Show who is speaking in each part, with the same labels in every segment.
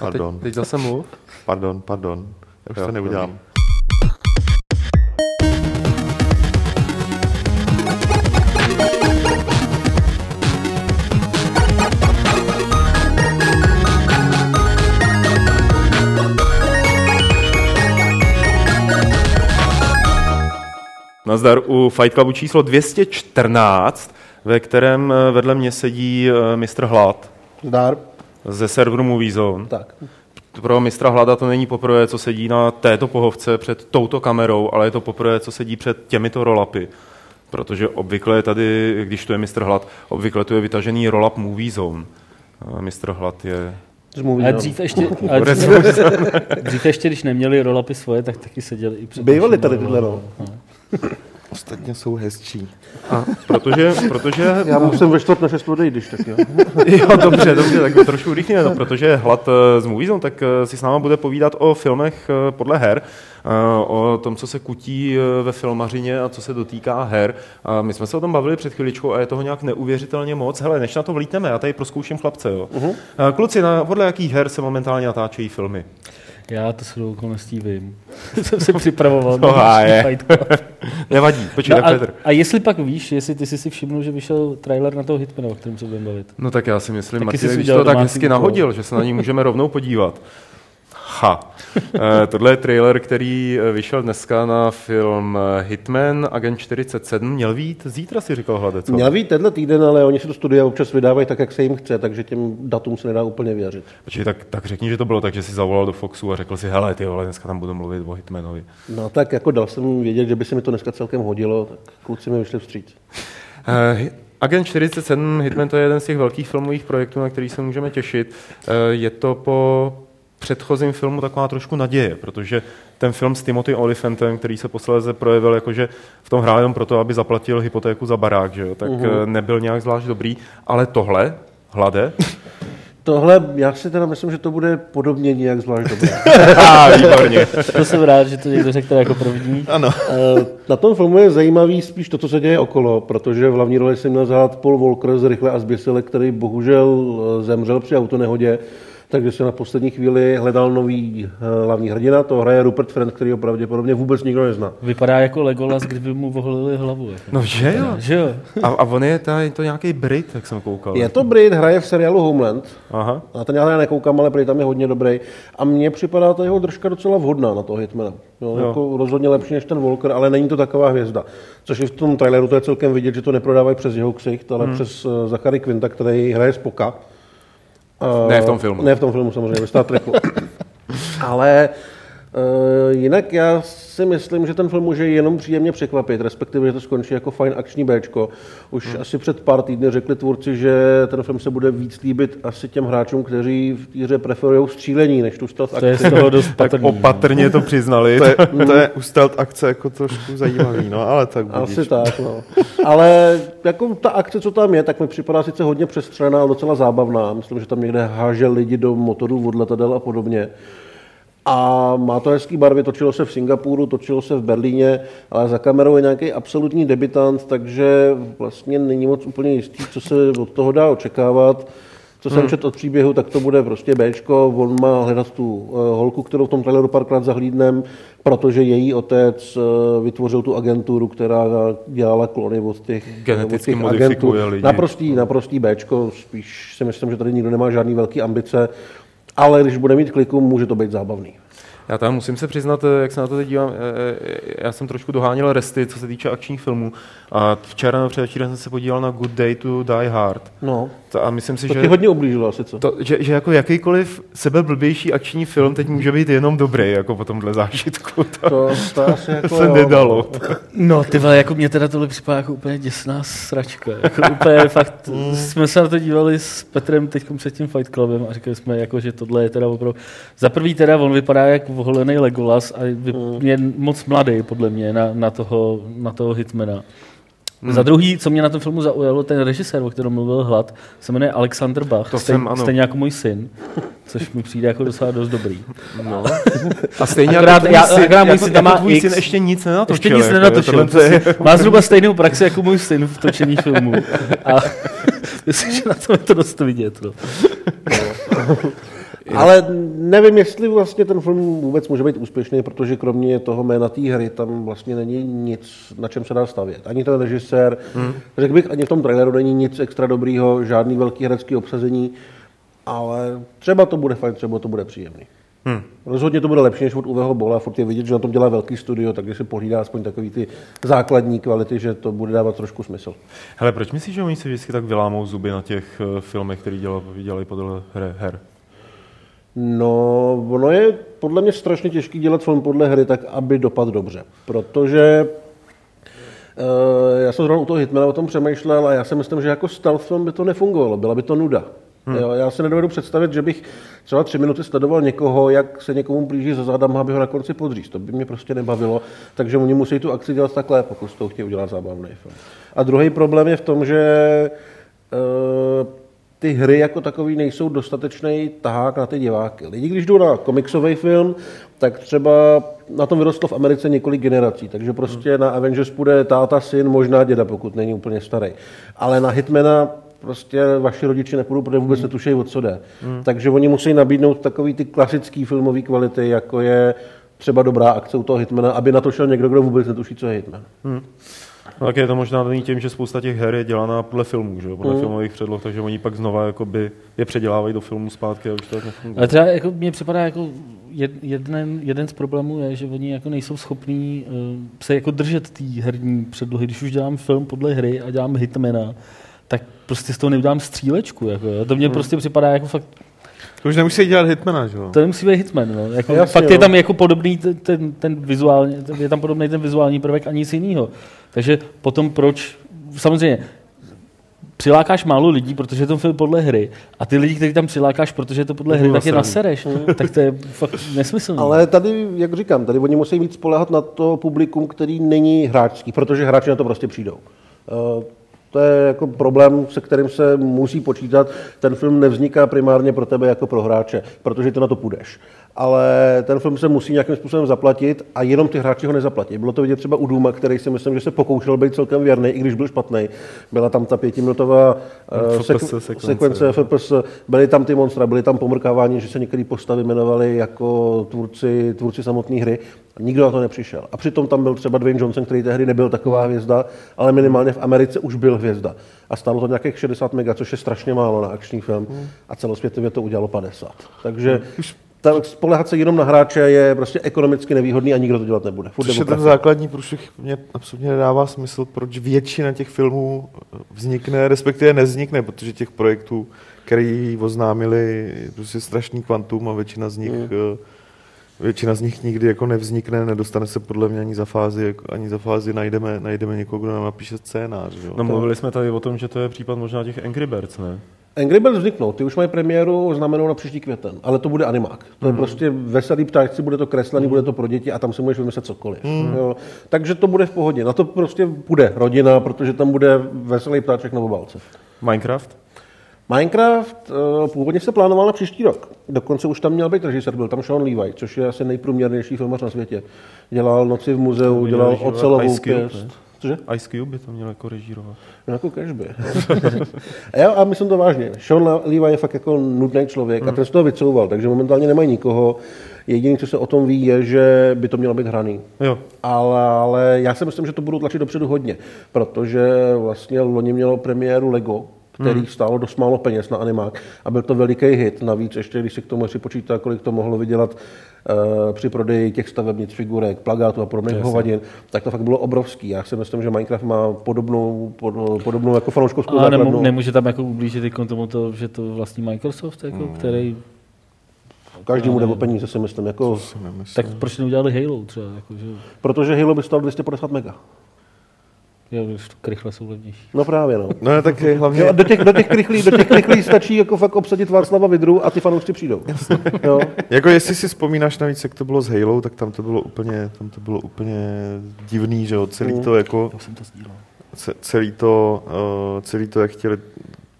Speaker 1: Pardon.
Speaker 2: Teď, teď zase mluv.
Speaker 1: Pardon, pardon. Já už
Speaker 2: Jo,
Speaker 1: to neudělám. Nazdar u Fight Clubu číslo 214, ve kterém eh, vedle mě sedí eh, mistr Hlad
Speaker 3: Zdár.
Speaker 1: Ze serveru Movie Zone.
Speaker 3: Tak.
Speaker 1: Pro mistra Hlada to není poprvé, co sedí na této pohovce před touto kamerou, ale je to poprvé, co sedí před těmito rolapy. Protože obvykle je tady, když tu je mistr Hlad, obvykle tu je vytažený rolap Movie Zone. A Mistr Hlad je...
Speaker 3: Zmluví,
Speaker 4: Ale dřív ještě, ale dřív, dřív ještě, když neměli rolapy svoje, tak taky seděli i před
Speaker 3: Bývaly
Speaker 4: našimi
Speaker 3: tady tyhle, no.
Speaker 1: Ostatně jsou hezčí. A protože, protože
Speaker 3: Já musím ve čtvrt na šest odejít, když tak jo.
Speaker 1: Jo, dobře, dobře, tak trošku urychlíme to, protože Hlad eh, z Movie Zone, tak eh, si s náma bude povídat o filmech eh, podle her, o tom, co se kutí ve filmařině a co se dotýká her. A my jsme se o tom bavili před chviličkou a je toho nějak neuvěřitelně moc. Hele, než na to vlítneme, já tady proskouším chlapce, jo. Uh-huh. Kluci, na, podle jakých her se momentálně natáčejí filmy?
Speaker 4: Já to s okolností vím. jsem si připravoval.
Speaker 1: No,
Speaker 4: na
Speaker 1: je. Nevadí, počkej,
Speaker 4: No a,
Speaker 1: Petr.
Speaker 4: a jestli pak víš, jestli ty jsi si všiml, že vyšel trailer na toho Hitmana, o kterém se budeme bavit.
Speaker 1: No tak já si myslím,
Speaker 4: Taky
Speaker 1: Martin,
Speaker 4: jsi
Speaker 1: to tak hezky
Speaker 4: úkol.
Speaker 1: nahodil, že se na ní můžeme rovnou podívat. Ha. Eh, Tohle je trailer, který eh, vyšel dneska na film eh, Hitman, Agent 47. Měl vít zítra, si říkal Hladec.
Speaker 3: Měl být tenhle týden, ale oni si to studia občas vydávají tak, jak se jim chce, takže těm datům se nedá úplně věřit.
Speaker 1: Počkej, tak, tak řekni, že to bylo tak, že si zavolal do Foxu a řekl si, hele, ty vole, dneska tam budu mluvit o Hitmanovi.
Speaker 3: No tak jako dal jsem vědět, že by se mi to dneska celkem hodilo, tak kluci mi vyšli vstříc.
Speaker 1: Eh, Agent 47, Hitman, to je jeden z těch velkých filmových projektů, na který se můžeme těšit. Je to po předchozím filmu taková trošku naděje, protože ten film s Timothy Olifantem, který se posléze projevil jako, že v tom hrál jenom proto, aby zaplatil hypotéku za barák, že jo, tak uh-huh. nebyl nějak zvlášť dobrý, ale tohle, hlade,
Speaker 3: Tohle, já si teda myslím, že to bude podobně nějak zvlášť dobré.
Speaker 1: a výborně.
Speaker 4: To jsem rád, že to někdo řekl jako první.
Speaker 1: Ano.
Speaker 3: Eh, Na tom filmu je zajímavý spíš to, co se děje okolo, protože v hlavní roli jsem měl zahrát Paul Walker z Rychle a zběsile, který bohužel eh, zemřel při autonehodě, takže se na poslední chvíli hledal nový eh, hlavní hrdina, to hraje Rupert Friend, který ho pravděpodobně vůbec nikdo nezná.
Speaker 4: Vypadá jako Legolas, kdyby mu voholili hlavu. Jako.
Speaker 1: No že jo?
Speaker 4: Že jo?
Speaker 1: A, a on je, ta, je to nějaký Brit, jak jsem koukal.
Speaker 3: Je to Brit, hraje v seriálu Homeland,
Speaker 1: Aha.
Speaker 3: na ten já nekoukám, ale prý tam je hodně dobrý. A mně připadá ta jeho držka docela vhodná na toho Hitmana. Jo,
Speaker 1: Jo.
Speaker 3: Jako rozhodně lepší než ten Walker, ale není to taková hvězda. Což i v tom traileru to je celkem vidět, že to neprodávají přes jeho ksicht, ale hmm. přes uh, Zachary Quinta, který hraje Spoka. Uh,
Speaker 1: Ne v tom filmu.
Speaker 3: Ne v tom filmu samozřejmě, ve Star Treku. ale jinak já si myslím, že ten film může jenom příjemně překvapit, respektive, že to skončí jako fajn akční Bčko. Už hmm. asi před pár týdny řekli tvůrci, že ten film se bude víc líbit asi těm hráčům, kteří v té hře preferují střílení, než tu stealth
Speaker 4: To je
Speaker 3: akci.
Speaker 4: z toho dost
Speaker 1: Tak
Speaker 4: patrný.
Speaker 1: opatrně to přiznali.
Speaker 2: To je, to je u stealth akce jako trošku zajímavý, no, ale tak budíš.
Speaker 3: Asi tak, no. Ale jako ta akce, co tam je, tak mi připadá sice hodně přestřená, ale docela zábavná. Myslím, že tam někde háže lidi do motorů od letadel a podobně. A má to hezký barvy, točilo se v Singapuru, točilo se v Berlíně, ale za kamerou je nějaký absolutní debitant, takže vlastně není moc úplně jistý, co se od toho dá očekávat. Co jsem četl od příběhu, tak to bude prostě Bčko, on má hledat tu uh, holku, kterou v tom traileru párkrát zahlídnem, protože její otec uh, vytvořil tu agenturu, která dělala klony od těch,
Speaker 1: Geneticky
Speaker 3: od těch agentů.
Speaker 1: lidi.
Speaker 3: Naprostý, naprostý Bčko, spíš si myslím, že tady nikdo nemá žádný velký ambice, ale když bude mít kliku, může to být zábavný.
Speaker 1: Já tam musím se přiznat, eh, jak se na to teď dívám, eh, eh, já jsem trošku doháněl resty, co se týče akčních filmů. A včera nebo předevčírem jsem se podíval na Good Day to Die Hard.
Speaker 3: No,
Speaker 1: To- A myslím si,
Speaker 3: to
Speaker 1: že,
Speaker 3: ti hodně ublížilo asi, co?
Speaker 1: to, že, že jako jakýkoliv sebeblbější akční film teď může být jenom dobrý, jako po tomhle zážitku. To,
Speaker 3: To, to asi
Speaker 1: to
Speaker 3: jako
Speaker 1: se
Speaker 3: jo.
Speaker 1: nedalo.
Speaker 4: No, ty vole, jako mě teda tohle připadá jako úplně děsná sračka. Jako úplně fakt, jsme se na to dívali s Petrem teď před tím Fight Clubem a říkali jsme, jako, že tohle je teda opravdu... Za prvý teda on vypadá jak voholený Legolas a vy, je moc mladý podle mě na, na, toho, na toho Hitmana. Za druhý, co mě na tom filmu zaujalo, ten režisér, o kterém mluvil Hlad, se jmenuje Alexander Bach,
Speaker 1: To
Speaker 4: stejně,
Speaker 1: jsem, ano.
Speaker 4: stejně jako můj syn, což mi přijde jako docela dost dobrý.
Speaker 1: No. A stejně
Speaker 4: Akorát
Speaker 1: jako tvůj
Speaker 4: já-
Speaker 1: syn,
Speaker 4: akorát můj
Speaker 1: jako,
Speaker 4: syn
Speaker 1: jako
Speaker 4: má
Speaker 1: tvůj
Speaker 4: X.
Speaker 1: syn ještě nic nenatočil.
Speaker 4: Ještě nic
Speaker 1: jako,
Speaker 4: nenatočil.
Speaker 1: to je-
Speaker 4: přesně. Má zhruba stejnou praxi jako můj syn v točení filmů. A myslím, že na tom je to dost vidět. No.
Speaker 3: Ale nevím, jestli vlastně ten film vůbec může být úspěšný, protože kromě toho jména té hry tam vlastně není nic, na čem se dá stavět. Ani ten režisér, hmm. řekl bych, ani v tom traileru není nic extra dobrýho, žádný velký herecký obsazení, ale třeba to bude fajn, třeba to bude příjemný. Hmm. Rozhodně to bude lepší než od Uveho Bola, furt je vidět, že na tom dělá velký studio, takže si pohlídá aspoň takový ty základní kvality, že to bude dávat trošku smysl.
Speaker 1: Hele, proč myslíš, že oni si vždycky tak vylámou zuby na těch uh, filmech, které dělali, dělali podle her? her?
Speaker 3: No, ono je podle mě strašně těžké dělat film podle hry tak, aby dopad dobře, protože uh, já jsem zrovna u toho Hitmana o tom přemýšlel a já si myslím, že jako stealth film by to nefungovalo, byla by to nuda. Hmm. Jo, já si nedovedu představit, že bych třeba tři minuty sledoval někoho, jak se někomu blíží za zádama, aby ho na konci podříz. To by mě prostě nebavilo, takže oni musí tu akci dělat takhle, pokud to chtějí udělat zábavný film. A druhý problém je v tom, že uh, ty hry jako takový nejsou dostatečný tahák na ty diváky. Lidi, když jdou na komiksový film, tak třeba na tom vyrostlo v Americe několik generací, takže prostě hmm. na Avengers bude táta, syn, možná děda, pokud není úplně starý. Ale na Hitmana prostě vaši rodiče nepůjdou, protože vůbec hmm. netušejí, o co jde. Hmm. Takže oni musí nabídnout takový ty klasický filmové kvality, jako je třeba dobrá akce u toho Hitmana, aby na to šel někdo, kdo vůbec netuší, co je Hitman. Hmm.
Speaker 1: No, tak je to možná daný tím, že spousta těch her je dělaná podle filmů, že? podle mm. filmových předloh, takže oni pak znova jakoby, je předělávají do filmu zpátky a už to tak nefunguje.
Speaker 4: Ale třeba jako, mně připadá jako jeden, jeden z problémů je, že oni jako nejsou schopní uh, se jako držet té herní předlohy. Když už dělám film podle hry a dělám hitmana, tak prostě z toho neudělám střílečku. Jako, jo. To mně hmm. prostě připadá jako fakt
Speaker 2: to už nemusí dělat Hitmana, že jo?
Speaker 4: To nemusí být Hitman, no. Jako, Jasně, fakt je tam jako podobný ten, ten, ten vizuální, je tam podobný ten vizuální prvek a nic jiného. Takže potom proč, samozřejmě, přilákáš málo lidí, protože je to film podle hry, a ty lidi, kteří tam přilákáš, protože je to podle hry, tak je nasereš. Hmm. tak to je fakt nesmyslné.
Speaker 3: Ale tady, jak říkám, tady oni musí víc spolehat na to publikum, který není hráčský, protože hráči na to prostě přijdou. To je jako problém, se kterým se musí počítat. Ten film nevzniká primárně pro tebe jako pro hráče, protože ty na to půjdeš ale ten film se musí nějakým způsobem zaplatit a jenom ty hráči ho nezaplatí. Bylo to vidět třeba u Duma, který si myslím, že se pokoušel být celkem věrný, i když byl špatný. Byla tam ta pětiminutová uh, sekvence, sekvence FPS, byly tam ty monstra, byly tam pomrkávání, že se některé postavy jmenovali jako tvůrci, tvůrci samotné hry. A nikdo na to nepřišel. A přitom tam byl třeba Dwayne Johnson, který tehdy nebyl taková hvězda, ale minimálně v Americe už byl hvězda. A stálo to nějakých 60 mega, což je strašně málo na akční film. Hmm. A celosvětově to udělalo 50. Takže tak spolehat se jenom na hráče je prostě ekonomicky nevýhodný a nikdo to dělat nebude.
Speaker 2: Což je ten základní průšvih, mě absolutně nedává smysl, proč většina těch filmů vznikne, respektive nevznikne, protože těch projektů, který oznámili, prostě strašný kvantum a většina z nich mm. Většina z nich nikdy jako nevznikne, nedostane se podle mě ani za fázi, jako, ani za fázi najdeme, najdeme někoho, kdo nám napíše scénář. Jo?
Speaker 1: No mluvili jsme tady o tom, že to je případ možná těch Angry Birds, ne?
Speaker 3: Angry Birds vzniknou, ty už mají premiéru znamenou na příští květen, ale to bude animák. To je mm. prostě veselý ptáčci, bude to kreslený, mm. bude to pro děti a tam si můžeš vymyslet cokoliv. Mm. Jo. Takže to bude v pohodě. Na to prostě bude rodina, protože tam bude veselý ptáček na obálce.
Speaker 1: Minecraft?
Speaker 3: Minecraft uh, původně se plánoval na příští rok. Dokonce už tam měl být režisér, byl tam Sean Levi, což je asi nejprůměrnější filmař na světě. Dělal Noci v muzeu, dělal Ocelovou pěst.
Speaker 1: Cože? Ice Cube by to měl jako režírovat.
Speaker 3: No jako cashby. a, já, a myslím to vážně. Sean Levi je fakt jako nudný člověk mm. a ten z toho vycouval, takže momentálně nemají nikoho. Jediné, co se o tom ví, je, že by to mělo být hraný.
Speaker 1: Jo.
Speaker 3: Ale, ale já si myslím, že to budou tlačit dopředu hodně, protože vlastně loni mělo premiéru Lego, který hmm. stálo dost málo peněz na animák a byl to veliký hit. Navíc ještě, když si k tomu počítá, kolik to mohlo vydělat při prodeji těch stavebnic, figurek, plagátů a podobných hovadin, tak to fakt bylo obrovský. Já si myslím, že Minecraft má podobnou, pod, podobnou jako fanouškovskou
Speaker 4: A nemů, nemůže tam jako ublížit k tomu to, že to vlastní Microsoft, jako, hmm. který
Speaker 3: Každý mu nebo peníze, si myslím. Jako...
Speaker 4: Tak proč neudělali Halo třeba? Jako, že...
Speaker 3: Protože Halo by stalo 250 mega.
Speaker 4: Jo, už krychle jsou levnější.
Speaker 3: No právě, no.
Speaker 2: No tak je hlavně...
Speaker 3: Jo, do těch, do těch, krychlí, do těch krychlí stačí jako fakt obsadit Václava Vidru a ty fanoušci přijdou.
Speaker 2: jo. jako jestli si vzpomínáš navíc, jak to bylo s Halo, tak tam to bylo úplně, tam to bylo úplně divný, že jo, celý mm. to jako...
Speaker 4: Já jsem to sdílel.
Speaker 2: Celý to, uh, celý to, jak chtěli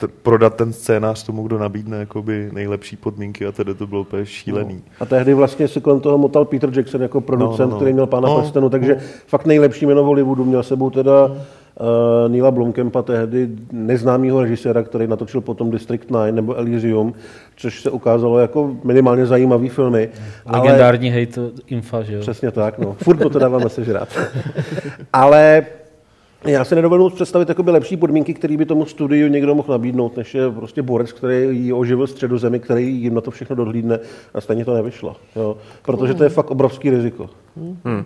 Speaker 2: t- prodat ten scénář tomu, kdo nabídne jakoby nejlepší podmínky a tedy to bylo úplně šílený. No.
Speaker 3: A tehdy vlastně se kolem toho motal Peter Jackson jako producent, no, no, no. který měl pána no, prstenu, takže no. fakt nejlepší jméno v Hollywoodu měl sebou teda no. uh, Neila Blomkampa, tehdy neznámého režiséra, který natočil potom District 9 nebo Elysium, což se ukázalo jako minimálně zajímavý filmy.
Speaker 4: Legendární ale... hate infa, že jo?
Speaker 3: Přesně tak, no. Furt to teda máme sežrat. ale já si nedovedu představit jakoby lepší podmínky, které by tomu studiu někdo mohl nabídnout, než je prostě borec, který jí oživil středozemi, který jim na to všechno dohlídne a stejně to nevyšlo. Jo? Protože to je fakt obrovský riziko. Hmm.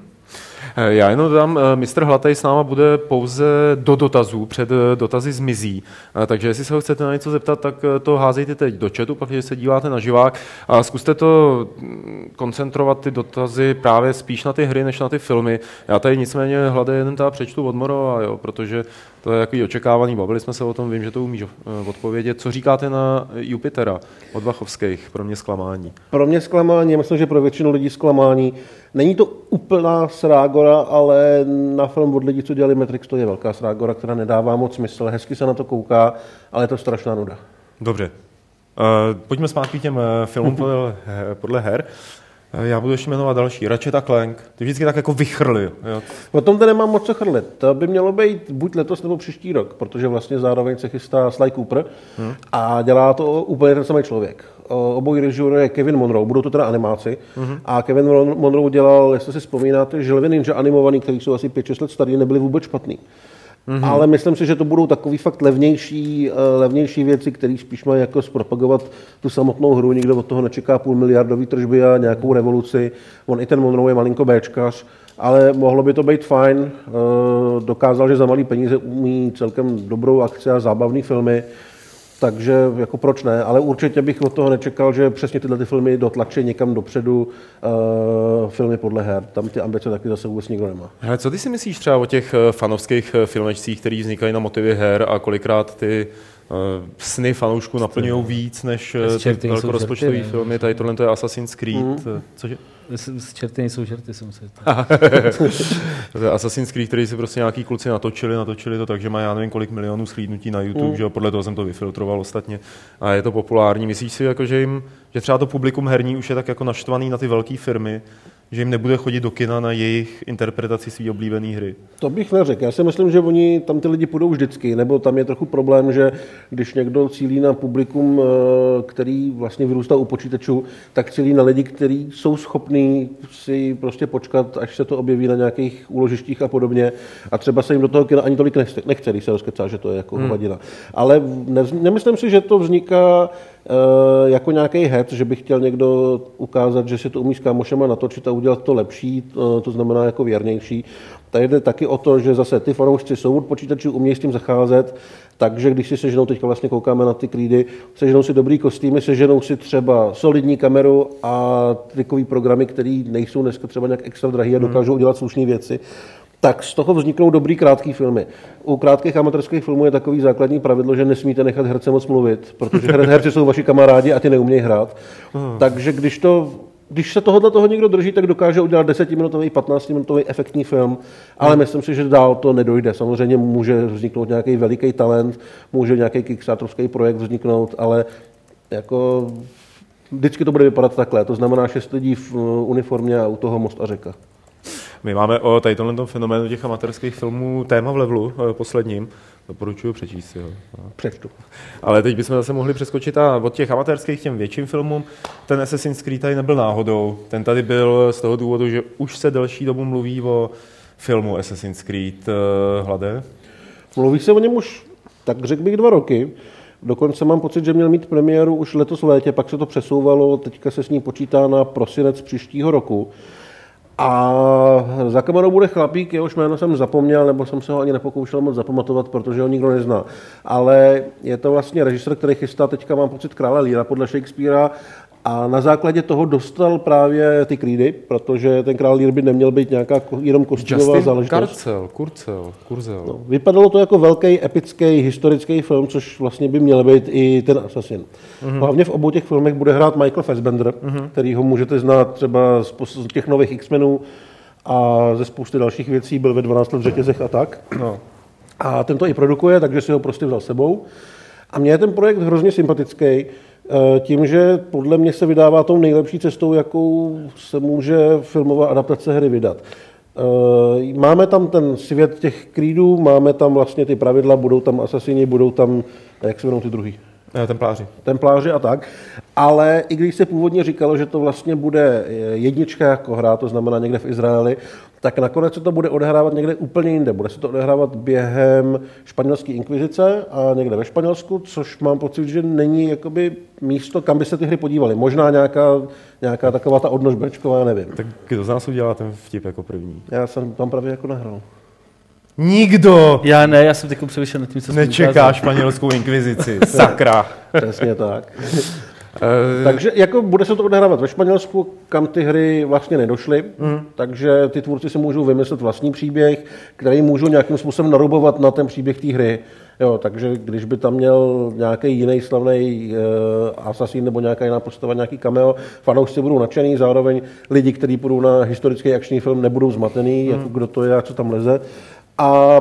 Speaker 1: Eh, já jenom dám, eh, mistr Hlatej s náma bude pouze do dotazů, před eh, dotazy zmizí. Takže jestli se ho chcete na něco zeptat, tak to házejte teď do chatu, pak když se díváte na živák a zkuste to mm, koncentrovat ty dotazy právě spíš na ty hry, než na ty filmy. Já tady nicméně hladej jeden ta přečtu od Morova, jo, protože to je jaký očekávaný, bavili jsme se o tom, vím, že to umíš odpovědět. Co říkáte na Jupitera od Vachovských? Pro mě zklamání.
Speaker 3: Pro mě zklamání, myslím, že pro většinu lidí zklamání. Není to úplná srágora, ale na film od lidí, co dělali Matrix, to je velká srágora, která nedává moc smysl. Hezky se na to kouká, ale je to strašná nuda.
Speaker 1: Dobře. Uh, pojďme zpátky k těm uh, filmům podle, podle her. Já budu ještě jmenovat další. Ratchet a Clank. Ty vždycky tak jako vychrli. Jo.
Speaker 3: O tom tady nemám moc co chrlit. To by mělo být buď letos nebo příští rok, protože vlastně zároveň se chystá Sly Cooper hmm. a dělá to úplně ten samý člověk. Obojí režisér je Kevin Monroe, budou to teda animáci. Hmm. A Kevin Monroe dělal, jestli si vzpomínáte, Želvy Ninja animovaný, který jsou asi 5-6 let starý, nebyly vůbec špatný. Mm-hmm. Ale myslím si, že to budou takový fakt levnější, eh, levnější věci, které spíš mají jako zpropagovat tu samotnou hru. Nikdo od toho nečeká půl miliardový tržby a nějakou revoluci. On i ten Monroe je malinko Bčkař, ale mohlo by to být fajn. Eh, dokázal, že za malý peníze umí celkem dobrou akci a zábavné filmy. Takže jako proč ne, ale určitě bych od toho nečekal, že přesně tyhle ty filmy dotlačí někam dopředu uh, filmy podle her. Tam ty ambice taky zase vůbec nikdo nemá.
Speaker 1: Hele, co ty si myslíš třeba o těch eh, fanovských eh, filmečcích, které vznikají na motivy her a kolikrát ty uh, sny fanoušků naplňují víc než ty velkorozpočtové filmy. Tady tohle to je Assassin's Creed. Mm. Cože?
Speaker 4: Čerty nejsou čerty, jsem si
Speaker 1: to je Assassin's Creed, který si prostě nějaký kluci natočili, natočili to tak, že má já nevím kolik milionů slídnutí na YouTube, mm. že podle toho jsem to vyfiltroval ostatně a je to populární. Myslíš si, jako, že, jim, že třeba to publikum herní už je tak jako naštvaný na ty velké firmy, že jim nebude chodit do kina na jejich interpretaci své oblíbené hry.
Speaker 3: To bych neřekl. Já si myslím, že oni tam ty lidi půjdou vždycky, nebo tam je trochu problém, že když někdo cílí na publikum, eh, který vlastně vyrůstá u počítačů, tak cílí na lidi, kteří jsou schopní si prostě počkat, až se to objeví na nějakých úložištích a podobně. A třeba se jim do toho kina ani tolik nechce, nechce když se rozkecá, že to je jako hmm. hovadina. Ale ne, nemyslím si, že to vzniká jako nějaký head, že by chtěl někdo ukázat, že si to umí s kámošema natočit a udělat to lepší, eh, to znamená jako věrnější. Tady jde taky o to, že zase ty fanoušci jsou od počítačů, umějí s tím zacházet, takže když si seženou, teďka vlastně koukáme na ty krídy, seženou si dobrý kostýmy, seženou si třeba solidní kameru a trikový programy, které nejsou dneska třeba nějak extra drahý a dokážou udělat slušné věci, tak z toho vzniknou dobrý krátký filmy. U krátkých amatérských filmů je takový základní pravidlo, že nesmíte nechat herce moc mluvit, protože herci jsou vaši kamarádi a ty neumějí hrát. Hmm. Takže když to když se tohohle toho někdo drží, tak dokáže udělat 10-minutový, 15-minutový efektní film, ale hmm. myslím si, že dál to nedojde. Samozřejmě může vzniknout nějaký veliký talent, může nějaký kickstarterovský projekt vzniknout, ale jako vždycky to bude vypadat takhle. To znamená šest lidí v uniformě a u toho most a řeka.
Speaker 1: My máme o tady tomhle fenoménu těch amatérských filmů téma v levelu eh, posledním. Doporučuji přečíst si ho.
Speaker 3: Přečtu.
Speaker 1: Ale teď bychom zase mohli přeskočit a od těch amatérských těm větším filmům. Ten Assassin's Creed tady nebyl náhodou. Ten tady byl z toho důvodu, že už se delší dobu mluví o filmu Assassin's Creed uh, Hlade.
Speaker 3: Mluví se o něm už, tak řekl bych, dva roky. Dokonce mám pocit, že měl mít premiéru už letos v létě, pak se to přesouvalo, teďka se s ní počítá na prosinec příštího roku. A za kamerou bude chlapík, jehož jméno jsem zapomněl, nebo jsem se ho ani nepokoušel moc zapamatovat, protože ho nikdo nezná. Ale je to vlastně režisér, který chystá teďka, mám pocit, krále Líra podle Shakespearea a na základě toho dostal právě ty krídy, protože ten král Lear by neměl být nějaká jenom kostýmová
Speaker 1: Justin
Speaker 3: záležitost.
Speaker 1: Karcel, Kurcel, Kurzel. No,
Speaker 3: vypadalo to jako velký, epický, historický film, což vlastně by měl být i ten Assassin. Mm-hmm. Hlavně v obou těch filmech bude hrát Michael Fassbender, mm-hmm. který ho můžete znát třeba z, z těch nových X-menů a ze spousty dalších věcí, byl ve 12 let v řetězech a tak. No. A ten to i produkuje, takže si ho prostě vzal sebou. A mně je ten projekt hrozně sympatický, tím, že podle mě se vydává tou nejlepší cestou, jakou se může filmová adaptace hry vydat. Uh, máme tam ten svět těch krídů, máme tam vlastně ty pravidla, budou tam asasini, budou tam, jak se jmenují ty druhý?
Speaker 1: Eh, Templáři.
Speaker 3: templáři a tak. Ale i když se původně říkalo, že to vlastně bude jednička jako hra, to znamená někde v Izraeli, tak nakonec se to bude odehrávat někde úplně jinde. Bude se to odehrávat během španělské inkvizice a někde ve Španělsku, což mám pocit, že není jakoby místo, kam by se ty hry podívali. Možná nějaká, nějaká taková ta odnož brčková, nevím.
Speaker 1: Tak kdo z nás udělá ten vtip jako první?
Speaker 3: Já jsem tam právě jako nehrál.
Speaker 1: Nikdo
Speaker 4: Já ne, já jsem teď přemýšlel nad tím, co
Speaker 1: nečeká španělskou inkvizici. Sakra.
Speaker 3: Přesně tak.
Speaker 1: Eh,
Speaker 3: Takže jako bude se to odehrávat ve Španělsku, kam ty hry vlastně nedošly, mm. takže ty tvůrci si můžou vymyslet vlastní příběh, který můžou nějakým způsobem narubovat na ten příběh té hry. Jo, takže když by tam měl nějaký jiný slavný uh, Assassin nebo nějaká jiná postava, nějaký cameo, fanoušci budou nadšený, zároveň lidi, kteří půjdou na historický akční film, nebudou zmatený, mm. jako kdo to je a co tam leze. A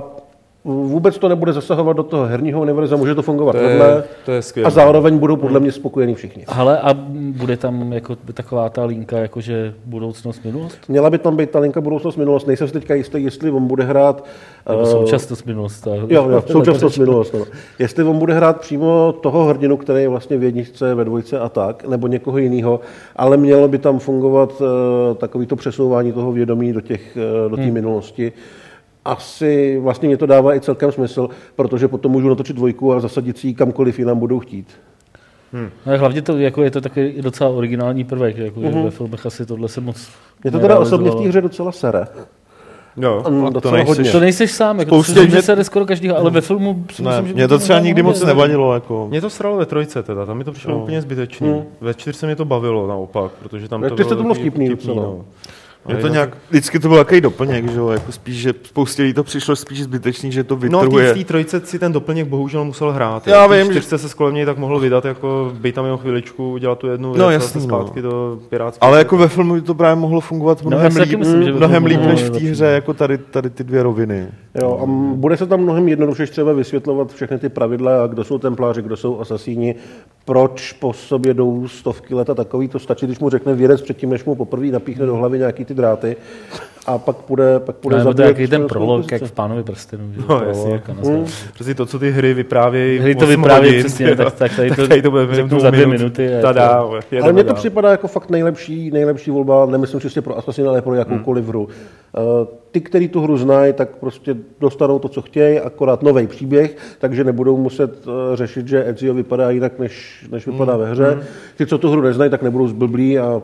Speaker 3: vůbec to nebude zasahovat do toho herního univerza, může to fungovat
Speaker 1: To je-
Speaker 3: vedle
Speaker 1: to je skvělé.
Speaker 3: a zároveň budou podle mě spokojení všichni.
Speaker 4: Hele, a bude tam jako taková ta linka, jakože budoucnost, minulost?
Speaker 3: Měla by tam být ta linka budoucnost minulost. Nejsem si teďka jistý, jestli on bude hrát...
Speaker 4: Nebo
Speaker 3: eh,
Speaker 4: současnost, minulost?
Speaker 3: Jo, jo, současnost minulost. No. Jestli on bude hrát přímo toho hrdinu, který je vlastně v jedničce, ve dvojce a tak, nebo někoho jiného, ale mělo by tam fungovat uh, takový to přesouvání toho vědomí do těch, uh, do té hmm. minulosti. Asi vlastně mě to dává i celkem smysl, protože potom můžu natočit dvojku a zasadit si ji kamkoliv jinam budou chtít.
Speaker 4: No, hlavně to, jako je to takový docela originální prvek, jako, uh-huh. ve filmech asi tohle se moc
Speaker 3: Mě to teda osobně v té hře docela sere.
Speaker 1: Jo, a to nejseš,
Speaker 3: hodně.
Speaker 4: To nejseš sám, jako
Speaker 2: Spoustě
Speaker 4: to
Speaker 2: mě-
Speaker 4: se jde skoro každýho, ale ve filmu si
Speaker 2: Ne,
Speaker 4: myslím, že
Speaker 2: mě to třeba nikdy moc nevadilo. Jako.
Speaker 1: Mě to sralo ve trojce teda, tam mi to přišlo úplně zbytečný. Ve čtyřce mě to bavilo naopak, protože tam
Speaker 3: Ve
Speaker 1: to
Speaker 3: čtyřce to bylo vtipný docela.
Speaker 1: no. Ale
Speaker 2: to
Speaker 1: jinak-
Speaker 2: nějak, vždycky to byl takový doplněk, že jo, jako spíš, že spoustě lidí to přišlo spíš zbytečný, že to
Speaker 1: No
Speaker 2: vytrhuje.
Speaker 1: v té trojce si ten doplněk bohužel musel hrát.
Speaker 2: Já
Speaker 1: té
Speaker 2: vím, že-
Speaker 1: se kolem něj tak mohl vydat, jako být tam jenom chviličku, udělat tu jednu věc
Speaker 2: No,
Speaker 1: a
Speaker 2: jasný, no.
Speaker 1: zpátky do pirátského.
Speaker 2: ale jako ve filmu to právě mohlo fungovat
Speaker 4: já
Speaker 2: mnohem
Speaker 4: si taky
Speaker 2: líp,
Speaker 4: myslím, že by to
Speaker 2: mnohem líp než v té hře, jako tady, tady ty dvě roviny.
Speaker 3: Jo, a m- bude se tam mnohem jednodušeji třeba vysvětlovat všechny ty pravidla, kdo jsou templáři, kdo jsou asasíni, proč po sobě jdou stovky let a takový. To stačí, když mu řekne vědec předtím, než mu poprvé napíchne do hlavy nějaký ty dráty a pak půjde, pak půjde
Speaker 4: No, nebo to je ten
Speaker 3: španělskou
Speaker 4: prolog, jak v Pánovi prstenu. Že?
Speaker 1: No, jasně.
Speaker 4: nazdar.
Speaker 1: Přesně to, co ty hry vyprávějí.
Speaker 4: Hry to vyprávějí
Speaker 1: hodin,
Speaker 4: přesně,
Speaker 1: jo.
Speaker 4: tak- tak tady to
Speaker 1: tady to bude
Speaker 4: řeknu za dvě
Speaker 1: minut.
Speaker 4: minuty a je
Speaker 1: Tada,
Speaker 4: to-
Speaker 1: jedeme
Speaker 3: Ale mně to připadá jako fakt nejlepší, nejlepší volba, nemyslím čistě pro Assassin, ale pro jakoukoliv hru. Eh, Ty, kteří tu hru znají, tak prostě dostanou to, co chtějí, akorát nový příběh, takže nebudou muset eh, řešit, že Ezio vypadá jinak, než, než vypadá ve hře. Ty, co tu hru neznají, tak nebudou zblblí a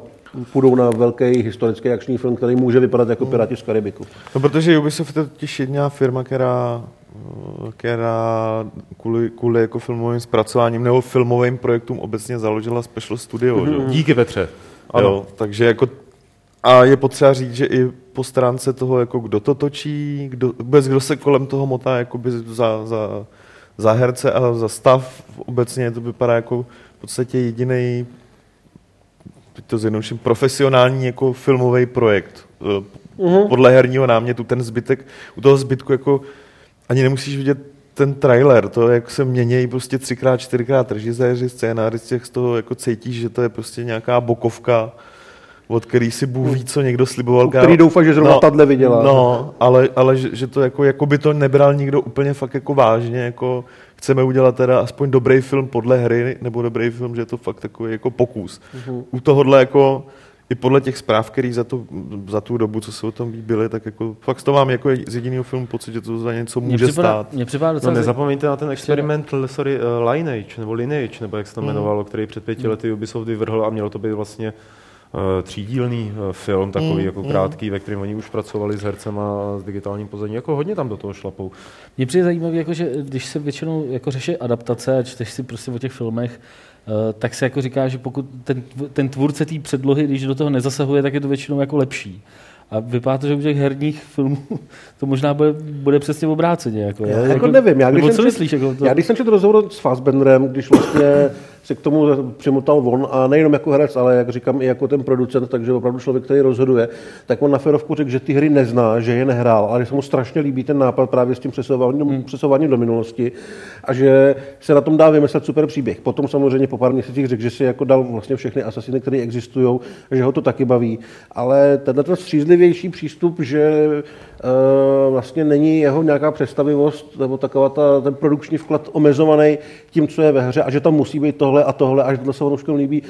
Speaker 3: půjdou na velký historický akční film, který může vypadat jako Piráti z Karibiku.
Speaker 2: No, protože Ubisoft je totiž jediná firma, která, eh, která kvůli, kvůli jako filmovým zpracováním nebo filmovým projektům obecně založila Special Studio. Jo?
Speaker 1: Díky Petře. Ano.
Speaker 2: Jo, takže jako a je potřeba říct, že i po stránce toho, jako kdo to točí, kdo, vůbec kdo se kolem toho motá jakoby za, za, za herce a za stav, obecně to vypadá jako v podstatě jediný to zjednoduším, profesionální jako filmový projekt. Uh-huh. Podle herního námětu ten zbytek, u toho zbytku jako ani nemusíš vidět ten trailer, to jak se měnějí prostě třikrát, čtyřikrát režiséři, scénáristi, jak z toho jako cítíš, že to je prostě nějaká bokovka, od který si Bůh ví, co někdo sliboval.
Speaker 3: U který doufá, že zrovna tadle vydělá.
Speaker 2: No, ale, ale že, že, to jako, jako by to nebral nikdo úplně fakt jako vážně, jako chceme udělat teda aspoň dobrý film podle hry, nebo dobrý film, že je to fakt takový jako pokus. Uh-huh. U tohohle jako i podle těch zpráv, který za, to, za tu dobu, co se o tom líbily, tak jako fakt to mám jako z jediného filmu pocit, že to za něco může
Speaker 4: připadá,
Speaker 2: stát.
Speaker 4: mně připadá
Speaker 1: No,
Speaker 4: docela...
Speaker 1: nezapomeňte na ten experiment, l- sorry, uh, Lineage, nebo Lineage, nebo jak se to jmenovalo, který před pěti lety Ubisoft vyvrhl a mělo to být vlastně uh, třídílný uh, film, takový jako krátký, ve kterém oni už pracovali s hercem a s digitálním pozadím. Jako hodně tam do toho šlapou.
Speaker 4: Mně přijde zajímavé, jako, že když se většinou jako řeší adaptace a čteš si prostě o těch filmech, eh, tak se jako říká, že pokud ten, ten tvůrce té předlohy, když do toho nezasahuje, tak je to většinou jako lepší. A vypadá to, že u těch herních filmů to možná bude, bude přesně obráceně. Jako,
Speaker 3: Já
Speaker 4: jo?
Speaker 3: jako nevím, já když,
Speaker 4: Nebo
Speaker 3: jsem
Speaker 4: myslíš? Jako to...
Speaker 3: já když jsem četl rozhovor s Fassbenderem, když vlastně se k tomu přimotal on a nejenom jako herec, ale jak říkám i jako ten producent, takže opravdu člověk, který rozhoduje, tak on na ferovku řekl, že ty hry nezná, že je nehrál, ale že se mu strašně líbí ten nápad právě s tím přesouváním, hmm. přesouváním do minulosti a že se na tom dá vymyslet super příběh. Potom samozřejmě po pár měsících řekl, že si jako dal vlastně všechny asasiny, které existují, že ho to taky baví. Ale tenhle ten střízlivější přístup, že vlastně není jeho nějaká představivost nebo taková ta, ten produkční vklad omezovaný tím, co je ve hře a že tam musí být tohle a tohle a že tohle se vám líbí,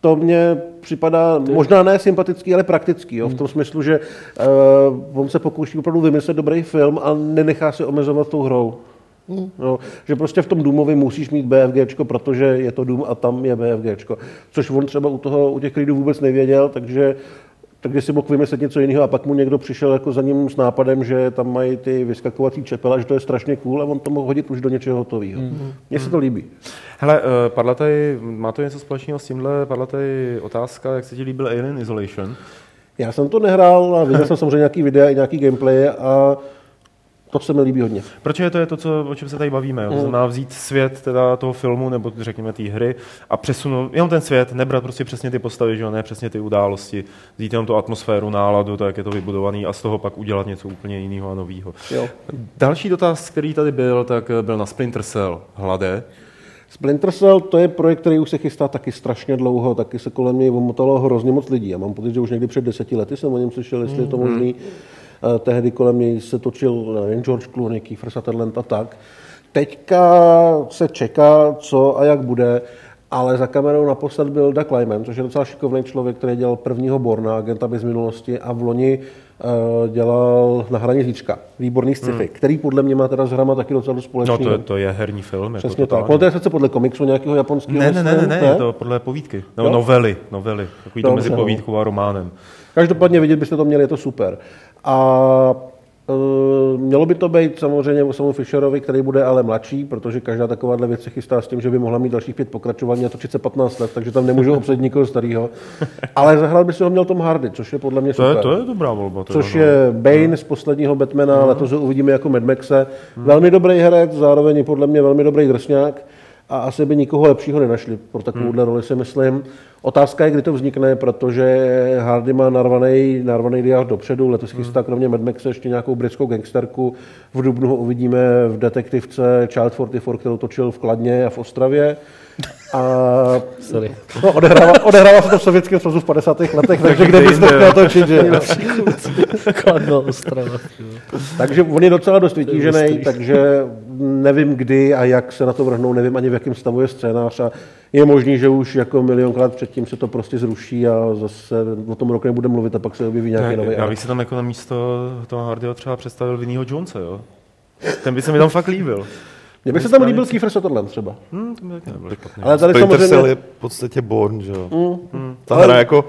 Speaker 3: to mně připadá Ty. možná ne sympatický, ale praktický. Jo? V tom smyslu, že uh, on se pokouší opravdu vymyslet dobrý film a nenechá se omezovat tou hrou. Hmm. No, že prostě v tom Doomovi musíš mít BFG, protože je to Doom a tam je BFG. Což on třeba u, toho, u těch lidů vůbec nevěděl, takže takže si mohl vymyslet něco jiného a pak mu někdo přišel jako za ním s nápadem, že tam mají ty vyskakovací čepela, že to je strašně cool a on to mohl hodit už do něčeho hotového. Mm. Mně se to líbí.
Speaker 1: Hele, eh, padla tady, má to něco společného s tímhle, padla tady otázka, jak se ti líbil Alien Isolation?
Speaker 3: Já jsem to nehrál a viděl jsem samozřejmě nějaký videa i nějaký gameplay a to se mi líbí hodně.
Speaker 1: Proč je to je to, co, o čem se tady bavíme? Mm. To znamená vzít svět teda toho filmu nebo řekněme té hry a přesunout jenom ten svět, nebrat prostě přesně ty postavy, že ne přesně ty události, vzít jenom tu atmosféru, náladu, tak je to vybudovaný a z toho pak udělat něco úplně jiného a nového. Další dotaz, který tady byl, tak byl na Splinter Cell. Hlade.
Speaker 3: Splinter Cell to je projekt, který už se chystá taky strašně dlouho, taky se kolem něj omotalo hrozně moc lidí. Já mám pocit, že už někdy před deseti lety jsem o něm slyšel, jestli je to mhm. možný. Mm-hmm tehdy kolem něj se točil nevím, George Clooney, Kiefer Sutherland a tak. Teďka se čeká, co a jak bude, ale za kamerou naposled byl Doug Lyman, což je docela šikovný člověk, který dělal prvního Borna, agenta bez minulosti a v loni uh, dělal na hraní zítřka. Výborný sci-fi, hmm. který podle mě má teda s hrama taky docela společný.
Speaker 1: No to je, to je herní film.
Speaker 3: Přesně jako tak. to je podle komiksu nějakého japonského.
Speaker 1: Ne, ne, ne, ne, ne, je to podle povídky. No, novely, novely. Takový to mezi povídkou a románem.
Speaker 3: Každopádně vidět byste to měli, je to super. A Uh, mělo by to být samozřejmě o samu Fisherovi, který bude ale mladší, protože každá takováhle věc se chystá s tím, že by mohla mít dalších pět pokračování a točit se 15 let, takže tam nemůžu obsadit nikoho starého. Ale zahrál by si ho měl Tom Hardy, což je podle mě
Speaker 1: to
Speaker 3: super.
Speaker 1: Je, to je dobrá volba.
Speaker 3: Což je Bane no. z posledního Batmana, mm. letos ho uvidíme jako Mad Maxe. Mm. Velmi dobrý herec, zároveň podle mě velmi dobrý drsňák a asi by nikoho lepšího nenašli pro takovouhle hmm. roli, si myslím. Otázka je, kdy to vznikne, protože Hardy má narvaný, narvaný diář dopředu, letos hmm. chystá kromě Mad Maxe ještě nějakou britskou gangsterku. V Dubnu ho uvidíme v detektivce Child 44, kterou točil v Kladně a v Ostravě. A
Speaker 4: Sorry.
Speaker 3: No, odehrává, odehrává se to v Sovětském svazu v 50. letech, takže kde bys to točit, že?
Speaker 4: Kladno, Ostrava.
Speaker 3: takže on je docela dost vytížený, takže nevím kdy a jak se na to vrhnou, nevím ani v jakém stavu je scénář a je možný, že už jako milionkrát předtím se to prostě zruší a zase o tom rok nebude mluvit a pak se objeví nějaký nový.
Speaker 1: Já bych si tam jako na místo toho Hardyho třeba představil Vinnyho Jonesa, jo? Ten by se mi tam fakt líbil.
Speaker 3: Mně by se tam líbil Kiefer Sutherland třeba. Hmm, to by
Speaker 2: Ale tady Splinter samozřejmě... Cell je v podstatě Born, že jo? Mm. Mm. Ta hra jako,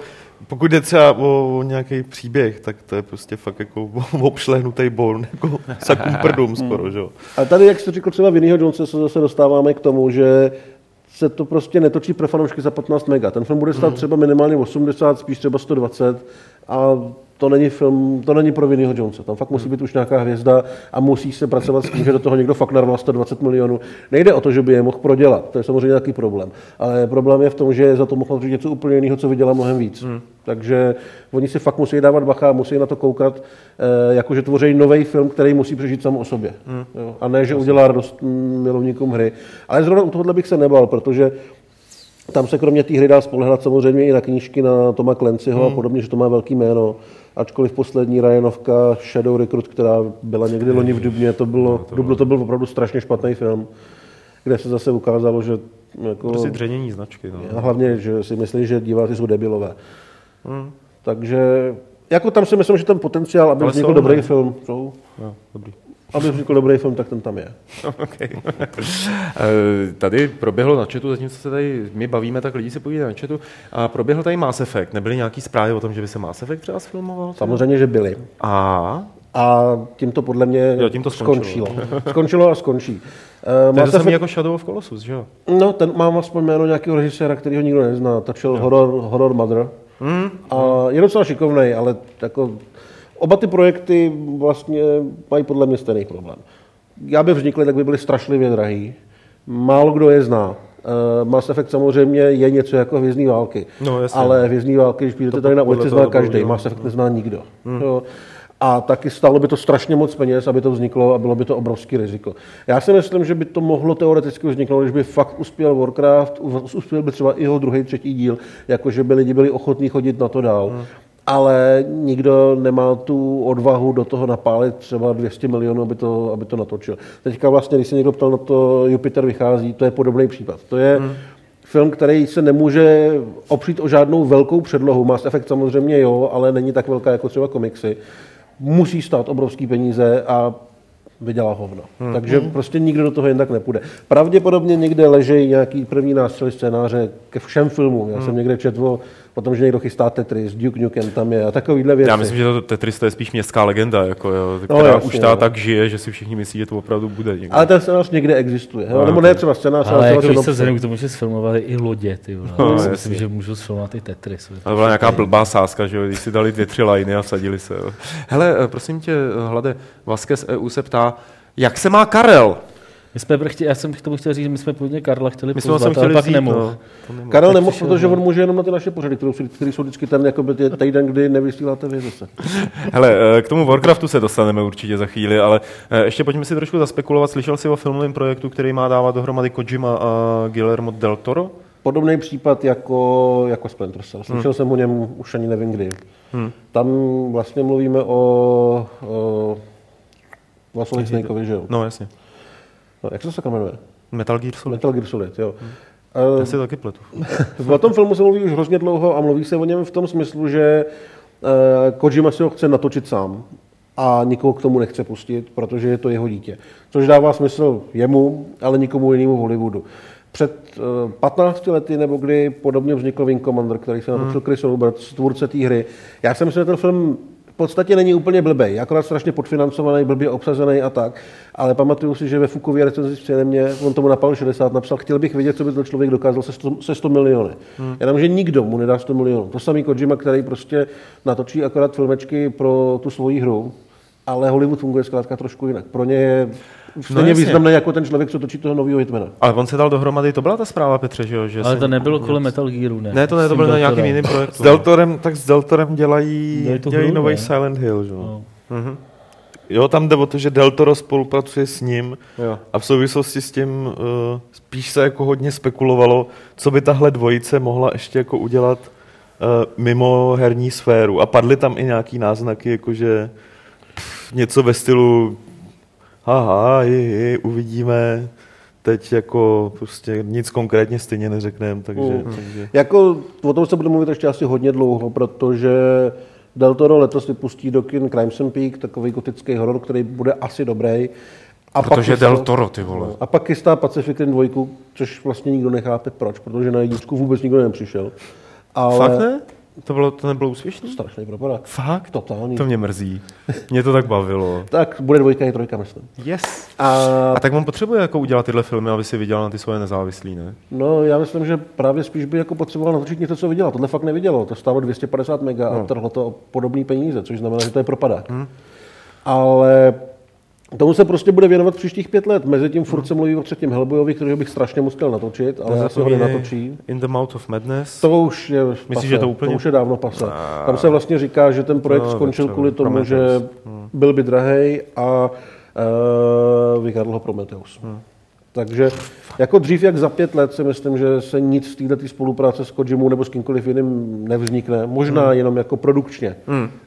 Speaker 2: pokud jde třeba o, o nějaký příběh, tak to je prostě fakt jako obšlehnutý Born, jako sakum prdům mm. skoro, že jo?
Speaker 3: A tady, jak jsi říkal třeba Vinnyho Jonesa, se zase dostáváme k tomu, že se to prostě netočí pro fanoušky za 15 mega. Ten film bude stát mm. třeba minimálně 80, spíš třeba 120 a to není film, to není pro Vinnyho Jonesa. Tam fakt musí být už nějaká hvězda a musí se pracovat s tím, že do toho někdo fakt narval 120 milionů. Nejde o to, že by je mohl prodělat, to je samozřejmě nějaký problém. Ale problém je v tom, že za to mohl říct něco úplně jiného, co vydělá mnohem víc. Hmm. Takže oni si fakt musí dávat bacha, musí na to koukat, eh, jakože tvoří nový film, který musí přežít sám o sobě. Hmm. Jo? A ne, že udělá radost milovníkům hry. Ale zrovna u tohohle bych se nebal, protože tam se kromě té hry dá spolehat samozřejmě i na knížky na Toma Clancyho hmm. a podobně, že to má velký jméno ačkoliv poslední Ryanovka Shadow Recruit, která byla někdy loni v Dubně, to bylo, to, Dublo to byl opravdu strašně špatný film, kde se zase ukázalo, že jako,
Speaker 1: prostě dřenění značky.
Speaker 3: No. A hlavně, že si myslí, že diváci jsou debilové. Hmm. Takže jako tam si myslím, že ten potenciál, aby vznikl dobrý ne? film, jsou.
Speaker 1: Jo, dobrý
Speaker 3: aby vznikl dobrý film, tak ten tam je.
Speaker 1: okay. Eh, tady proběhlo na chatu, zatímco se tady my bavíme, tak lidi se povídají na chatu, a proběhl tady Mass Effect. Nebyly nějaký zprávy o tom, že by se Mass Effect třeba sfilmoval?
Speaker 3: Samozřejmě, že byly.
Speaker 1: A?
Speaker 3: A tím to podle mě jo, tím to skončilo. skončilo. skončilo a skončí.
Speaker 1: Uh, to je Effect... jako Shadow of Colossus, že jo?
Speaker 3: No, ten mám aspoň jméno nějakého režiséra, který ho nikdo nezná. Točil horror, horror Mother. Mm. A je docela šikovný, ale jako Oba ty projekty vlastně mají podle mě stejný problém. Já by vznikly, tak by byly strašlivě drahý. Málo kdo je zná. Uh, Mass Effect samozřejmě je něco jako hvězdní války.
Speaker 1: No, jasně.
Speaker 3: ale hvězdní války, když
Speaker 1: To
Speaker 3: tady na ulici, zná každý. Mass Effect nezná nikdo. Jo. A taky stálo by to strašně moc peněz, aby to vzniklo a bylo by to obrovský riziko. Já si myslím, že by to mohlo teoreticky vzniknout, když by fakt uspěl Warcraft, uspěl by třeba i jeho druhý, třetí díl, jakože by lidi byli ochotní chodit na to dál. Ale nikdo nemá tu odvahu do toho napálit třeba 200 milionů, aby to, aby to natočil. Teďka vlastně, když se někdo ptal na to, Jupiter vychází, to je podobný případ. To je film, který se nemůže opřít o žádnou velkou předlohu. Mass Effect samozřejmě jo, ale není tak velká jako třeba komiksy. Musí stát obrovský peníze a vydělá hovno. Hmm. Takže prostě nikdo do toho jen tak nepůjde. Pravděpodobně někde ležejí nějaký první nástřely scénáře ke všem filmům. Já jsem někde četl o, o tom, že někdo chystá Tetris, Duke Nukem tam je a takovýhle věci.
Speaker 1: Já myslím, že to Tetris to je spíš městská legenda, jako, jo,
Speaker 3: No,
Speaker 1: která
Speaker 3: jasně,
Speaker 1: už ta
Speaker 3: no.
Speaker 1: tak žije, že si všichni myslí, že to opravdu bude někde.
Speaker 3: Ale ten scénář někde existuje.
Speaker 1: No,
Speaker 3: Nebo ne třeba scénář,
Speaker 4: Ale
Speaker 3: ale
Speaker 4: jako víš vzhledem k tomu, že sfilmovali i lodě, ty vole.
Speaker 1: No,
Speaker 4: No,
Speaker 1: jasně.
Speaker 4: myslím, že můžou sfilmovat i Tetris.
Speaker 1: Ale byla nějaká blbá sázka, že jo, když si dali dvě, tři liny a vsadili se. Jo. Hele, eh, prosím tě, eh, Hlade, Vasquez EU se ptá, jak se má Karel?
Speaker 4: My jsme chtěli, já jsem k tomu chtěl říct, že my jsme původně Karla chtěli
Speaker 1: My jsme
Speaker 4: pozvat, ale
Speaker 1: chtěli
Speaker 4: pak
Speaker 1: vzít,
Speaker 4: nemohl.
Speaker 1: no. Nemohl.
Speaker 3: Karel nemohl,
Speaker 4: přišel,
Speaker 3: protože on může jenom na ty naše pořady, které jsou, které jsou vždycky ten jako by ty týden, kdy nevysíláte vy zase.
Speaker 1: Hele, eh, k tomu Warcraftu se dostaneme určitě za chvíli, ale eh, ještě pojďme si trošku zaspekulovat. Slyšel jsi o filmovém projektu, který má dávat dohromady Kojima a Guillermo del Toro?
Speaker 3: Podobný případ jako, jako Splinter Cell. Slyšel hmm. jsem o něm už ani nevím kdy. Hmm. Tam vlastně mluvíme o, o o Solid Snakeovi, že jo?
Speaker 1: No jasně.
Speaker 3: No, jak se to sakra jmenuje?
Speaker 1: Metal Gear Solid.
Speaker 3: Metal Gear Solid, jo.
Speaker 1: Já si to taky pletu.
Speaker 3: O tom filmu se mluví už hrozně dlouho a mluví se o něm v tom smyslu, že eh, Kojima si ho chce natočit sám a nikoho k tomu nechce pustit, protože je to jeho dítě. Což dává smysl jemu, ale nikomu jinému v Hollywoodu. Před eh, 15 lety, nebo kdy podobně vznikl Wing Commander, který se natočil Chris Roberts, tvůrce té hry. Já si myslím, že ten film v podstatě není úplně blbej, akorát strašně podfinancovaný, blbě obsazený a tak. Ale pamatuju si, že ve Fukově recenzi v mě, on tomu napal 60, napsal, chtěl bych vědět, co by ten člověk dokázal se 100, se 100 miliony. Hmm. Jenomže nikdo mu nedá 100 milionů. To samý Kojima, který prostě natočí akorát filmečky pro tu svoji hru, ale Hollywood funguje zkrátka trošku jinak. Pro ně je stejně
Speaker 1: jasně.
Speaker 3: významný jako ten člověk, co točí toho nového Hitmana.
Speaker 1: Ale on se dal dohromady, to byla ta zpráva, Petře, že jo? Že
Speaker 4: Ale to nebylo kolem Metal Gearu, ne?
Speaker 1: Ne, to ne, to bylo na nějakým jiným
Speaker 2: S
Speaker 1: projektu.
Speaker 2: Deltorem, tak s Deltorem dělají,
Speaker 4: Dělají
Speaker 2: nový? Silent Hill, že? jo?
Speaker 4: No.
Speaker 1: Mhm.
Speaker 2: Jo, tam jde o to, že Deltoro spolupracuje s ním
Speaker 1: Jo.
Speaker 2: a v souvislosti s tím uh, spíš se jako hodně spekulovalo, co by tahle dvojice mohla ještě jako udělat uh, mimo herní sféru. A padly tam i nějaký náznaky, jakože pff, něco ve stylu haha, hi, hi, uvidíme, teď jako prostě nic konkrétně stejně neřekneme, takže,
Speaker 3: Mm.
Speaker 2: takže
Speaker 3: Jako o tom se bude mluvit ještě asi hodně dlouho, protože Del Toro letos vypustí do kin Crimson Peak, takový gotický horor, který bude asi dobrý. A
Speaker 1: Protože
Speaker 3: chystá-
Speaker 1: Del Toro, ty vole.
Speaker 3: A pak chystá Pacific Rim 2, což vlastně nikdo nechápe proč, protože na jedničku vůbec nikdo nepřišel. Ale
Speaker 1: Fakt ne? To, bylo, to nebylo úspěšné?
Speaker 3: Strašný propadák.
Speaker 1: Fakt?
Speaker 3: Totální.
Speaker 1: To mě mrzí. Mě to tak bavilo.
Speaker 3: Tak bude dvojka i trojka, myslím.
Speaker 1: Yes.
Speaker 3: A
Speaker 1: A tak on potřebuje jako udělat tyhle filmy, aby si vydělal na ty svoje nezávislý, ne?
Speaker 3: no, já myslím, že právě spíš by jako potřeboval natočit něco, co vydělal. Tohle fakt nevydělalo. To stálo 250 mega
Speaker 1: No.
Speaker 3: a trhlo to o podobný peníze, což znamená, že to je propadák. Hmm. Ale tomu se prostě bude věnovat příštích pět let. Mezitím furt se mluví o třetím Hellboyovi, kterého bych strašně moc chtěl natočit, ale asi ho nenatočí.
Speaker 1: In the Mouth of Madness.
Speaker 3: To už je
Speaker 1: Myslíš,
Speaker 3: pase.
Speaker 1: že to úplně-
Speaker 3: To už je dávno pase. Tam se vlastně říká, že ten projekt
Speaker 1: No,
Speaker 3: skončil kvůli tomu,
Speaker 1: Prometheus.
Speaker 3: že byl by drahej a uh, vykradl ho Prometheus. Takže jako dřív jak za pět let si myslím, že se nic z této spolupráce s Kojimou nebo s kýmkoliv jiným nevznikne. Možná jenom jako produkčně,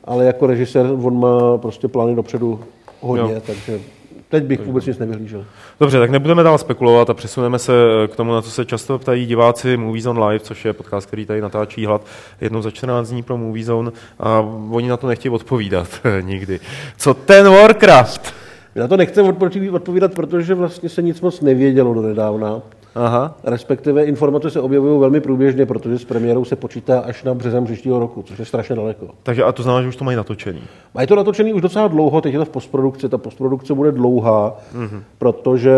Speaker 3: ale jako režisér on má prostě plány dopředu hodně,
Speaker 1: Jo.
Speaker 3: takže teď bych vůbec nic nevyhlížel.
Speaker 1: Dobře, tak nebudeme dál spekulovat a přesuneme se k tomu, na co se často ptají diváci Movies on Live, což je podcast, který tady natáčí hlad jednou za 14 dní pro Movie Zone a oni na to nechtějí odpovídat nikdy. Co ten Warcraft?
Speaker 3: Já na to nechci odpoví- odpovídat, protože vlastně se nic moc nevědělo do nedávna.
Speaker 1: Aha.
Speaker 3: Respektive informace se objevují velmi průběžně, protože s premiérou se počítá až na březen příštího roku, což je strašně daleko.
Speaker 1: Takže a to znamená, že už to mají natočený.
Speaker 3: Mají to natočený už docela dlouho, teď je to v postprodukci, ta postprodukce bude dlouhá, mm-hmm. protože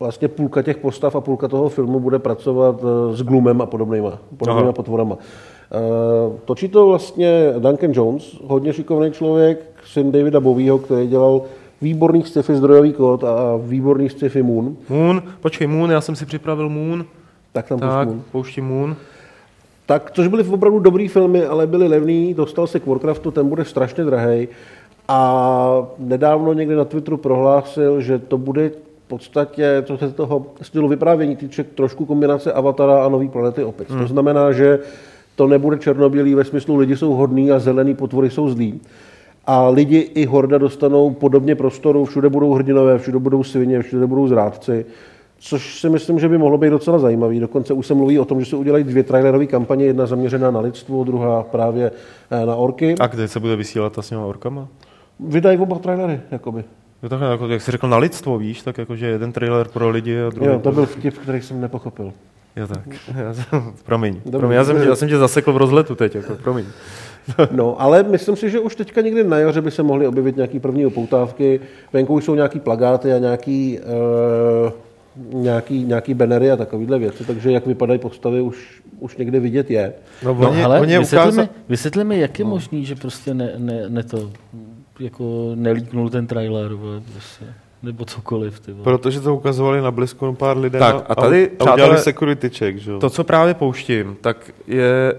Speaker 3: vlastně půlka těch postav a půlka toho filmu bude pracovat eh, s Gloomem a podobnýma, podobnýma
Speaker 1: Aha.
Speaker 3: potvorama. Eh, Točí to vlastně Duncan Jones, hodně šikovný člověk, syn Davida Bowieho, který dělal výborný sci-fi zdrojový kód a výborný sci-fi Moon.
Speaker 1: Moon, počkej, Moon, já jsem si připravil Moon.
Speaker 3: Tak tam
Speaker 1: Tak,
Speaker 3: Moon.
Speaker 1: pouštím Moon.
Speaker 3: Tak, což byly opravdu dobrý filmy, ale byly levný, dostal se k Warcraftu, ten bude strašně drahý. A nedávno někde na Twitteru prohlásil, že to bude v podstatě, co se toho stylu vyprávění týče, trošku kombinace Avatara a Nový planety opět. Hmm. To znamená, že to nebude černobílý ve smyslu lidi jsou hodní a zelený potvory jsou zlí. A lidi i Horda dostanou podobně prostoru, všude budou hrdinové, všude budou svině, všude budou zrádci. Což si myslím, že by mohlo být docela zajímavý. Dokonce už se mluví o tom, že se udělají dvě trailerové kampaně, jedna zaměřená na lidstvo, druhá právě eh, na orky.
Speaker 1: A kde se bude vysílat ta s těma orkama?
Speaker 3: Vydají oba trailery, jakoby.
Speaker 1: Jo, takhle, jako, jak jsi řekl na lidstvo, víš, tak jakože jeden trailer pro lidi a druhý
Speaker 3: Jo, to byl vtip, který jsem nepochopil.
Speaker 1: Jo, tak. Já, jsem- promiň.
Speaker 3: Dobrý.
Speaker 1: promiň já, jsem, tě- já jsem tě zasekl v rozletu teď, jako, promiň.
Speaker 3: No, ale myslím si, že už teďka někdy na jaře by se mohly objevit nějaký první upoutávky. Venku už jsou nějaký plagáty a nějaký, uh, nějaký, nějaký bannery a takovéhle věci, takže jak vypadají postavy už, už někde vidět je.
Speaker 2: No,
Speaker 4: No,
Speaker 2: oni,
Speaker 4: hele,
Speaker 2: oni
Speaker 4: vysvětli,
Speaker 2: ukázali...
Speaker 4: mi, vysvětli mi, jak je možný, že prostě ne, ne, ne to, jako nelíknul ten trailer, prostě, nebo cokoliv, ty vole.
Speaker 2: Protože to ukazovali na BlizzCon pár lidem
Speaker 1: Tak, a tady,
Speaker 2: a udělali
Speaker 1: přátelé,
Speaker 2: security check, že jo?
Speaker 1: To, co právě pouštím, tak je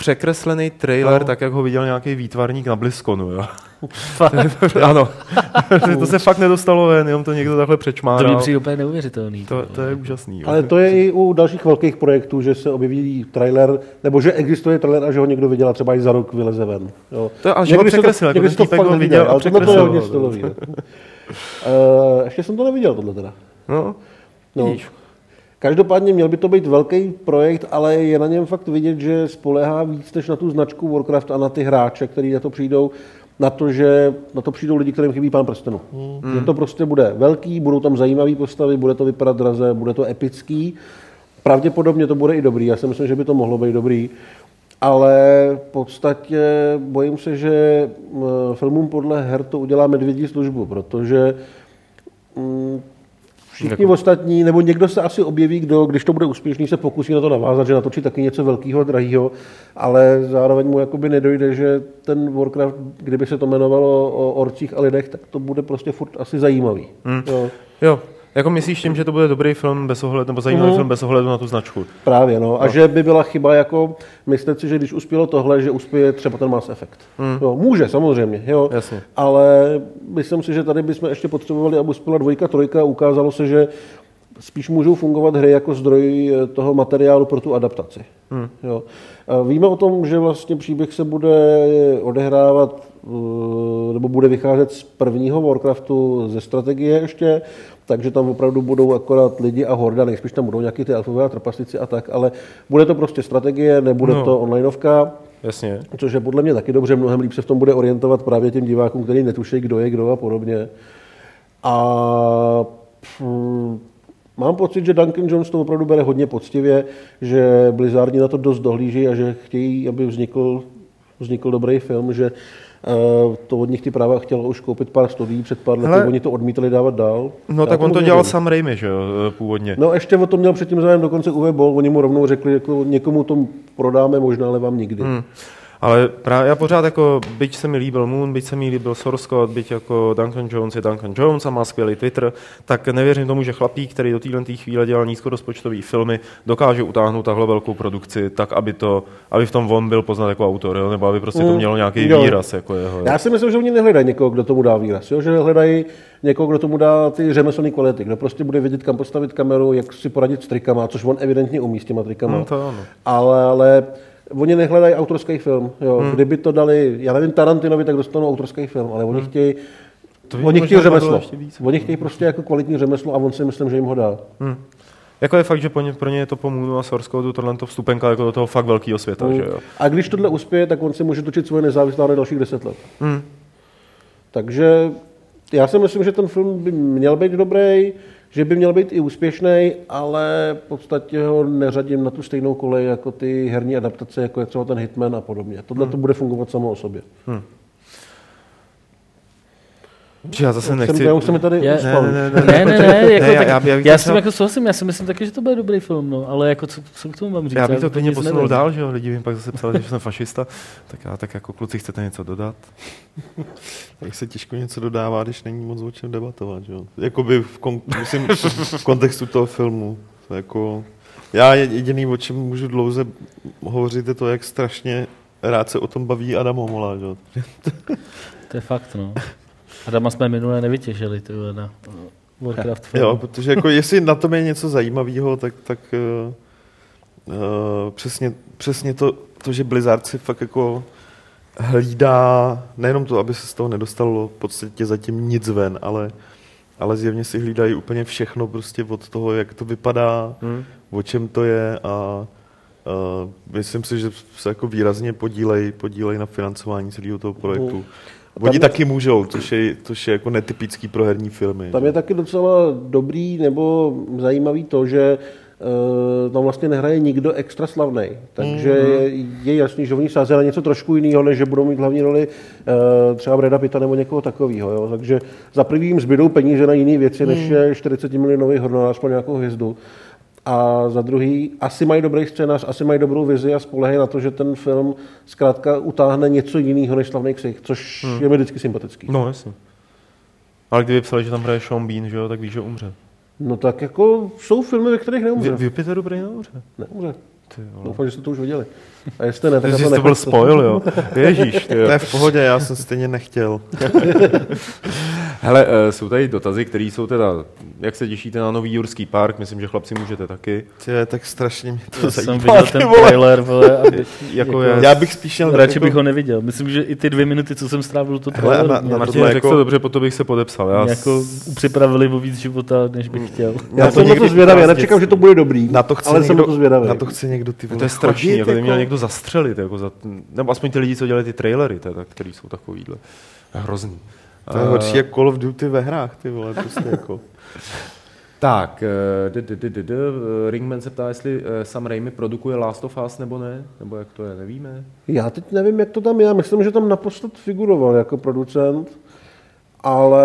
Speaker 1: překreslený trailer,
Speaker 2: No.
Speaker 1: tak jak ho viděl nějaký výtvarník na BlizzConu, jo. ano. to se fakt nedostalo ven, jenom to někdo takhle
Speaker 4: To mi
Speaker 1: přečmáral.
Speaker 4: přijde úplně neuvěřitelný.
Speaker 1: To, to je úžasný. Jo.
Speaker 3: Ale to je i u dalších velkých projektů, že se objeví trailer, nebo že existuje trailer a že ho někdo viděl a třeba i za rok vyleze ven. Jo.
Speaker 1: To- a že ho
Speaker 3: Někdy se
Speaker 1: překreslil, jako
Speaker 3: někdy
Speaker 1: ten
Speaker 3: se to fakt
Speaker 1: ho
Speaker 3: neviděl,
Speaker 1: viděl a
Speaker 3: ale tohle to je
Speaker 1: překreslil
Speaker 3: hodně
Speaker 1: ho,
Speaker 3: stylový. Uh, ještě jsem to neviděl, tohle teda.
Speaker 1: No,
Speaker 3: No.
Speaker 1: vidíš.
Speaker 3: Každopádně měl by to být velký projekt, ale je na něm fakt vidět, že spolehá víc než na tu značku Warcraft a na ty hráče, kteří na to přijdou, na to, že na to přijdou lidi, kterým chybí pán prstenu. Hmm. Že to prostě bude velký, budou tam zajímavé postavy, bude to vypadat draze, bude to epický. Pravděpodobně to bude i dobrý, já si myslím, že by to mohlo být dobrý. Ale v podstatě bojím se, že mm, filmům podle her to udělá medvědí službu, protože mm, Všichni
Speaker 1: Jako-
Speaker 3: ostatní, nebo někdo se asi objeví, kdo, když to bude úspěšný, se pokusí na to navázat, že natočí taky něco velkého, drahého, ale zároveň mu jakoby nedojde, že ten Warcraft, kdyby se to jmenovalo o orcích a lidech, tak to bude prostě furt asi zajímavý.
Speaker 1: Hmm.
Speaker 3: Jo,
Speaker 1: Jo, jako myslíš tím, že to bude dobrý film bez ohledu, nebo zajímavý
Speaker 3: Mhm.
Speaker 1: film bez ohledu na tu značku.
Speaker 3: právě, no. A že by byla chyba jako myslet si, že když uspělo tohle, že uspěje třeba ten Mass Effect. Jo, může, samozřejmě, jo.
Speaker 1: Jasně.
Speaker 3: Ale myslím si, že tady bychom ještě potřebovali, aby uspěla dvojka, trojka a ukázalo se, že spíš můžou fungovat hry jako zdroj eh, toho materiálu pro tu adaptaci. Hmm. Jo. Víme o tom, že vlastně příběh se bude odehrávat eh, nebo bude vycházet z prvního Warcraftu ze strategie ještě, takže tam opravdu budou akorát lidi a horda, nejspíš tam budou nějaký ty elfové a trpaslíci a tak, ale bude to prostě strategie, nebude
Speaker 1: No.
Speaker 3: to onlineovka,
Speaker 1: Jasně.
Speaker 3: Což je podle mě taky dobře, mnohem líp se v tom bude orientovat právě těm divákům, který netuší, kdo je kdo a podobně. A mm, mám pocit, že Duncan Jones to opravdu bere hodně poctivě, že Blizzardi na to dost dohlíží a že chtějí, aby vznikl, vznikl dobrý film, že to od nich ty práva chtělo už koupit pár studií před pár lety,
Speaker 1: Hele.
Speaker 3: oni to odmítali dávat dál.
Speaker 1: No
Speaker 3: Já
Speaker 1: tak on to dělal Sam Raimi, že jo, původně.
Speaker 3: No ještě o tom měl předtím zájem dokonce Uwe Boll, oni mu rovnou řekli, jako někomu to prodáme možná, ale vám nikdy. Hmm.
Speaker 1: Ale právě já pořád jako, byť se mi líbil Moon, byť se mi líbil Source Code, byť jako Duncan Jones je Duncan Jones a má skvělý Twitter, tak nevěřím tomu, že chlapík, který do téhle chvíle dělal nízkorozpočtový filmy, dokáže utáhnout tahle velkou produkci tak, aby, to, aby v tom on byl poznat jako autor, jo? nebo aby prostě to
Speaker 3: Mm,
Speaker 1: mělo nějaký
Speaker 3: jo.
Speaker 1: výraz. Jako jeho, jo?
Speaker 3: Já si myslím, že oni nehledají někoho, kdo tomu dá výraz, jo? že hledají někoho, kdo tomu dá ty řemeslné kvality, kdo prostě bude vědět, kam postavit kameru, jak si poradit s trikama, což on evidentně umí s těma trikama.
Speaker 1: No, to ano.
Speaker 3: Ale, ale oni nehledají autorský film. Jo?
Speaker 1: Hmm.
Speaker 3: Kdyby to dali, já nevím, Tarantinovi, tak dostanou autorský film, ale oni chtějí
Speaker 1: To by
Speaker 3: Oni chtějí řemeslo. Oni chtějí prostě jako kvalitní řemeslo a on si myslím, že jim ho dá.
Speaker 1: Jako je fakt, že pro ně, pro ně je to po Moonu a Code tohle to vstupenka jako do toho fakt velkého světa, že jo.
Speaker 3: A když tohle uspěje, tak on si může točit svoje nezávislá na dalších deset let.
Speaker 1: Hmm.
Speaker 3: Takže já si myslím, že ten film by měl být dobrý, že by měl být i úspěšný, ale v podstatě ho neřadím na tu stejnou kolej jako ty herní adaptace, jako je třeba ten Hitman a podobně. Tohle to bude fungovat samo o sobě.
Speaker 1: Že já zase nechci...
Speaker 3: jsem, já už jsem tady
Speaker 4: Je-
Speaker 3: uspal.
Speaker 1: Ne, ne, ne,
Speaker 4: Ne, ne, ne, jako
Speaker 1: Ne,
Speaker 4: tak,
Speaker 1: já- já
Speaker 4: já
Speaker 1: to
Speaker 4: s tím jako souhlasím, já si myslím taky, že to bude dobrý film, no, ale jako co, co k tomu mám říct?
Speaker 1: Já bych to klidně posunul dál, že jo, lidi mi pak zase psali, že jsem fašista, tak já tak jako kluci chcete něco dodat?
Speaker 2: Tak se těžko něco dodává, když není moc o čem debatovat, že jo. Jakoby v, kon, musím, v kontextu toho filmu. To jako, já je- jediný, o čem můžu dlouze hovořit, je to, jak strašně rád se o tom baví Adam Homola, že jo.
Speaker 4: To je fakt, no. Adama jsme minule nevytěžili, ty na Warcraft film.
Speaker 2: Jo, protože jako jestli na tom je něco zajímavého, tak, tak uh, uh, přesně, přesně to, to, že Blizzard si fakt jako hlídá, nejenom to, aby se z toho nedostalo v podstatě zatím nic ven, ale, ale zjevně si hlídají úplně všechno prostě od toho, jak to vypadá,
Speaker 1: Hmm.
Speaker 2: o čem to je a uh, myslím si, že se jako výrazně podílej, podílej na financování celého toho projektu.
Speaker 3: Mm.
Speaker 2: Oni
Speaker 3: Tam-
Speaker 2: taky můžou, což je, což je jako netypický pro herní filmy.
Speaker 3: Tam je taky docela dobrý nebo zajímavý to, že uh, tam vlastně nehraje nikdo extra slavný. Takže je, je jasný, že oni sází na něco trošku jiného, než že budou mít hlavní roli uh, třeba Breda Pitta nebo někoho takového. Jo? Takže za prvý jim zbydou peníze na jiné věci, než je 40 milionový honorář pro nějakou hvězdu. A za druhý, asi mají dobrý scénář, asi mají dobrou vizi a spolehají na to, že ten film zkrátka utáhne něco jiného než slavný ksich, což je mi vždycky sympatický.
Speaker 1: No, jasně. Ale kdyby psali, že tam hraje Sean Bean, že jo, tak víš, že umře.
Speaker 3: No tak jako jsou filmy, ve kterých neumře.
Speaker 1: Vy, v Jupiteru prý neumře.
Speaker 3: Neumře.
Speaker 1: Ty.
Speaker 3: Doufám, že jste to už viděli. A jestli ne, tak
Speaker 1: Ty
Speaker 3: na
Speaker 1: jsi
Speaker 3: to
Speaker 1: to byl spoil, jo. Ježíš, ty jo.
Speaker 2: To je v pohodě, já jsem stejně nechtěl.
Speaker 1: Hele, eh, jsou tady dotazy, které jsou teda, jak se těšíte na nový Jurský park, myslím, že chlapci můžete taky.
Speaker 2: Tě, tak strašně mě to
Speaker 4: Já jsem
Speaker 2: zajímá.
Speaker 4: viděl
Speaker 2: ty
Speaker 4: ten
Speaker 2: vole.
Speaker 4: trailer, vole, a
Speaker 1: Jako
Speaker 4: Jako-
Speaker 1: je,
Speaker 2: Já bych spíš měl...
Speaker 4: radši
Speaker 2: jako,
Speaker 4: bych ho neviděl. Myslím, že i ty dvě minuty, co jsem strávil to
Speaker 2: Hele,
Speaker 4: trailer,
Speaker 2: na-
Speaker 4: mě
Speaker 2: na
Speaker 1: Martin,
Speaker 2: tohle
Speaker 1: řekl
Speaker 2: jako-
Speaker 1: to dobře, po to bych se podepsal. Já
Speaker 4: mě jako připravili o víc života, než bych chtěl.
Speaker 3: Já
Speaker 2: to
Speaker 3: jsem na
Speaker 2: někdy
Speaker 3: to zvědavý, já
Speaker 2: krásně-
Speaker 3: nečekám, že to bude dobrý,
Speaker 2: Na to chce
Speaker 3: ale jsem
Speaker 2: někdo,
Speaker 3: na to zvědavý.
Speaker 2: Na to chce někdo ty vole,
Speaker 1: to je strašný, jako měl někdo zastřelit, jako za, nebo aspoň ty lidi, co dělají ty trailery, teda, který jsou takovýhle. Hrozný.
Speaker 2: To je horší jak Call of Duty ve hrách, ty vole, prostě jako.
Speaker 1: Tak, eh, Ringman se ptá, jestli eh, Sam Raimi produkuje Last of Us nebo ne, nebo jak to je, nevíme.
Speaker 3: Já teď nevím, jak to tam je. Já myslím, že tam naposled figuroval jako producent, ale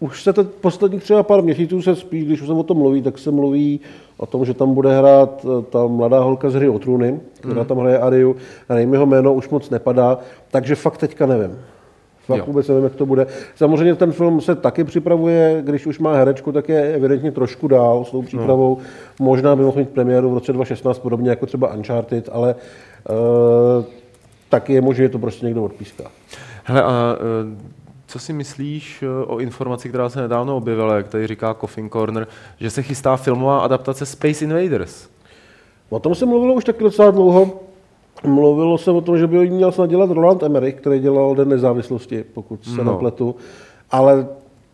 Speaker 3: už se to posledních třeba pár měsíců se spíš, když už se o tom mluví, tak se mluví o tom, že tam bude hrát eh, ta mladá holka z hry o trůny, která tam hraje Ariu. Raimiho jméno už moc nepadá, takže fakt teďka nevím. Fakt
Speaker 1: Jo.
Speaker 3: vůbec nevím, jak to bude. Samozřejmě ten film se taky připravuje, když už má herečku, tak je evidentně trošku dál s tou přípravou. Možná by mohl mít premiéru v roce 2016, podobně jako třeba Uncharted, ale uh, taky je možné, že to prostě někdo odpíská.
Speaker 1: Hele, a eh, co si myslíš eh, o informaci, která se nedávno objevila, jak tady říká Coffin Corner, že se chystá filmová adaptace Space Invaders?
Speaker 3: O tom se mluvilo už taky docela dlouho. Mluvilo se o tom, že by ho měl snad dělat Roland Emmerich, který dělal Den nezávislosti, pokud se
Speaker 1: No.
Speaker 3: no. napletu. Ale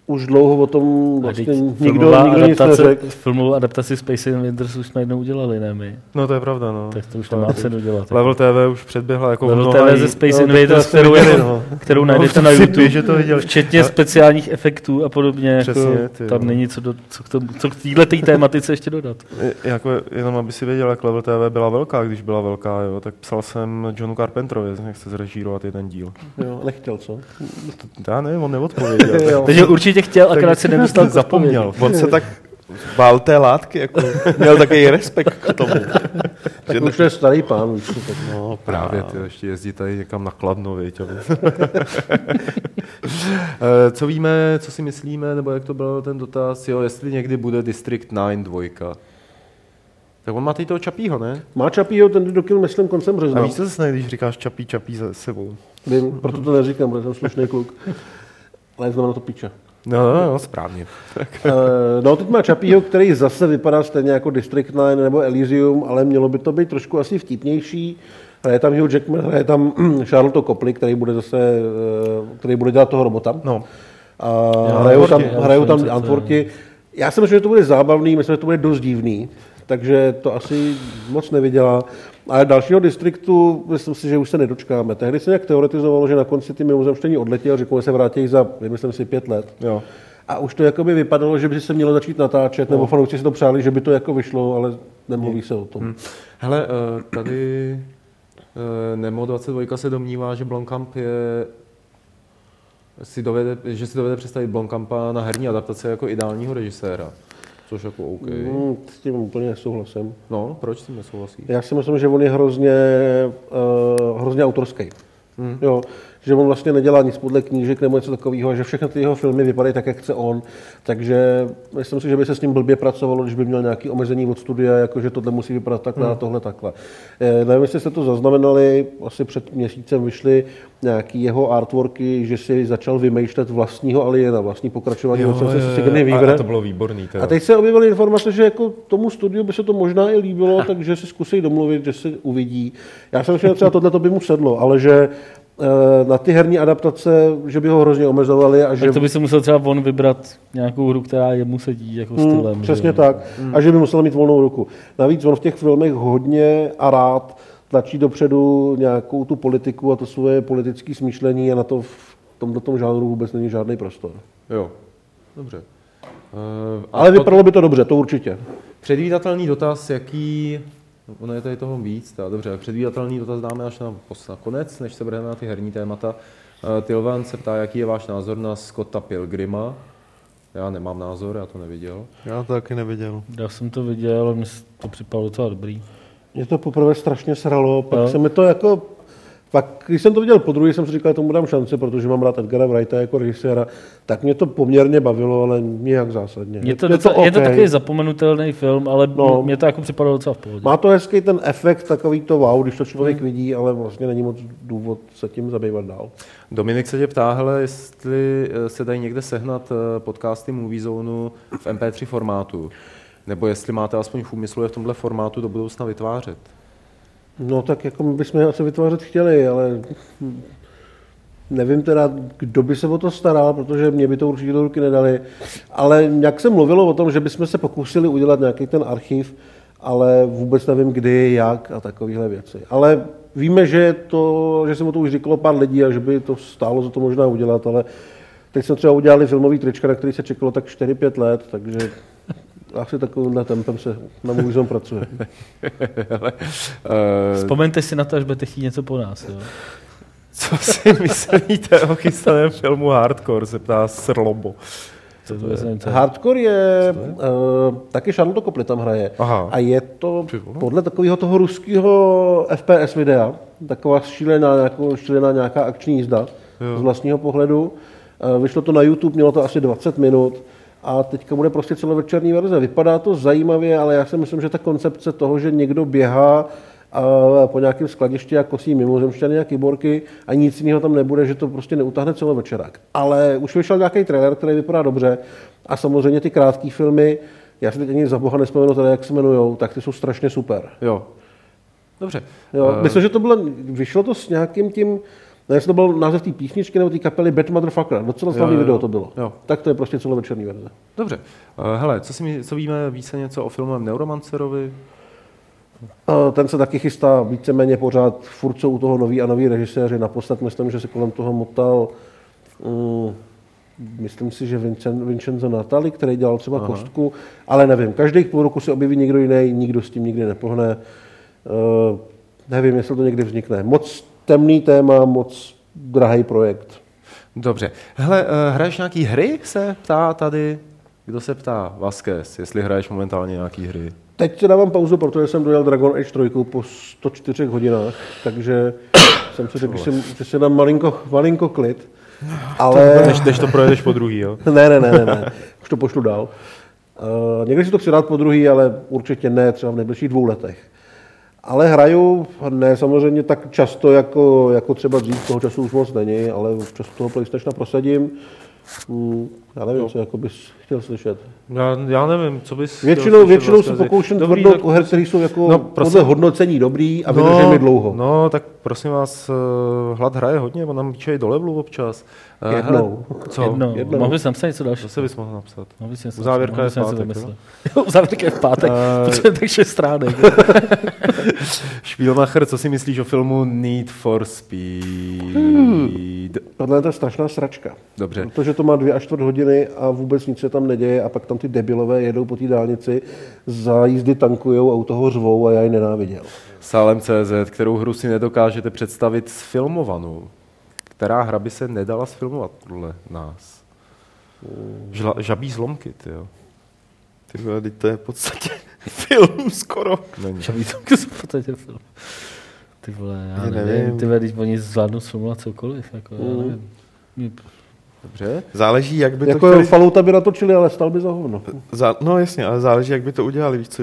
Speaker 3: už dlouho o tom
Speaker 4: A
Speaker 3: vlastně nikdo,
Speaker 4: filmová
Speaker 3: nikdo nic
Speaker 4: adaptace-
Speaker 3: neřekl.
Speaker 4: Filmovou adaptaci Space Invaders už jsme jednou udělali, ne my.
Speaker 1: No to je pravda, no.
Speaker 4: Tak to už nemá cenu dělat.
Speaker 1: Level TV už předběhla jako
Speaker 4: Level
Speaker 1: mnoha
Speaker 4: TV ze Space
Speaker 3: to
Speaker 4: Invaders, kterou,
Speaker 3: viděli,
Speaker 4: jako,
Speaker 3: no.
Speaker 4: kterou
Speaker 1: No,
Speaker 4: najdete na YouTube,
Speaker 1: že to viděli.
Speaker 4: včetně
Speaker 1: Ale-
Speaker 4: speciálních efektů a podobně.
Speaker 1: Přesně,
Speaker 4: jako,
Speaker 1: ty
Speaker 4: tam
Speaker 1: jo.
Speaker 4: není co, do, co, k tomu, co k této tématice ještě dodat.
Speaker 1: Je- Jako, jenom aby si věděl, jak Level TV byla velká, když byla velká, jo, tak psal jsem Johnu Carpenterovi, jak chce zrežírovat jeden díl.
Speaker 3: Jo, nechtěl, co?
Speaker 1: To já nevím, on neodpověděl.
Speaker 4: Takže určitě chtěl, akorát si k
Speaker 1: zapomněl.
Speaker 2: On se tak bál té látky, jako, měl takový respekt k tomu.
Speaker 3: Tak už to je starý pán, tak
Speaker 2: No,
Speaker 1: Právě, ty ještě jezdí tady někam na Kladno, aby... Eh, co víme, co si myslíme, nebo jak to byl ten dotaz, jo, jestli někdy bude District 9 dvojka. Tak on má teď toho Čapího, ne?
Speaker 3: Má Čapího, ten do myslím, koncem
Speaker 1: A
Speaker 3: března.
Speaker 1: víš, co se stane, když říkáš Čapí, Čapí za sebou?
Speaker 3: Vím, proto to neříkám, protože jsem slušný kluk. Ale znamená to piče.
Speaker 1: No, no, no, správně.
Speaker 3: Eh, no, teď má Čapího, který zase vypadá stejně jako District 9 nebo Elysium, ale mělo by to být trošku asi vtipnější. Hraje tam Hugh Jackman, hraje tam Charlotte Copley, který bude zase, eh, který bude dělat toho robota.
Speaker 1: No.
Speaker 3: A
Speaker 4: Jo,
Speaker 3: hrajou tam,
Speaker 4: já
Speaker 3: hrajou tam
Speaker 4: je.
Speaker 3: Antworti. Já si myslím, že to bude zábavný, myslím, že to bude dost divný, takže to asi moc nevydělá. Ale dalšího distriktu, myslím si, že už se nedočkáme. Tehdy se nějak teoretizovalo, že na konci ty mimozemštění odletěl, řekl, že se vrátí za, myslím si, pět let.
Speaker 1: Jo.
Speaker 3: A už to jakoby vypadalo, že by se mělo začít natáčet, nebo fanoušci si to přáli, že by to jako vyšlo, ale nemluví se o tom.
Speaker 1: Hele, eh, tady eh, Nemo 22 se domnívá, že Blomkamp je si dovede, že si dovede představit Blomkampa na herní adaptaci jako ideálního režiséra. Což jako OK.
Speaker 3: Hmm, s tím úplně nesouhlasím.
Speaker 1: No, proč s tím nesouhlasí?
Speaker 3: Já si myslím, že on je hrozně, uh, hrozně autorský. Hmm. Jo, že on vlastně nedělá nic podle knížek nebo něco takového, že všechny ty jeho filmy vypadají tak, jak chce on. Takže myslím si, že by se s ním blbě pracovalo, když by měl nějaké omezení od studia, jako že tohle musí vypadat takhle hmm. a tohle takhle. Eh, nevím, jestli jste to zaznamenali, asi před měsícem vyšly nějaký jeho artworky, že si začal vymýšlet vlastního aliena, vlastní pokračování
Speaker 1: Jo, jo,
Speaker 3: se
Speaker 1: jo,
Speaker 3: Weaver.
Speaker 1: a, a to bylo výborný. Teda.
Speaker 3: A teď se objevily informace, že jako tomu studiu by se to možná i líbilo, takže si zkusí domluvit, že se uvidí. Já jsem myslel, že třeba tohle by mu sedlo, ale že na ty herní adaptace, že by ho hrozně omezovali a že...
Speaker 4: Tak to by se musel třeba on vybrat nějakou hru, která jemu sedí jako
Speaker 3: Hmm,
Speaker 4: stylem.
Speaker 3: přesně
Speaker 4: že
Speaker 3: tak. A že by musel mít volnou ruku. Navíc on v těch filmech hodně a rád tlačí dopředu nějakou tu politiku a to svoje politické smýšlení a na to v tomto tom žánru vůbec není žádný prostor.
Speaker 1: Jo, dobře. Uh,
Speaker 3: Ale vypadalo by to dobře, to určitě.
Speaker 1: Předvídatelný dotaz, jaký... Ono je tady toho víc, teda, dobře, předvídatelný dotaz dáme až na, na konec, než se budeme na ty herní témata. Uh, Tilvan se ptá, jaký je váš názor na Scotta Pilgrima. Já nemám názor, já to neviděl.
Speaker 2: Já to taky neviděl.
Speaker 4: Já jsem to viděl, ale mně to připadalo docela dobrý.
Speaker 3: Mě to poprvé strašně sralo, pak
Speaker 4: Jo.
Speaker 3: se mi to jako... Pak, když jsem to viděl po druhé, jsem si říkal, tomu dám šanci, protože mám rád Edgara Wrighta jako režiséra, tak mě to poměrně bavilo, ale nějak zásadně.
Speaker 4: Je to, docela, je to
Speaker 3: OK.
Speaker 4: takový zapomenutelný film, ale
Speaker 3: No.
Speaker 4: mě to jako připadalo docela v pohodě.
Speaker 3: Má to hezký ten efekt, takový to wow, když to člověk vidí, ale vlastně není moc důvod se tím zabývat dál.
Speaker 1: Dominik se tě ptá, hele, jestli eh, se dají někde sehnat eh, podcasty Movie Zone v MP3 formátu, nebo jestli máte aspoň v úmyslu je v tomhle formátu do budoucna vytvářet.
Speaker 3: No tak jako my bychom asi vytvářet chtěli, ale nevím teda, kdo by se o to staral, protože mě by to určitě do ruky nedali. Ale jak se mluvilo o tom, že bychom se pokusili udělat nějaký ten archiv, ale vůbec nevím kdy, jak a takovéhle věci. Ale víme, že, to, že se o to už říkalo pár lidí a že by to stálo za to možná udělat, ale teď jsme třeba udělali filmový trička, na který se čekalo tak 4-5 let, takže asi takovýmhle tempem se na Movie pracuje.
Speaker 1: Eh,
Speaker 4: Vzpomeňte si na to, až budete chtít něco po nás. Jo?
Speaker 1: co si myslíte o chystaném filmu Hardcore, se ptá Srlobo.
Speaker 4: Co to je, co je.
Speaker 3: Hardcore je, uh, taky Charlotte Copley tam hraje.
Speaker 1: Aha.
Speaker 3: A je to podle takového toho ruského FPS videa, taková šílená, jako šílená nějaká akční jízda z vlastního pohledu. Uh, vyšlo to na YouTube, mělo to asi 20 minut a teďka bude prostě celovečerní verze. Vypadá to zajímavě, ale já si myslím, že ta koncepce toho, že někdo běhá a po nějakém skladišti a kosí mimozemšťany a kyborky a nic jiného tam nebude, že to prostě neutáhne celovečerák. Ale už vyšel nějaký trailer, který vypadá dobře a samozřejmě ty krátké filmy, já si teď ani za boha nespomenu teda, jak se jmenujou, tak ty jsou strašně super.
Speaker 1: Jo. Dobře.
Speaker 3: Jo,
Speaker 1: Eh,
Speaker 3: myslím, že to bylo, vyšlo to s nějakým tím, nevím, jestli to byl název té písničky nebo té kapely Bad Motherfucker, docela slavný
Speaker 1: jo, jo.
Speaker 3: video to bylo.
Speaker 1: Jo.
Speaker 3: Tak to je prostě celovečerní verze.
Speaker 1: Dobře. Eh, Hele, co, si mi, co víme více něco o filmovém Neuromancerovi?
Speaker 3: A Ten se taky chystá víceméně pořád, furt jsou u toho noví a noví režiséři. Naposled myslím, že se kolem toho motal, mm, myslím si, že Vincen, Vincenzo Natali, který dělal třeba Aha. kostku, ale nevím. Každých půl roku se objeví někdo jiný, nikdo s tím nikdy nepohne. Uh, nevím, jestli to někdy vznikne. Moc temný téma, moc drahý projekt.
Speaker 1: Dobře. Hele, eh, hraješ nějaký hry, se ptá tady. Kdo se ptá? Vasquez, jestli hraješ momentálně nějaký hry.
Speaker 3: Teď dávám pauzu, protože jsem dojel Dragon Age 3 po 104 hodinách, takže jsem si řekl, že si, že si dám malinko, malinko klid. Ale...
Speaker 1: Než, než to projedeš po druhý, jo?
Speaker 3: Ne, ne, ne, ne, ne. Už to pošlu dál. Uh, někdy si to chci dát po druhý, ale určitě ne třeba v nejbližších dvou letech. Ale hraju, ne samozřejmě tak často, jako, jako třeba dřív, toho času už moc není, ale občas toho PlayStationa prosadím. Hmm, já nevím, co jako bys chtěl slyšet.
Speaker 1: Já, já nevím, co bys... chtěl
Speaker 3: Většinou,
Speaker 1: slyšet
Speaker 3: většinou se pokouším
Speaker 1: Dobrý,
Speaker 3: tvrdnout
Speaker 1: tak-
Speaker 3: u her, které jsou jako
Speaker 1: No,
Speaker 3: no,
Speaker 1: prosím.
Speaker 3: podle hodnocení dobrý a vydrží mi dlouho.
Speaker 1: No, tak prosím vás, eh, Hlad hraje hodně, on nám píče i do levelu občas. Eh,
Speaker 3: Jednou.
Speaker 1: hele, Co?
Speaker 4: Jedno,
Speaker 3: Jednou.
Speaker 4: mohl bys napsat něco dalšího.
Speaker 1: Zase bys mohl napsat.
Speaker 4: Mohl bys něco,
Speaker 1: Uzávěrka je
Speaker 4: něco
Speaker 1: v pátek.
Speaker 4: Uzávěrka je v pátek,
Speaker 1: Eh,
Speaker 4: potřebujeme tak šest stránek.
Speaker 1: Spielmacher, co si myslíš o filmu Need for Speed?
Speaker 3: Tohle je ta strašná sračka.
Speaker 1: Dobře.
Speaker 3: Protože to má dvě až čtvrt hodiny a vůbec nic se tam neděje a pak tam ty debilové jedou po té dálnici, za jízdy tankujou a u toho řvou a já ji nenáviděl.
Speaker 1: Salem.cz, kterou hru si nedokážete představit sfilmovanou. která hra by se nedala sfilmovat podle nás? Žla, žabí zlomky, ty jo.
Speaker 2: Ty vole, to je v podstatě film skoro.
Speaker 1: Není.
Speaker 4: Čaví to v podstatě film. Ty vole, já
Speaker 2: Já
Speaker 4: nevím,
Speaker 2: nevím.
Speaker 4: ty vole, když oni zvládnou sfilmovat cokoliv, jako, já
Speaker 3: Mm.
Speaker 4: nevím. Mě-
Speaker 1: Dobře.
Speaker 2: Záleží, jak by to
Speaker 3: Jako
Speaker 2: chtěli...
Speaker 3: Fallouta by natočili, ale stal by za hovno.
Speaker 2: Zá, no jasně, ale záleží, jak by to udělali. Víš co,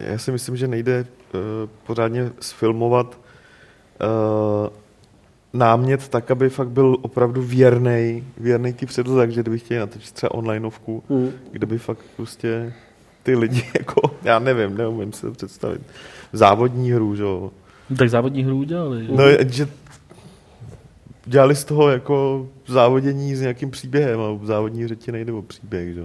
Speaker 2: já si myslím, že nejde uh, pořádně sfilmovat uh, námět tak, aby fakt byl opravdu věrný, věrný ty předloze, takže kdyby chtěli natočit třeba onlineovku,
Speaker 3: Hmm.
Speaker 2: kde by fakt prostě ty lidi, jako, já nevím, neumím si to představit, závodní hru, že jo.
Speaker 4: Tak závodní hru udělali.
Speaker 2: No, že dělali z toho jako závodění s nějakým příběhem a v závodní hře ti nejde o příběh, že.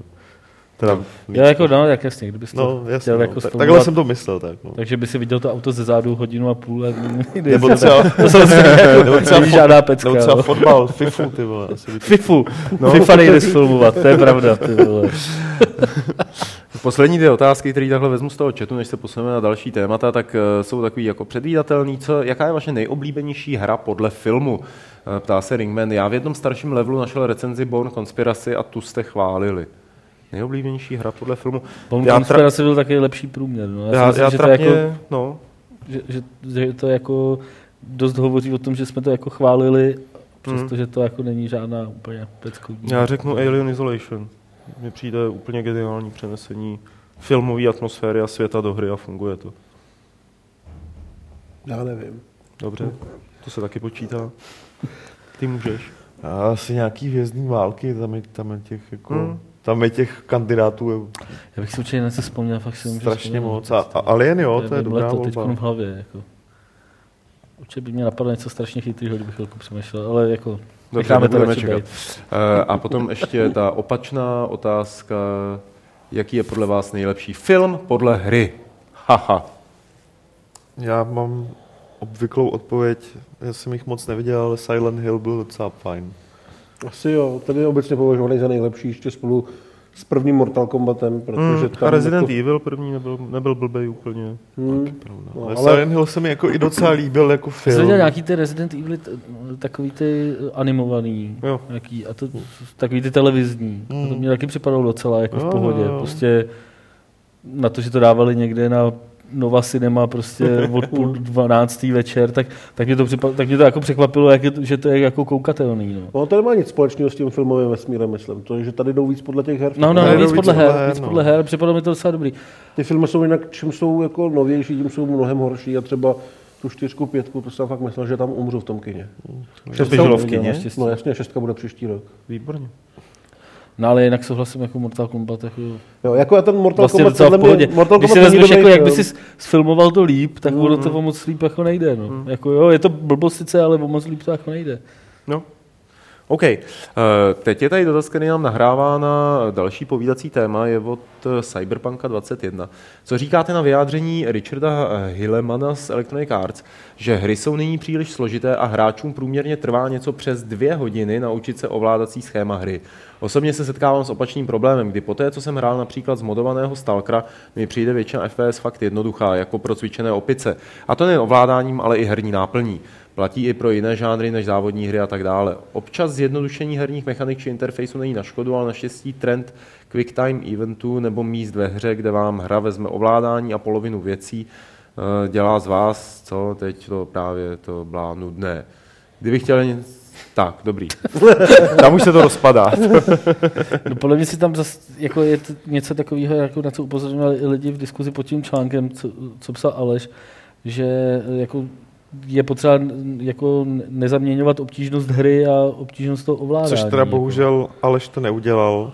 Speaker 2: Teda,
Speaker 4: Já jako, no, jak jasně, kdybys to
Speaker 2: no, jasně,
Speaker 4: chtěl
Speaker 2: no.
Speaker 4: jako
Speaker 2: tak, takhle jsem to myslel, tak, no.
Speaker 4: takže by si viděl to auto ze zádu hodinu a půl a
Speaker 2: Nebo třeba,
Speaker 4: to jako,
Speaker 2: nebo třeba, fot-
Speaker 4: žádná pecka.
Speaker 2: nebo třeba
Speaker 4: no.
Speaker 2: fotbal, FIFU, ty vole. Asi by to...
Speaker 4: FIFU. No. FIFA nejde sfilmovat, to je pravda. Ty vole.
Speaker 1: Poslední dvě otázky, které takhle vezmu z toho chatu, než se posuneme na další témata, tak eh, jsou takový jako předvídatelný. Co, jaká je vaše nejoblíbenější hra podle filmu? Eh, Ptá se Ringman. Já v jednom starším levelu našel recenzi Born Conspiracy a tu jste chválili. Nejoblíbenější hra podle filmu?
Speaker 4: Bone
Speaker 1: Já tra-
Speaker 4: Conspiracy byl taky lepší průměr. No. Já,
Speaker 1: Já,
Speaker 4: si
Speaker 1: já,
Speaker 4: myslím, že, to
Speaker 1: trapně,
Speaker 4: jako,
Speaker 1: no,
Speaker 4: že, že, že, to jako dost hovoří o tom, že jsme to jako chválili, přestože to jako není žádná úplně peckovní.
Speaker 1: já řeknu Alien Isolation. Mně přijde úplně geniální přenesení filmové atmosféry a světa do hry a funguje to.
Speaker 3: Já nevím.
Speaker 1: Dobře, to se taky počítá. Ty můžeš.
Speaker 2: A asi nějaký vězdní války, tam je, tam je těch jako...
Speaker 1: Hmm.
Speaker 2: Tam je těch kandidátů je
Speaker 4: Já bych si určitě něco vzpomněl, fakt si
Speaker 2: strašně moc. A, a Alien, jo, to je
Speaker 4: Bylo
Speaker 2: dobrá
Speaker 4: to teď
Speaker 2: volba.
Speaker 4: v hlavě. Jako. Určitě by mě napadlo něco strašně chytrého, kdybych chvilku přemýšlel, ale jako
Speaker 1: Dobře,
Speaker 4: to
Speaker 1: čekat. Eh, A potom ještě ta opačná otázka. Jaký je podle vás nejlepší film podle hry? Haha.
Speaker 2: Já mám obvyklou odpověď, já jsem jich moc neviděl, ale Silent Hill byl docela fajn.
Speaker 3: Asi jo, ten je obecně považovaný za nejlepší ještě spolu s prvním Mortal Kombatem, protože
Speaker 1: Hmm,
Speaker 3: tam
Speaker 1: a Resident
Speaker 3: jako,
Speaker 1: Evil první nebyl, nebyl blbej úplně.
Speaker 3: hmm,
Speaker 2: Pravda.
Speaker 3: No,
Speaker 2: ale,
Speaker 3: ale-
Speaker 2: Silent Hill se mi jako i docela líbil jako
Speaker 4: Jsi
Speaker 2: film.
Speaker 4: viděl nějaký ty Resident Evil, takový ty animovaný,
Speaker 1: Jo.
Speaker 4: nějaký, a to takový ty televizní. A to mě taky připadalo docela jako
Speaker 2: Jo,
Speaker 4: v pohodě.
Speaker 2: jo, jo.
Speaker 4: Prostě na to, že to dávali někde na Nova Cinema prostě od půl dvanáctý večer, tak, tak, mě to připa- tak mě to jako překvapilo, jak je, to- že to je jako koukatelný. No.
Speaker 3: No, to nemá nic společného s tím filmovým vesmírem, myslím. To je, že tady jdou víc podle těch her.
Speaker 4: No, no, no, víc
Speaker 2: víc
Speaker 4: podle her,
Speaker 2: her,
Speaker 4: víc
Speaker 2: no.
Speaker 4: podle her, připadalo mi to docela dobrý.
Speaker 3: Ty filmy jsou jinak, čím jsou jako novější, tím jsou mnohem horší a třeba tu čtyřku, pětku, to jsem fakt myslel, že tam umřu v tom kině.
Speaker 1: To běželo v kině?
Speaker 3: No jasně, šestka bude příští rok.
Speaker 1: Výborně.
Speaker 4: No ale jinak souhlasím jako Mortal Kombat. Jako
Speaker 3: Jo, jako já ten Mortal
Speaker 4: vlastně
Speaker 3: Kombat, podle
Speaker 4: pohodě.
Speaker 3: mě, Mortal
Speaker 4: Když si vezmeš, jako, jak by si sfilmoval to líp, tak ono to o moc líp jako nejde. No. Jako, jo, je to blbost sice, ale o moc líp to jako nejde.
Speaker 1: No. OK. Eh, Teď je tady dotaz, který nám nahrává na další povídací téma, je od eh, Cyberpunka 21. Co říkáte na vyjádření Richarda Hillemana z Electronic Arts, že hry jsou nyní příliš složité a hráčům průměrně trvá něco přes dvě hodiny naučit se ovládací schéma hry. Osobně se setkávám s opačným problémem, kdy poté, co jsem hrál například z modovaného Stalkera, mi přijde většina FPS fakt jednoduchá, jako pro cvičené opice. A to nejen ovládáním, ale i herní náplní. Platí i pro jiné žánry než závodní hry a tak dále. Občas zjednodušení herních mechanik či interfejsu není na škodu, ale naštěstí trend quick time eventů nebo míst ve hře, kde vám hra vezme ovládání a polovinu věcí, eh, dělá z vás, co teď to právě to byla nudné. Kdybych chtěl. Tak, dobrý. Tam už se to rozpadá.
Speaker 4: No, podle mě si tam zas, jako je to něco takového, jako na co upozorňovali i lidi v diskuzi pod tím článkem, co, co psal Aleš, že eh, jako je potřeba jako nezaměňovat obtížnost hry a obtížnost toho ovládání.
Speaker 2: Což teda
Speaker 4: jako.
Speaker 2: bohužel Aleš to neudělal,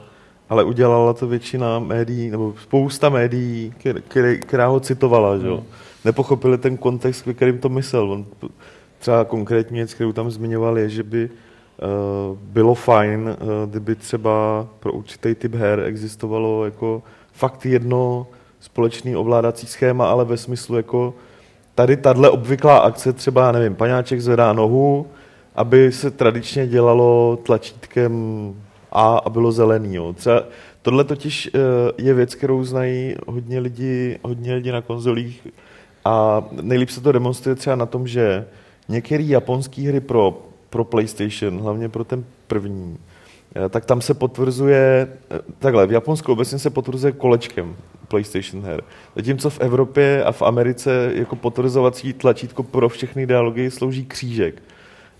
Speaker 2: ale udělala to většina médií, nebo spousta médií, která ho citovala, že jo.
Speaker 4: No.
Speaker 2: Nepochopili ten kontext, ve kterým to myslel. On třeba konkrétní věc, kterou tam zmiňoval, je, že by uh, bylo fajn, uh, kdyby třeba pro určitý typ her existovalo jako fakt jedno společný ovládací schéma, ale ve smyslu jako tady tahle obvyklá akce, třeba, nevím, paňáček zvedá nohu, aby se tradičně dělalo tlačítkem A a bylo zelený. Jo. Třeba tohle totiž eh, je věc, kterou znají hodně lidí, hodně lidí na konzolích a nejlíp se to demonstruje třeba na tom, že některé japonské hry pro pro PlayStation, hlavně pro ten první, tak tam se potvrzuje, eh, takhle, v Japonsku obecně se potvrzuje kolečkem PlayStation her. Zatímco v Evropě a v Americe jako potvrzovací tlačítko pro všechny dialogy slouží křížek.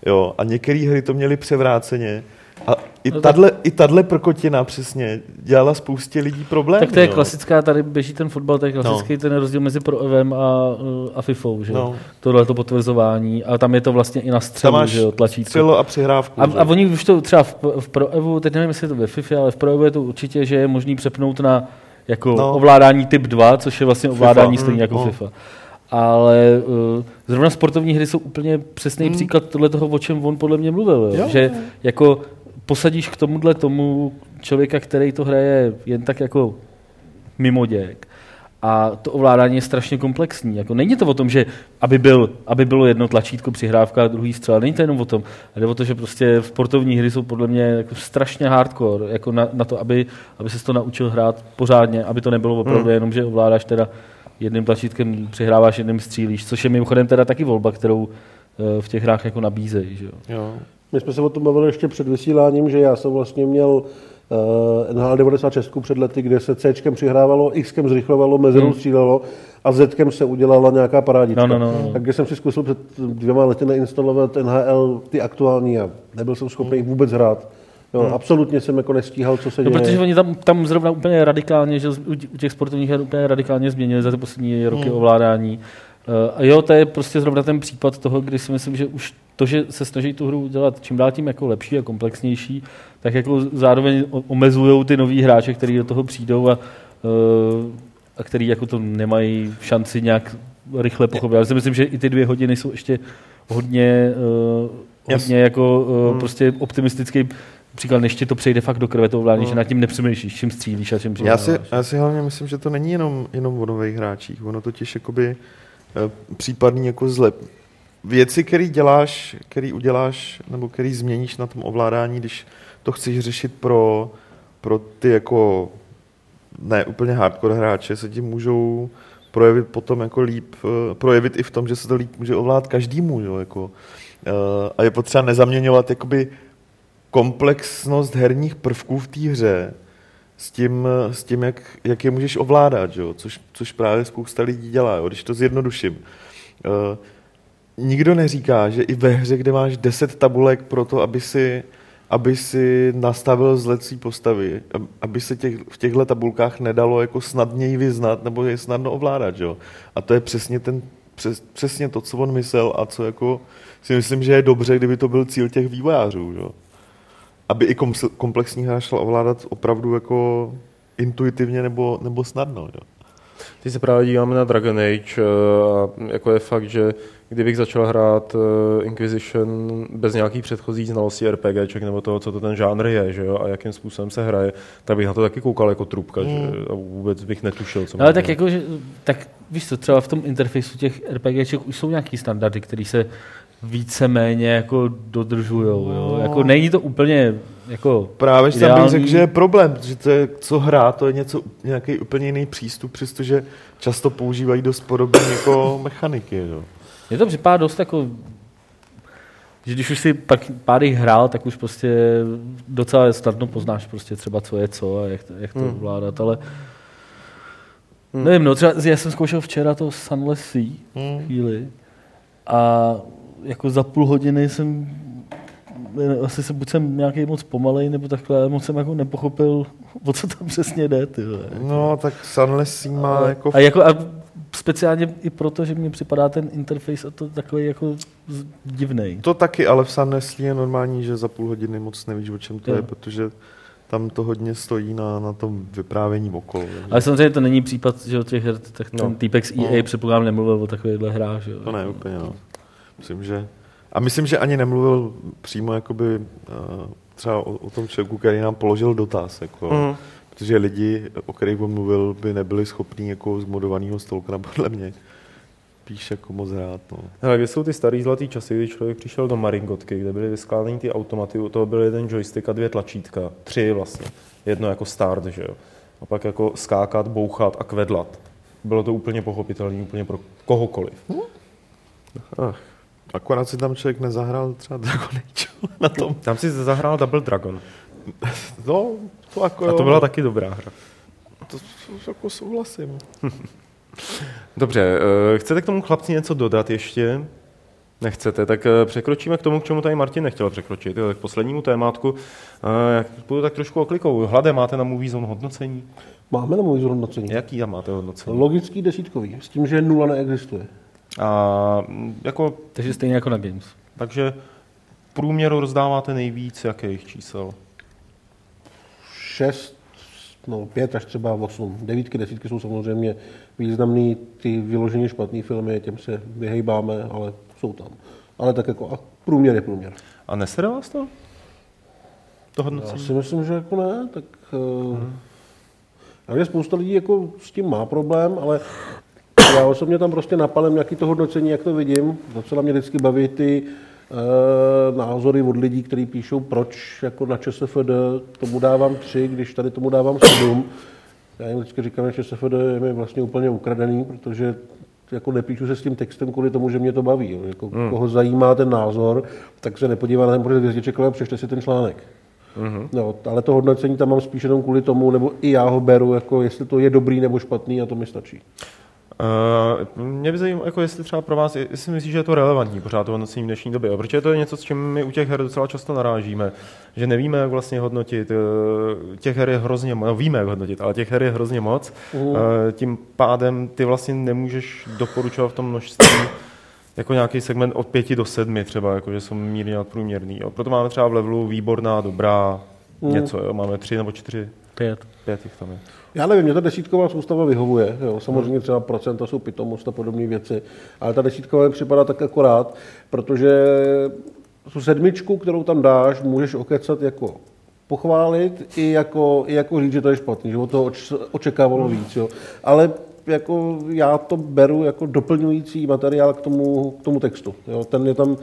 Speaker 2: Jo, a některé hry to měly převráceně. A i
Speaker 4: No tak-
Speaker 2: tahle, i tahle prkotina přesně dělala spoustě lidí problémy.
Speaker 4: Tak to je
Speaker 2: jo.
Speaker 4: klasická, tady běží ten fotbal, to je klasický no. ten rozdíl mezi Pro Evem a, a FIFou, že?
Speaker 2: No.
Speaker 4: Tohle to potvrzování a tam je to vlastně i na střelu, že jo, tlačítko.
Speaker 2: střelo a přihrávku.
Speaker 4: A,
Speaker 2: že?
Speaker 4: a oni už to třeba v, v Pro Evu, teď nevím, jestli je to ve FIFA, ale v Pro Evu je to určitě, že je možný přepnout na jako
Speaker 2: No.
Speaker 4: no. ovládání typ 2, což je vlastně ovládání
Speaker 2: FIFA,
Speaker 4: stejně
Speaker 2: mm,
Speaker 4: jako
Speaker 2: no.
Speaker 4: FIFA. Ale uh, zrovna sportovní hry jsou úplně přesný
Speaker 2: Mm.
Speaker 4: příklad tohle toho, o čem on podle mě mluvil. Jo?
Speaker 2: Jo.
Speaker 4: Že jako posadíš k tomuhle tomu člověka, který to hraje jen tak jako mimoděk. A to ovládání je strašně komplexní. Jako není to o tom, že aby, byl, aby bylo jedno tlačítko přihrávka a druhý střel. Není to jenom o tom. Ale jde o to, že prostě sportovní hry jsou podle mě jako strašně hardcore. Jako na, na to, aby, aby se to naučil hrát pořádně, aby to nebylo opravdu
Speaker 2: Hmm.
Speaker 4: jenom, že ovládáš teda jedným tlačítkem přihráváš, jedním střílíš, což je mimochodem teda taky volba, kterou eh, v těch hrách jako nabízejí. Že jo?
Speaker 2: Jo.
Speaker 3: My jsme se o tom bavili ještě před vysíláním, že já jsem vlastně měl uh, NHL 96 před lety, kde se C přihrávalo, X zrychlovalo, mezerou
Speaker 4: Hmm.
Speaker 3: střílelo a Z se udělala nějaká parádička.
Speaker 4: No, no, no, no.
Speaker 3: Tak když jsem si zkusil před dvěma lety nainstalovat NHL ty aktuální a nebyl jsem schopný jich vůbec hrát. Jo, Absolutně jsem jako nestíhal, co se
Speaker 4: No,
Speaker 3: děje.
Speaker 4: protože oni tam, tam zrovna úplně radikálně, že u u těch sportovních her úplně radikálně změnili za ty poslední roky
Speaker 2: Hmm.
Speaker 4: ovládání. Eh, A jo, to je prostě zrovna ten případ toho, kdy si myslím, že už to, že se snaží tu hru udělat čím dál tím jako lepší a komplexnější, tak jako zároveň omezují ty noví hráče, kteří do toho přijdou a, eh, a který jako to nemají šanci nějak rychle pochopit. Já si myslím, že i ty dvě hodiny jsou ještě hodně, eh, hodně jako
Speaker 2: Hmm.
Speaker 4: prostě optimistický příklad, než ti to přejde fakt do krve to
Speaker 2: Hmm.
Speaker 4: že nad tím nepřemýšlíš, čím střílíš a čím
Speaker 2: Já si, já si hlavně myslím, že to není jenom, jenom o nových hráčích, ono totiž jakoby eh, případný jako zlep. Věci, které děláš, který uděláš, nebo který změníš na tom ovládání, když to chceš řešit pro, pro ty jako ne úplně hardcore hráče, se ti můžou projevit potom jako líp, eh, projevit i v tom, že se to líp může ovládat každému, jo, jako. Eh, A je potřeba nezaměňovat jakoby komplexnost herních prvků v té hře s tím, s tím jak, jak je můžeš ovládat, jo? Což, což právě spousta lidí dělá, jo? když to zjednoduším. Uh, nikdo neříká, že i ve hře, kde máš 10 tabulek pro to, aby si, aby si nastavil zlecí postavy, ab- aby se těch, v těchto tabulkách nedalo jako snadněji vyznat nebo je snadno ovládat. Jo? A to je přesně, ten, přes, přesně to, co on myslel a co jako si myslím, že je dobře, kdyby to byl cíl těch vývojářů. Jo? Aby i kom- komplexní hra šla ovládat opravdu jako intuitivně nebo, nebo snadno. Jo.
Speaker 1: Teď se právě díváme na Dragon Age eh, a jako je fakt, že kdybych začal hrát eh, Inquisition bez nějakých předchozích znalostí RPGček nebo toho, co to ten žánr je, že jo, a jakým způsobem se hraje, tak bych na to taky koukal jako trubka, že a vůbec bych netušil, co
Speaker 4: Ale tak jako, že, tak víš co, třeba v tom interfejsu těch RPGček už jsou nějaký standardy, které se víceméně jako dodržujou, jo. Jako není to úplně jako
Speaker 2: Právě že tam
Speaker 4: ideální.
Speaker 2: bych řekl, že je problém, protože to je, co hrá, to je něco, nějaký úplně jiný přístup, přestože často používají dost podobné jako mechaniky. Jo.
Speaker 4: Mně to připadá dost jako, že když už si pak pár jich hrál, tak už prostě docela snadno poznáš prostě třeba, co je co a jak to, jak to
Speaker 1: Hmm.
Speaker 4: ovládat, ale nevím, no třeba já jsem zkoušel včera to Sunless Sea
Speaker 2: Hmm.
Speaker 4: chvíli a jako za půl hodiny jsem asi jsem, buď jsem nějaký moc pomalej, nebo takhle, moc jsem jako nepochopil, o co tam přesně jde, ty vole.
Speaker 2: No, tak Sunless má
Speaker 4: Ale-
Speaker 2: jako...
Speaker 4: a, jako, a speciálně i proto, že mně připadá ten interface a to takový jako divnej.
Speaker 2: To taky, ale v Sunless je normální, že za půl hodiny moc nevíš, o čem to
Speaker 4: Jo.
Speaker 2: je, protože tam to hodně stojí na, na tom vyprávění okolo. takže-
Speaker 4: Ale samozřejmě to není případ, že o těch her, tak ten
Speaker 1: No.
Speaker 4: týpek z EA
Speaker 2: No.
Speaker 4: no. předpokládám nemluvil o takovýchhle hrách. Že?
Speaker 2: To ne úplně, no. Myslím, že... A myslím, že ani nemluvil přímo jakoby, uh, třeba o, o tom člověku, který nám položil dotaz. Jako,
Speaker 1: Mhm.
Speaker 2: Protože lidi, o kterých on mluvil, by nebyli schopní jako z modovaného stolkra, podle mě, píš jako moc rád. No.
Speaker 1: Hele, kde jsou ty starý zlatý časy, kdy člověk přišel do Maringotky, kde byly vyskládané ty automaty, u toho byl jeden joystick a dvě tlačítka, tři vlastně, jedno jako start, že jo. A pak jako skákat, bouchat a kvedlat. Bylo to úplně pochopitelné, úplně pro kohokoliv. Ach,
Speaker 2: Akorát si tam člověk nezahrál třeba Dragon Age. na tom.
Speaker 1: Tam si zahrál Double Dragon.
Speaker 2: No, to jako
Speaker 1: A to byla taky dobrá hra.
Speaker 2: To, to jako souhlasím.
Speaker 1: Dobře, eh, chcete k tomu chlapci něco dodat ještě? Nechcete, tak eh, překročíme k tomu, k čemu tady Martin nechtěl překročit, eh, k poslednímu témátku. Eh, Jak budu tak trošku oklikou. Hlade, máte na Movie Zone hodnocení?
Speaker 3: Máme na můj zhodnocení.
Speaker 1: Jaký tam máte hodnocení?
Speaker 3: Logický desítkový, s tím, že nula neexistuje.
Speaker 1: A mm, jako,
Speaker 4: Takže stejně jako na Games.
Speaker 1: takže v průměru rozdáváte nejvíc jakých čísel?
Speaker 3: Šest, no pět až třeba osm. Devítky, desítky jsou samozřejmě významný, ty vyloženě špatný filmy, těm se vyhejbáme, ale jsou tam. Ale tak jako a průměr je průměr.
Speaker 1: A nesere vás to? To
Speaker 3: Já
Speaker 1: hodnocení?
Speaker 3: si myslím, že jako ne, tak hmm. já spousta lidí jako s tím má problém, ale já osobně tam prostě napalem nějaký to hodnocení, jak to vidím. Docela mě vždycky baví ty e, názory od lidí, kteří píšou, proč jako na ČSFD tomu dávám tři, když tady tomu dávám sedm. Já jim vždycky říkám, že ČSFD je mi vlastně úplně ukradený, protože jako nepíšu se s tím textem kvůli tomu, že mě to baví. Jako, hmm. Koho zajímá ten názor, tak se nepodívá na ten pořad hvězdiček, ale přečte si ten článek. Mm-hmm. No, ale to hodnocení tam mám spíš jenom kvůli tomu, nebo i já ho beru, jako jestli to je dobrý nebo špatný a to mi stačí.
Speaker 1: Uh, mě by zajímalo, jako jestli třeba pro vás, jestli si myslíš, že je to relevantní pořád to hodnocení v dnešní době, jo? protože to je něco, s čím my u těch her docela často narážíme, že nevíme, jak vlastně hodnotit, eh, těch her je hrozně moc, no, víme, jak hodnotit, ale těch her je hrozně moc, uh, tím pádem ty vlastně nemůžeš doporučovat v tom množství jako nějaký segment od pěti do sedmi třeba, jako že jsou mírně nadprůměrný. Jo? Proto máme třeba v levelu výborná, dobrá, něco, jo? máme tři nebo čtyři,
Speaker 4: Pět.
Speaker 1: pět jich tam je.
Speaker 3: Já nevím, mě ta desítková soustava vyhovuje. Jo. Samozřejmě třeba procenta jsou pitomost a podobné věci, ale ta desítková mi připadá tak akorát, protože tu sedmičku, kterou tam dáš, můžeš okecat jako pochválit i jako, i jako říct, že to je špatný, že toho oč- očekávalo víc. Jo. Ale jako já to beru jako doplňující materiál k tomu, k tomu textu. Jo. Ten je tam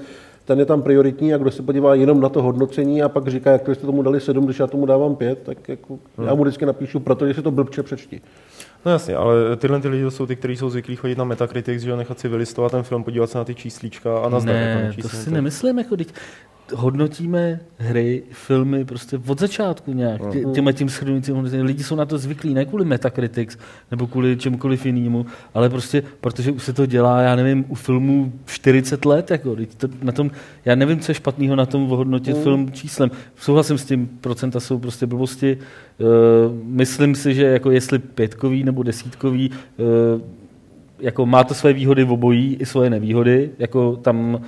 Speaker 3: ten je tam prioritní a kdo se podívá jenom na to hodnocení a pak říká, jak jste tomu dali sedm, když já tomu dávám pět, tak jako hmm. já mu vždycky napíšu, protože si to blbče přečti.
Speaker 1: No jasně, ale tyhle ty lidi to jsou ty, kteří jsou zvyklí chodit na Metacritics, že nechat si vylistovat ten film, podívat se na ty číslíčka a na
Speaker 4: Ne, to si nemyslím, jako teď hodnotíme hry, filmy prostě od začátku nějak, tě, těma tím hodnocením. Lidi jsou na to zvyklí, ne kvůli Metacritics nebo kvůli čemukoliv jinému, ale prostě protože už se to dělá, já nevím, u filmů 40 let, jako, to, na tom, já nevím, co je špatného na tom hodnotit
Speaker 3: Mm.
Speaker 4: film číslem. Souhlasím s tím, procenta jsou prostě blbosti. Uh, myslím si, že jako jestli pětkový nebo desítkový, uh, jako má to své výhody v obojí i svoje nevýhody, jako tam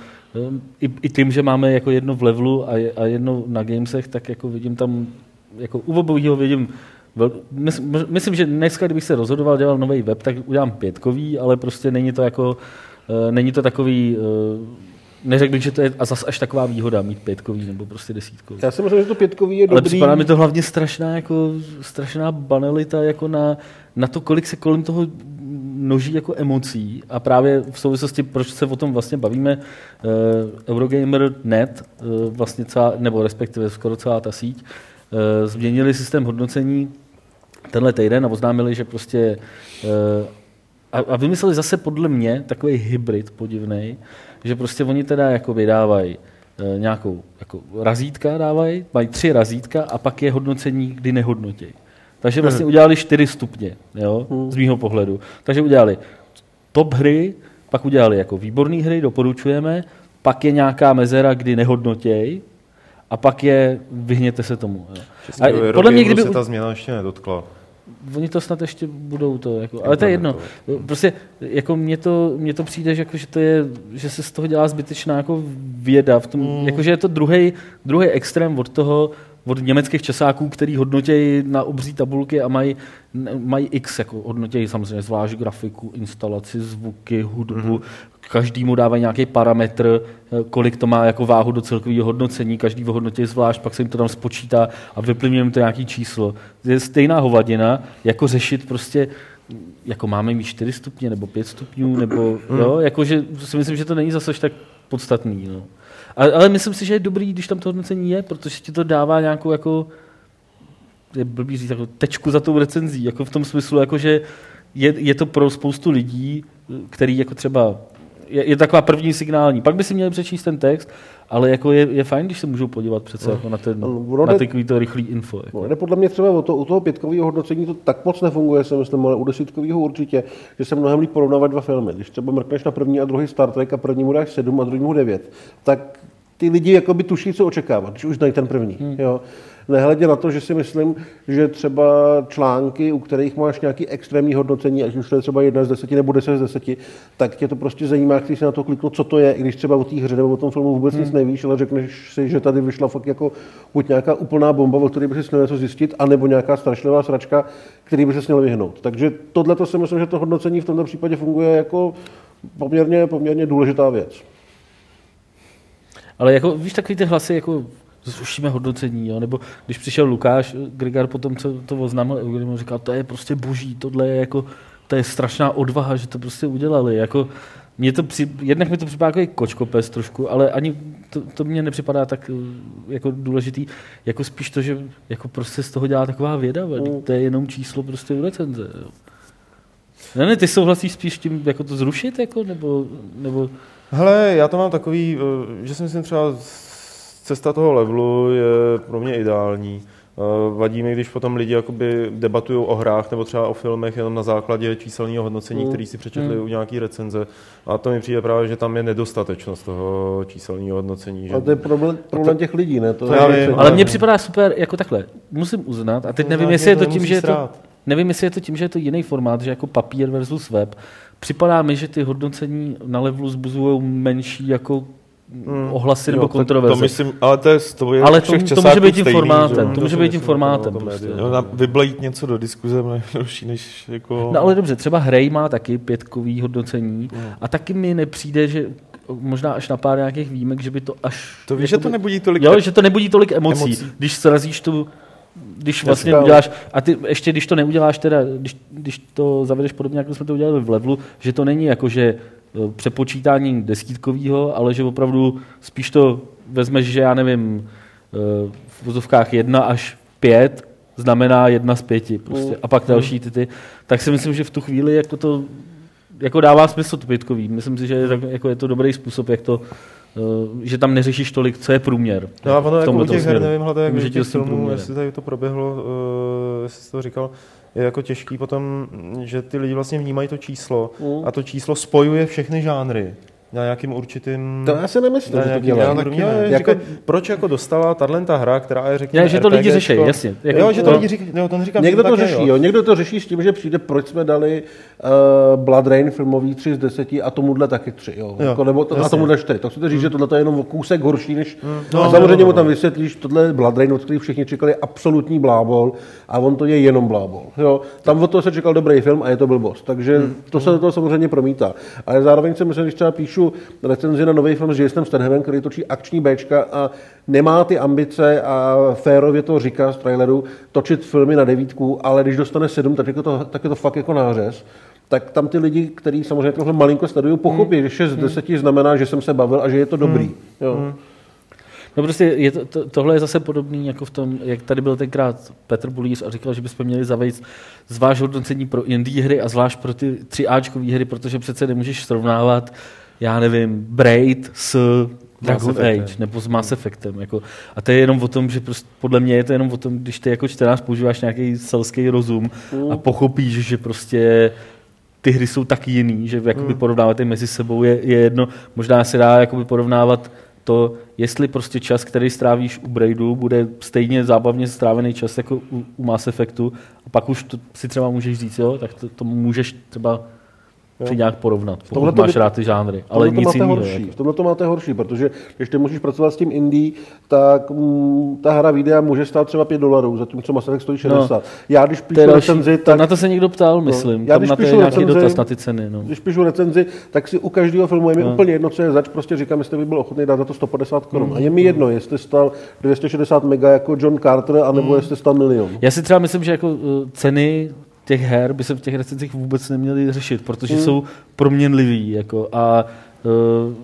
Speaker 4: i, i tím, že máme jako jedno v levelu a, je- a jedno na gamesech, tak jako vidím tam, jako u obojího vidím, vel, mys, myslím, že dneska, kdybych se rozhodoval, dělal nový web, tak udělám pětkový, ale prostě není to jako, eh, není to takový, eh, neřekl bych, že to je a zas až taková výhoda mít pětkový nebo prostě desítkový.
Speaker 3: Já si myslím, že to pětkový je
Speaker 4: Ale
Speaker 3: dobrý.
Speaker 4: připadá mi to hlavně strašná, jako, strašná banalita jako na, na to, kolik se kolem toho množí jako emocí a právě v souvislosti, proč se o tom vlastně bavíme, uh, Eurogamer.net, uh, vlastně celá, nebo respektive skoro celá ta síť, uh, změnili systém hodnocení tenhle týden a oznámili, že prostě a, a vymysleli zase podle mě takový hybrid podivný, že prostě oni teda jako vydávají nějakou jako razítka dávají, mají tři razítka a pak je hodnocení, kdy nehodnotí. Takže vlastně udělali čtyři stupně, jo, z mýho pohledu. Takže udělali top hry, pak udělali jako výborné hry, doporučujeme, pak je nějaká mezera, kdy nehodnotěj, a pak je vyhněte se tomu. Jo.
Speaker 1: A podle mě, kdyby... se ta změna ještě nedotkla.
Speaker 4: Oni to snad ještě budou to, jako, ale to je jedno. Prostě jako mně to, mně to přijde, že, jako, že, to je, že se z toho dělá zbytečná jako věda. V tom, mm. jako, že je to druhý extrém od toho, od německých časáků, který hodnotějí na obří tabulky a mají, mají x, jako hodnotějí samozřejmě zvlášť grafiku, instalaci, zvuky, hudbu, mm. každému dávají nějaký parametr, kolik to má jako váhu do celkového hodnocení, každý hodnotí zvlášť, pak se jim to tam spočítá a vyplňuje jim to nějaký číslo. Je stejná hovadina, jako řešit prostě jako máme mít 4 stupně nebo 5 stupňů, nebo jo, jako, že si myslím, že to není zase tak podstatný. No. Ale, ale myslím si, že je dobrý, když tam to hodnocení je, protože ti to dává nějakou jako je blbý říct, jako tečku za tou recenzí, jako v tom smyslu, jako že je, je to pro spoustu lidí, který jako třeba je, je taková první signální. Pak by si měli přečíst ten text, ale jako je, je fajn, když se můžou podívat přece jako na, ten,
Speaker 3: No,
Speaker 4: na takový to rychlý info. Jako.
Speaker 3: No, jde podle mě třeba o to, u toho pětkového hodnocení to tak moc nefunguje, si myslím, ale u desítkového určitě, že se mnohem líp porovnávat dva filmy. Když třeba mrkneš na první a druhý Star Trek a prvnímu dáš 7 a druhému 9, tak ty lidi jakoby tuší, co očekávat, když už znají ten první. Hmm. Jo. Nehledě na to, že si myslím, že třeba články, u kterých máš nějaký extrémní hodnocení, ať už to je třeba jedna z deseti nebo deset z deseti, tak tě to prostě zajímá, když si na to kliknout, co to je, i když třeba o té hře nebo o tom filmu vůbec nic nevíš, ale řekneš si, že tady vyšla fakt jako buď nějaká úplná bomba, o které by si měl něco zjistit, anebo nějaká strašlivá sračka, který by se měl vyhnout. Takže tohle to si myslím, že to hodnocení v tomto případě funguje jako poměrně, poměrně důležitá věc.
Speaker 4: Ale jako, víš, takový ty hlasy, jako zrušíme hodnocení, jo? nebo když přišel Lukáš Grigar potom, co to oznámil, Eugenio říkal, to je prostě boží, tohle je jako, to je strašná odvaha, že to prostě udělali, jako, mě to při, jednak mi to připadá jako kočkopes trošku, ale ani to, to mně nepřipadá tak eh, jako důležitý, jako spíš to, že jako prostě z toho dělá taková věda, mm. to je jenom číslo prostě u recenze. Jo. Ne, ne, ty souhlasíš spíš tím, jako to zrušit, jako, nebo, nebo
Speaker 1: Hele, já to mám takový, eh, že si myslím třeba cesta toho levelu je pro mě ideální. Eh, Vadí mi, když potom lidi jakoby debatují o hrách nebo třeba o filmech jenom na základě číselného hodnocení, který si přečetli u nějaký recenze. A to mi přijde právě, že tam je nedostatečnost toho číselného hodnocení. Že...
Speaker 3: Ale to je problém, problém těch lidí, ne? To,
Speaker 1: to já vím,
Speaker 4: Ale mně připadá super, jako takhle, musím uznat, a teď nevím, jestli je to tím, že je to, nevím, jestli je to tím, že je to jiný formát, že jako papír versus web. Připadá mi, že ty hodnocení na levelu zbuzují menší jako ohlasy nebo
Speaker 2: Jo, to- To
Speaker 4: kontroverze.
Speaker 2: myslím, ale to je, to je
Speaker 4: Ale to, to může být tím formátem,
Speaker 2: jo.
Speaker 4: to
Speaker 1: To
Speaker 4: může být tím formátem.
Speaker 1: no,
Speaker 4: prostě.
Speaker 2: Jo, na- něco do diskuze je mnohem než jako...
Speaker 4: No ale dobře, třeba Hrej má taky pětkový hodnocení a taky mi nepřijde, že možná až na pár nějakých výjimek, že by to až...
Speaker 2: To víš, že to nebudí tolik...
Speaker 4: Jo, že to nebudí tolik emocí,
Speaker 2: Emocí.
Speaker 4: když srazíš tu, když vlastně
Speaker 3: Dneska-
Speaker 4: uděláš, a ty ještě když to neuděláš teda, když, když to zavedeš podobně, jako jsme to udělali v levelu, že to není jako, že přepočítání desítkového, ale že opravdu spíš to vezmeš, že já nevím, eh, v vozovkách jedna až pět znamená jedna z pěti prostě. A pak další ty, ty. Tak si myslím, že v tu chvíli jako to jako dává smysl to pětkový. Myslím si, že je, tak, jako je to dobrý způsob, jak to, eh, že tam neřešíš tolik, co je průměr.
Speaker 1: No a ono
Speaker 4: v
Speaker 1: jako u těch her, nevím, hlavně, jak těch filmů, jestli tady to proběhlo, uh, jestli jsi to říkal, je jako těžký potom, že ty lidi vlastně vnímají to číslo
Speaker 3: Mm.
Speaker 1: a to číslo spojuje všechny žánry na nějakým určitým...
Speaker 3: To já si nemyslím, že to dělá.
Speaker 1: já
Speaker 2: taky ne.
Speaker 3: Jako-
Speaker 1: Říkaj, proč jako dostala tahle ta hra, která je řekněme
Speaker 4: Ne, že to lidi řeší, jasně. Jako-
Speaker 1: jo, že to
Speaker 4: no.
Speaker 1: lidi říkají, no, to neříkám,
Speaker 3: Někdo
Speaker 1: že
Speaker 3: to řeší, jo. Někdo to řeší s tím, že přijde, proč jsme dali uh, Blood Rain filmový 3 z 10 a tomuhle taky 3, jo.
Speaker 1: Jo,
Speaker 3: Jako, nebo to, a tomuhle 4. Tak chcete říct, že tohle je jenom kousek horší než...
Speaker 1: No,
Speaker 3: a samozřejmě
Speaker 1: no, no,
Speaker 3: mu tam
Speaker 1: no.
Speaker 3: vysvětlíš, tohle je Blood Rain, od kterých všichni čekali je absolutní blábol a on to je jenom blábol. Jo. Tam od toho se čekal dobrý film a je to blbost. Takže to se do toho samozřejmě promítá. Ale zároveň si myslím, když třeba píšu recenzi na nový film s Jasonem Stathamem, který točí akční Bčka a nemá ty ambice a férově to říká z traileru, točit filmy na devítku, ale když dostane sedm, tak, je to, tak je to fakt jako nářez tak tam ty lidi, kteří samozřejmě tohle malinko sledují, pochopí, že 6 z 10 znamená, že jsem se bavil a že je to dobrý. Jo.
Speaker 4: No prostě je to, to, tohle je zase podobný jako v tom, jak tady byl tenkrát Petr Bulíř a říkal, že bychom měli zavést zvlášť hodnocení pro indie hry a zvlášť pro ty 3 Ačkové hry, protože přece nemůžeš srovnávat, já nevím, Braid s Dragon. Age nebo s Mass Effectem. Jako. A to je jenom o tom, že prostě podle mě je to jenom o tom, když ty jako čtenář používáš nějaký selský rozum a pochopíš, že prostě ty hry jsou tak jiný, že jakoby porovnávat je mezi sebou je, je jedno. Možná se dá jakoby porovnávat to, jestli prostě čas, který strávíš u Braidu, bude stejně zábavně strávený čas jako u, u Mass Effectu a pak už to si třeba můžeš říct, jo, tak to, to můžeš třeba si nějak porovnat, pokud
Speaker 3: tomhle to
Speaker 4: máš
Speaker 3: by-
Speaker 4: rád ty žánry,
Speaker 3: V
Speaker 4: ale
Speaker 3: tomhle to
Speaker 4: nic
Speaker 3: máte
Speaker 4: jiného.
Speaker 3: horší.
Speaker 4: Jako.
Speaker 3: V tomhle to máte horší, protože když ty můžeš pracovat s tím indie, tak mm, ta hra videa může stát třeba 5 dolarů, zatímco Mass Effect stojí 60. No, já když píšu
Speaker 4: další,
Speaker 3: recenzi, tak
Speaker 4: na to se někdo ptal, myslím.
Speaker 3: já
Speaker 4: Tam
Speaker 3: když
Speaker 4: na to je
Speaker 3: píšu
Speaker 4: nějaký
Speaker 3: recenzi-
Speaker 4: dotaz na ty ceny. No.
Speaker 3: Když píšu recenzi, tak si u každého filmu je mi úplně jedno, co je zač, prostě říkám, jestli by byl ochotný dát za to 150 korun. A je mi jedno, jestli stal 260 mega jako John Carter, anebo jestli stal milion.
Speaker 4: Já si třeba myslím, že jako uh, ceny těch her by se v těch recenzích vůbec neměly řešit, protože
Speaker 3: Hmm.
Speaker 4: jsou proměnlivý. Jako, a uh,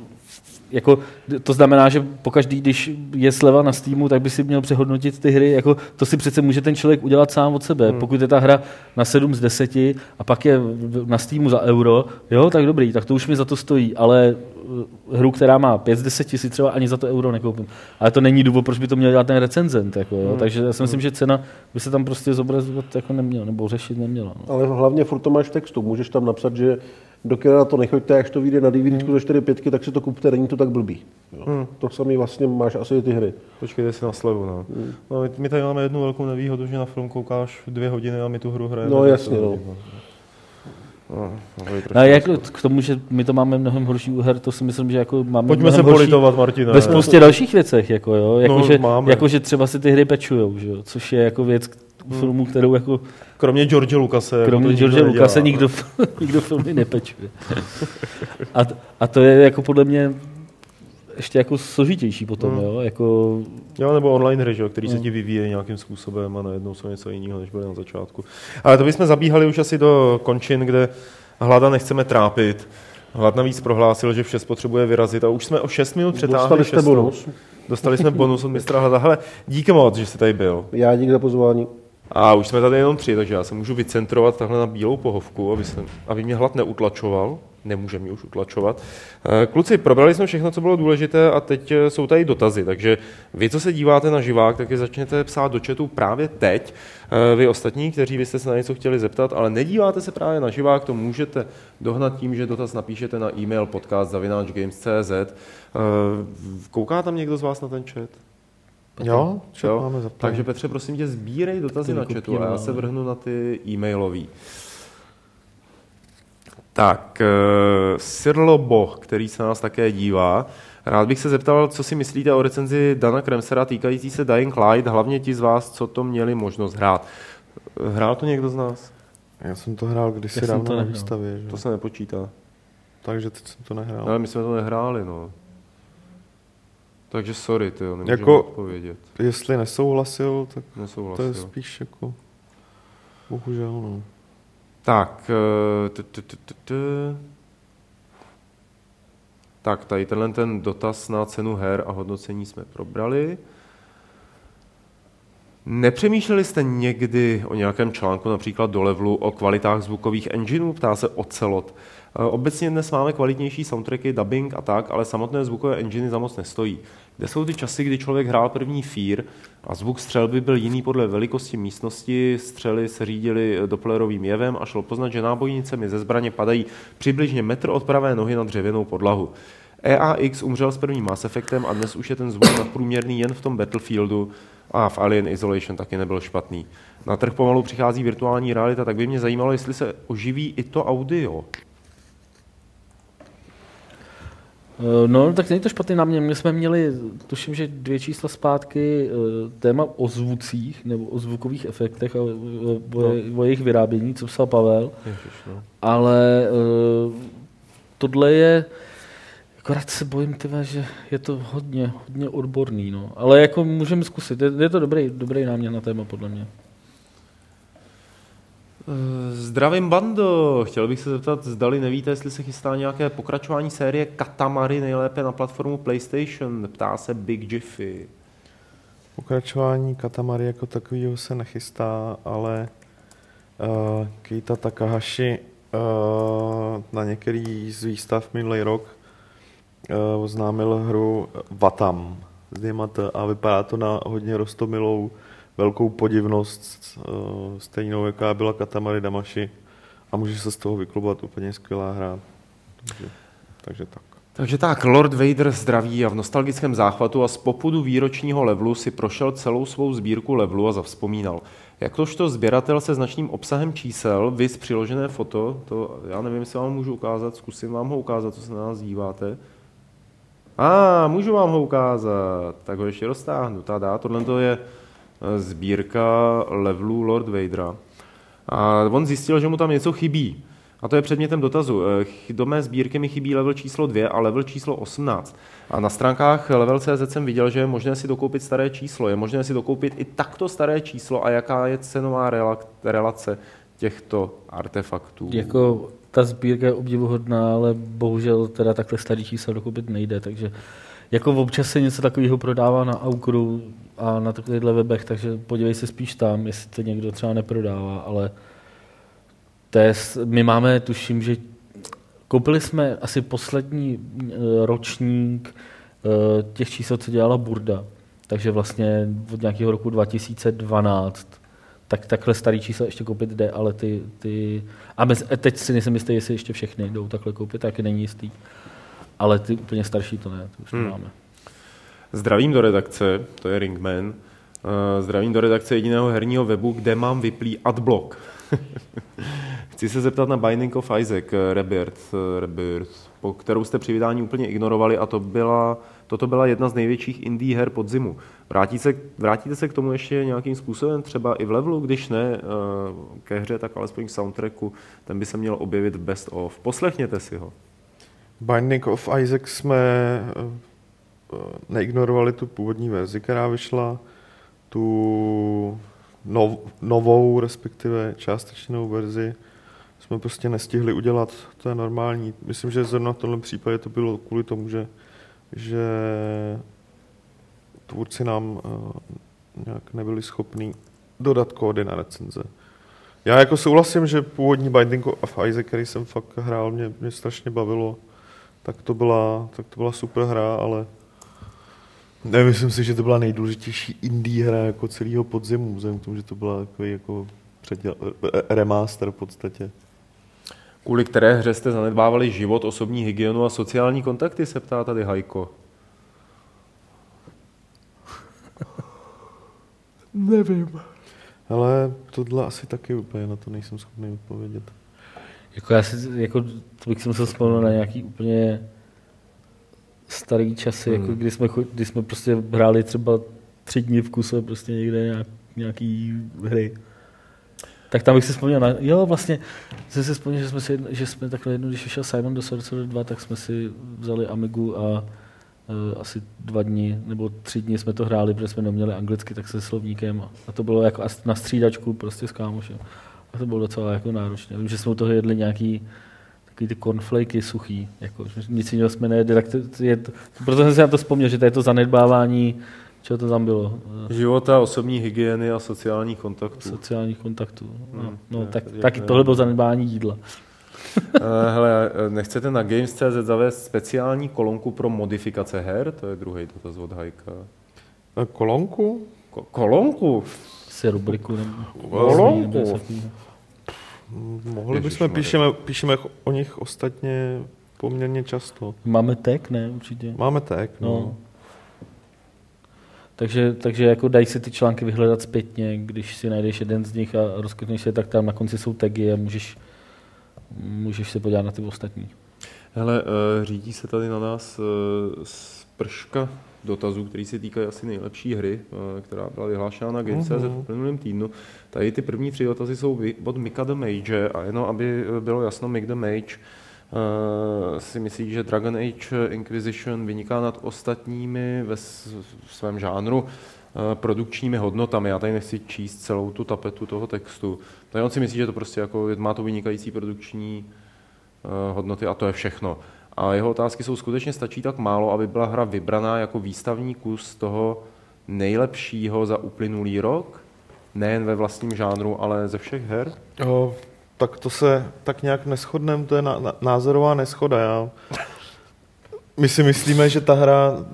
Speaker 4: jako, to znamená, že pokaždý, když je sleva na Steamu, tak by si měl přehodnotit ty hry. Jako, to si přece může ten člověk udělat sám od sebe. Hmm. Pokud je ta hra na 7 z 10 a pak je na Steamu za euro, jo, tak dobrý, tak to už mi za to stojí. Ale eh, hru, která má 5 z 10, si třeba ani za to euro nekoupím. Ale to není důvod, proč by to měl dělat ten recenzent. Jako, jo. Hmm. Takže já si myslím, že cena by se tam prostě zobrazovat jako neměla, nebo řešit neměla. No.
Speaker 3: Ale hlavně furt to máš v textu. Můžeš tam napsat, že do kina to nechoďte, až to vyjde na DVD hmm. za 4 pětky, tak si to kupte, není to tak blbý. Jo. Hmm. To samý vlastně máš asi ty hry.
Speaker 1: Počkejte si na slevu. No. Hmm. no. my tady máme jednu velkou nevýhodu, že na film koukáš dvě hodiny a my tu hru hrajeme.
Speaker 3: No jasně, no.
Speaker 4: No, no, jak k tomu, že my to máme mnohem horší u her, to si myslím, že jako máme
Speaker 1: Pojďme se politovat, Martina.
Speaker 4: Ve spoustě dalších věcech, jako, jo? Jako, no, že, jako, že třeba si ty hry pečujou, že jo? což je jako věc hmm. filmu, kterou jako...
Speaker 1: Kromě George Lucase.
Speaker 4: Kromě George Lucase nikdo, nikdo filmy nepečuje. A, a to je jako podle mě ještě jako složitější potom, hmm. jo? Jako...
Speaker 1: Jo, nebo online hry, že, který hmm. se ti vyvíjí nějakým způsobem a najednou jsou něco jiného, než byly na začátku. Ale to bychom zabíhali už asi do končin, kde hlada nechceme trápit. Hlad navíc prohlásil, že vše potřebuje vyrazit a už jsme o 6 minut přetáhli.
Speaker 3: Dostali jste bonus.
Speaker 1: Dostali jsme bonus od mistra Hlada. Hele, díky moc, že jsi tady byl.
Speaker 3: Já díky za pozvání.
Speaker 1: A už jsme tady jenom tři, takže já se můžu vycentrovat takhle na bílou pohovku, aby, se, aby mě hlad neutlačoval. Nemůže mě už utlačovat. Eh, kluci, probrali jsme všechno, co bylo důležité a teď eh, jsou tady dotazy, takže vy, co se díváte na živák, tak je začněte psát do chatu právě teď. Eh, vy ostatní, kteří byste se na něco chtěli zeptat, ale nedíváte se právě na živák, to můžete dohnat tím, že dotaz napíšete na e-mail podcast.games.cz. Kouká tam někdo z vás na ten chat?
Speaker 2: Jo,
Speaker 1: jo? máme Takže Petře, prosím tě, sbírej dotazy na chatu a já se vrhnu na ty e-mailový. Tak, uh, Sirlo Boh, který se nás také dívá, rád bych se zeptal, co si myslíte o recenzi Dana Kremsera týkající se Dying Light, hlavně ti z vás, co to měli možnost hrát. Hrál to někdo z nás?
Speaker 2: Já jsem to hrál kdysi dávno na výstavě.
Speaker 1: Že? To se nepočítá.
Speaker 2: Takže teď jsem to nehrál.
Speaker 1: Ale my jsme to nehráli, no. Takže sorry, ty jo, jako, odpovědět.
Speaker 2: Jestli nesouhlasil, tak
Speaker 1: nesouhlasil.
Speaker 2: to je spíš jako, bohužel, no.
Speaker 1: Tak, eh, tak tady tenhle ten dotaz na cenu her a hodnocení jsme probrali. Nepřemýšleli jste někdy o nějakém článku, například do levelu, o kvalitách zvukových engineů? Ptá se Ocelot. Eh, obecně dnes máme kvalitnější soundtracky, dubbing a tak, ale samotné zvukové enginy za moc nestojí. Kde jsou ty časy, kdy člověk hrál první fír a zvuk střelby byl jiný podle velikosti místnosti, střely se řídily doplerovým jevem a šlo poznat, že nábojnicemi ze zbraně padají přibližně metr od pravé nohy na dřevěnou podlahu. EAX umřel s prvním Mass Effectem a dnes už je ten zvuk nadprůměrný jen v tom Battlefieldu a v Alien Isolation taky nebyl špatný. Na trh pomalu přichází virtuální realita, tak by mě zajímalo, jestli se oživí i to audio.
Speaker 4: Eh, no, tak není to špatný na mě. My jsme měli, tuším, že dvě čísla zpátky, eh, téma o zvucích nebo o zvukových efektech a o, o, no. o jejich vyrábění, co psal Pavel.
Speaker 1: Ježiš, no.
Speaker 4: Ale tohle je, akorát se bojím, tyva, že je to hodně, hodně odborný. No. Ale jako můžeme zkusit. Je, je to dobrý, dobrý námět na téma, podle mě.
Speaker 1: Eh, zdravím bando, chtěl bych se zeptat, zdali nevíte, jestli se chystá nějaké pokračování série Katamary nejlépe na platformu PlayStation, ptá se Big Jiffy.
Speaker 2: Pokračování Katamary jako takového se nechystá, ale uh, Keita Takahashi uh, na některý z výstav minulý rok uh, oznámil hru Vatam. Diamant a vypadá to na hodně rostomilou velkou podivnost, uh, stejnou, jaká byla Katamari Damashi a může se z toho vyklubat úplně skvělá hra. Takže, takže tak.
Speaker 1: Takže tak, Lord Vader zdraví a v nostalgickém záchvatu a z popudu výročního levelu si prošel celou svou sbírku levelu a zavzpomínal. Jakožto sběratel se značným obsahem čísel, vys přiložené foto, to já nevím, jestli vám můžu ukázat, zkusím vám ho ukázat, co se na nás díváte. A, ah, můžu vám ho ukázat, tak ho ještě roztáhnu. Tada, tohle to je sbírka levelů Lord Vadera. A on zjistil, že mu tam něco chybí. A to je předmětem dotazu. Eh, do mé sbírky mi chybí level číslo 2 a level číslo 18. A na stránkách level.cz jsem viděl, že je možné si dokoupit staré číslo. Je možné si dokoupit i takto staré číslo a jaká je cenová relace těchto artefaktů?
Speaker 4: Jako ta sbírka je obdivuhodná, ale bohužel teda takhle starý čísla dokoupit nejde, takže jako občas se něco takového prodává na Aukru a na takovýchhle webech, takže podívej se spíš tam, jestli to někdo třeba neprodává, ale to je, my máme, tuším, že koupili jsme asi poslední eh, ročník eh, těch čísel, co dělala Burda, takže vlastně od nějakého roku 2012 tak takhle starý čísla ještě koupit jde, ale ty, ty a teď si nejsem jistý, jestli ještě všechny jdou takhle koupit, taky není jistý. Ale ty úplně starší to ne, to už hmm. máme.
Speaker 1: Zdravím do redakce, to je Ringman. Uh, zdravím do redakce jediného herního webu, kde mám vyplý adblock. Chci se zeptat na Binding of Isaac, eh, Rebirth, eh, Rebirth, po kterou jste při vydání úplně ignorovali a to byla, toto byla jedna z největších indie her podzimu. Vrátí se, vrátíte se k tomu ještě nějakým způsobem, třeba i v levelu, když ne ke hře, tak alespoň k soundtracku, ten by se měl objevit best of. Poslechněte si ho.
Speaker 2: Binding of Isaac jsme neignorovali tu původní verzi, která vyšla, tu nov, novou, respektive částečnou verzi jsme prostě nestihli udělat, to je normální. Myslím, že zrovna v tomhle případě to bylo kvůli tomu, že, že tvůrci nám uh, nějak nebyli schopní dodat kódy na recenze. Já jako souhlasím, že původní Binding of Isaac, který jsem fakt hrál, mě, mě strašně bavilo, tak to byla, tak to byla super hra, ale Nemyslím si, že to byla nejdůležitější indie hra jako celého podzimu, vzhledem k tomu, že to byla takový jako předěl, remaster v podstatě.
Speaker 1: Kvůli které hře jste zanedbávali život, osobní hygienu a sociální kontakty, se ptá tady Hajko.
Speaker 2: Nevím. Ale tohle asi taky úplně na to nejsem schopný odpovědět.
Speaker 4: Jako já si, jako, to bych si musel vzpomenout na nějaký úplně starý časy, jako hmm. jako kdy, jsme, kdy jsme prostě hráli třeba tři dny v kuse prostě někde nějak, nějaký hry. Tak tam bych si vzpomněl na, jo vlastně, jsem si vzpomněl, že jsme, si, že jsme takhle jednou, když vyšel Simon do Sorcerer 2, tak jsme si vzali Amigu a uh, asi dva dny nebo tři dny jsme to hráli, protože jsme neměli anglicky, tak se slovníkem a, a to bylo jako na střídačku prostě s kámošem. A to bylo docela jako náročné. Vím, že jsme u toho jedli nějaký takový ty cornflakey suchý, jako, nic jiného jsme nejedli, tak to je, to, proto jsem si na to vzpomněl, že to je to zanedbávání, čeho to tam bylo.
Speaker 1: Života, osobní hygieny a sociálních kontaktů.
Speaker 4: Sociálních kontaktů, no, hmm, no tak, je, taky tohle bylo zanedbávání jídla.
Speaker 1: Eh, hele, eh, nechcete na Games.cz zavést speciální kolonku pro modifikace her? To je druhý dotaz od Hajka.
Speaker 2: Kolonku?
Speaker 1: Ko- kolonku?
Speaker 4: Si rubriku.
Speaker 2: Nebo... Kolonku? Mohli bychom, píšeme, píšeme o nich ostatně poměrně často.
Speaker 4: Máme tag, ne, určitě?
Speaker 2: Máme tag, no. no.
Speaker 4: Takže, takže jako dají se ty články vyhledat zpětně, když si najdeš jeden z nich a rozklikneš se, tak tam na konci jsou tagy a můžeš, můžeš se podívat na ty ostatní.
Speaker 1: Hele, uh, řídí se tady na nás uh, sprška dotazů, který se týkají asi nejlepší hry, eh, která byla vyhlášena na Games.cz uh-huh. v minulém týdnu. Tady ty první tři dotazy jsou od Mika the Mage a jenom aby bylo jasno, Mick the Mage Uh, si myslí, že Dragon Age Inquisition vyniká nad ostatními ve svém žánru uh, produkčními hodnotami. Já tady nechci číst celou tu tapetu toho textu. Tady on si myslí, že to prostě jako má to vynikající produkční uh, hodnoty a to je všechno. A jeho otázky jsou skutečně stačí tak málo, aby byla hra vybraná jako výstavní kus toho nejlepšího za uplynulý rok? Nejen ve vlastním žánru, ale ze všech her?
Speaker 2: O, tak to se tak nějak neschodneme, to je na, na, názorová neschoda. Já. My si myslíme, že ta hra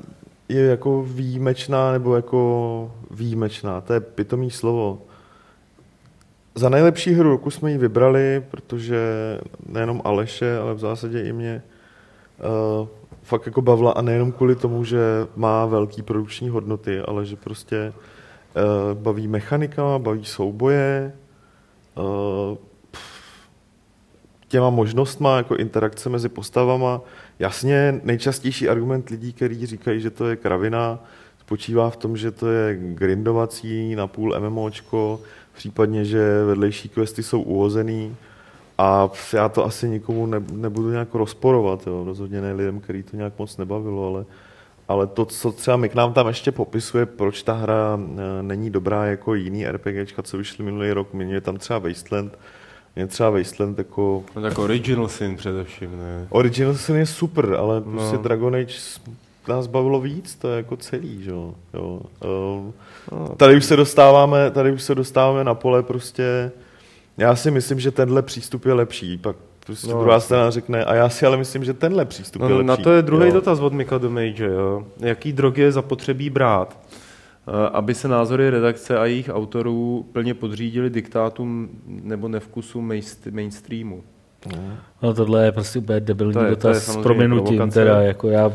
Speaker 2: je jako výjimečná, nebo jako výjimečná, to je pitomý slovo. Za nejlepší hru roku jsme ji vybrali, protože nejenom Aleše, ale v zásadě i mě uh, fakt jako bavila a nejenom kvůli tomu, že má velký produkční hodnoty, ale že prostě uh, baví mechanikama, baví souboje, uh, těma možnostma, jako interakce mezi postavama. Jasně, nejčastější argument lidí, kteří říkají, že to je kravina, spočívá v tom, že to je grindovací, napůl MMOčko, případně, že vedlejší questy jsou uhozený. A já to asi nikomu ne, nebudu nějak rozporovat, jo. rozhodně ne lidem, který to nějak moc nebavilo, ale, ale to, co třeba Mik nám tam ještě popisuje, proč ta hra e, není dobrá jako jiný RPGčka, co vyšly minulý rok, minulý tam třeba Wasteland, Mě třeba Wasteland jako...
Speaker 1: No, tak Original Sin především, ne?
Speaker 2: Original Sin je super, ale
Speaker 1: No.
Speaker 2: prostě Dragon Age nás bavilo víc, to je jako celý, že jo. jo. Ehm,
Speaker 1: No,
Speaker 2: Tady už se dostáváme, tady už se dostáváme na pole prostě, já si myslím, že tenhle přístup je lepší, pak prostě
Speaker 1: No,
Speaker 2: no, druhá strana řekne, a já si ale myslím, že tenhle přístup je
Speaker 1: No,
Speaker 2: lepší.
Speaker 1: na to je druhý
Speaker 2: jo.
Speaker 1: dotaz od Mika Domage, jo. Jaký drogy je zapotřebí brát, eh, aby se názory redakce a jejich autorů plně podřídili diktátům nebo nevkusům mainst- mainstreamu?
Speaker 4: No tohle je prostě úplně debilní
Speaker 1: To je- to je
Speaker 4: dotaz s
Speaker 1: provokace.
Speaker 4: teda, jako já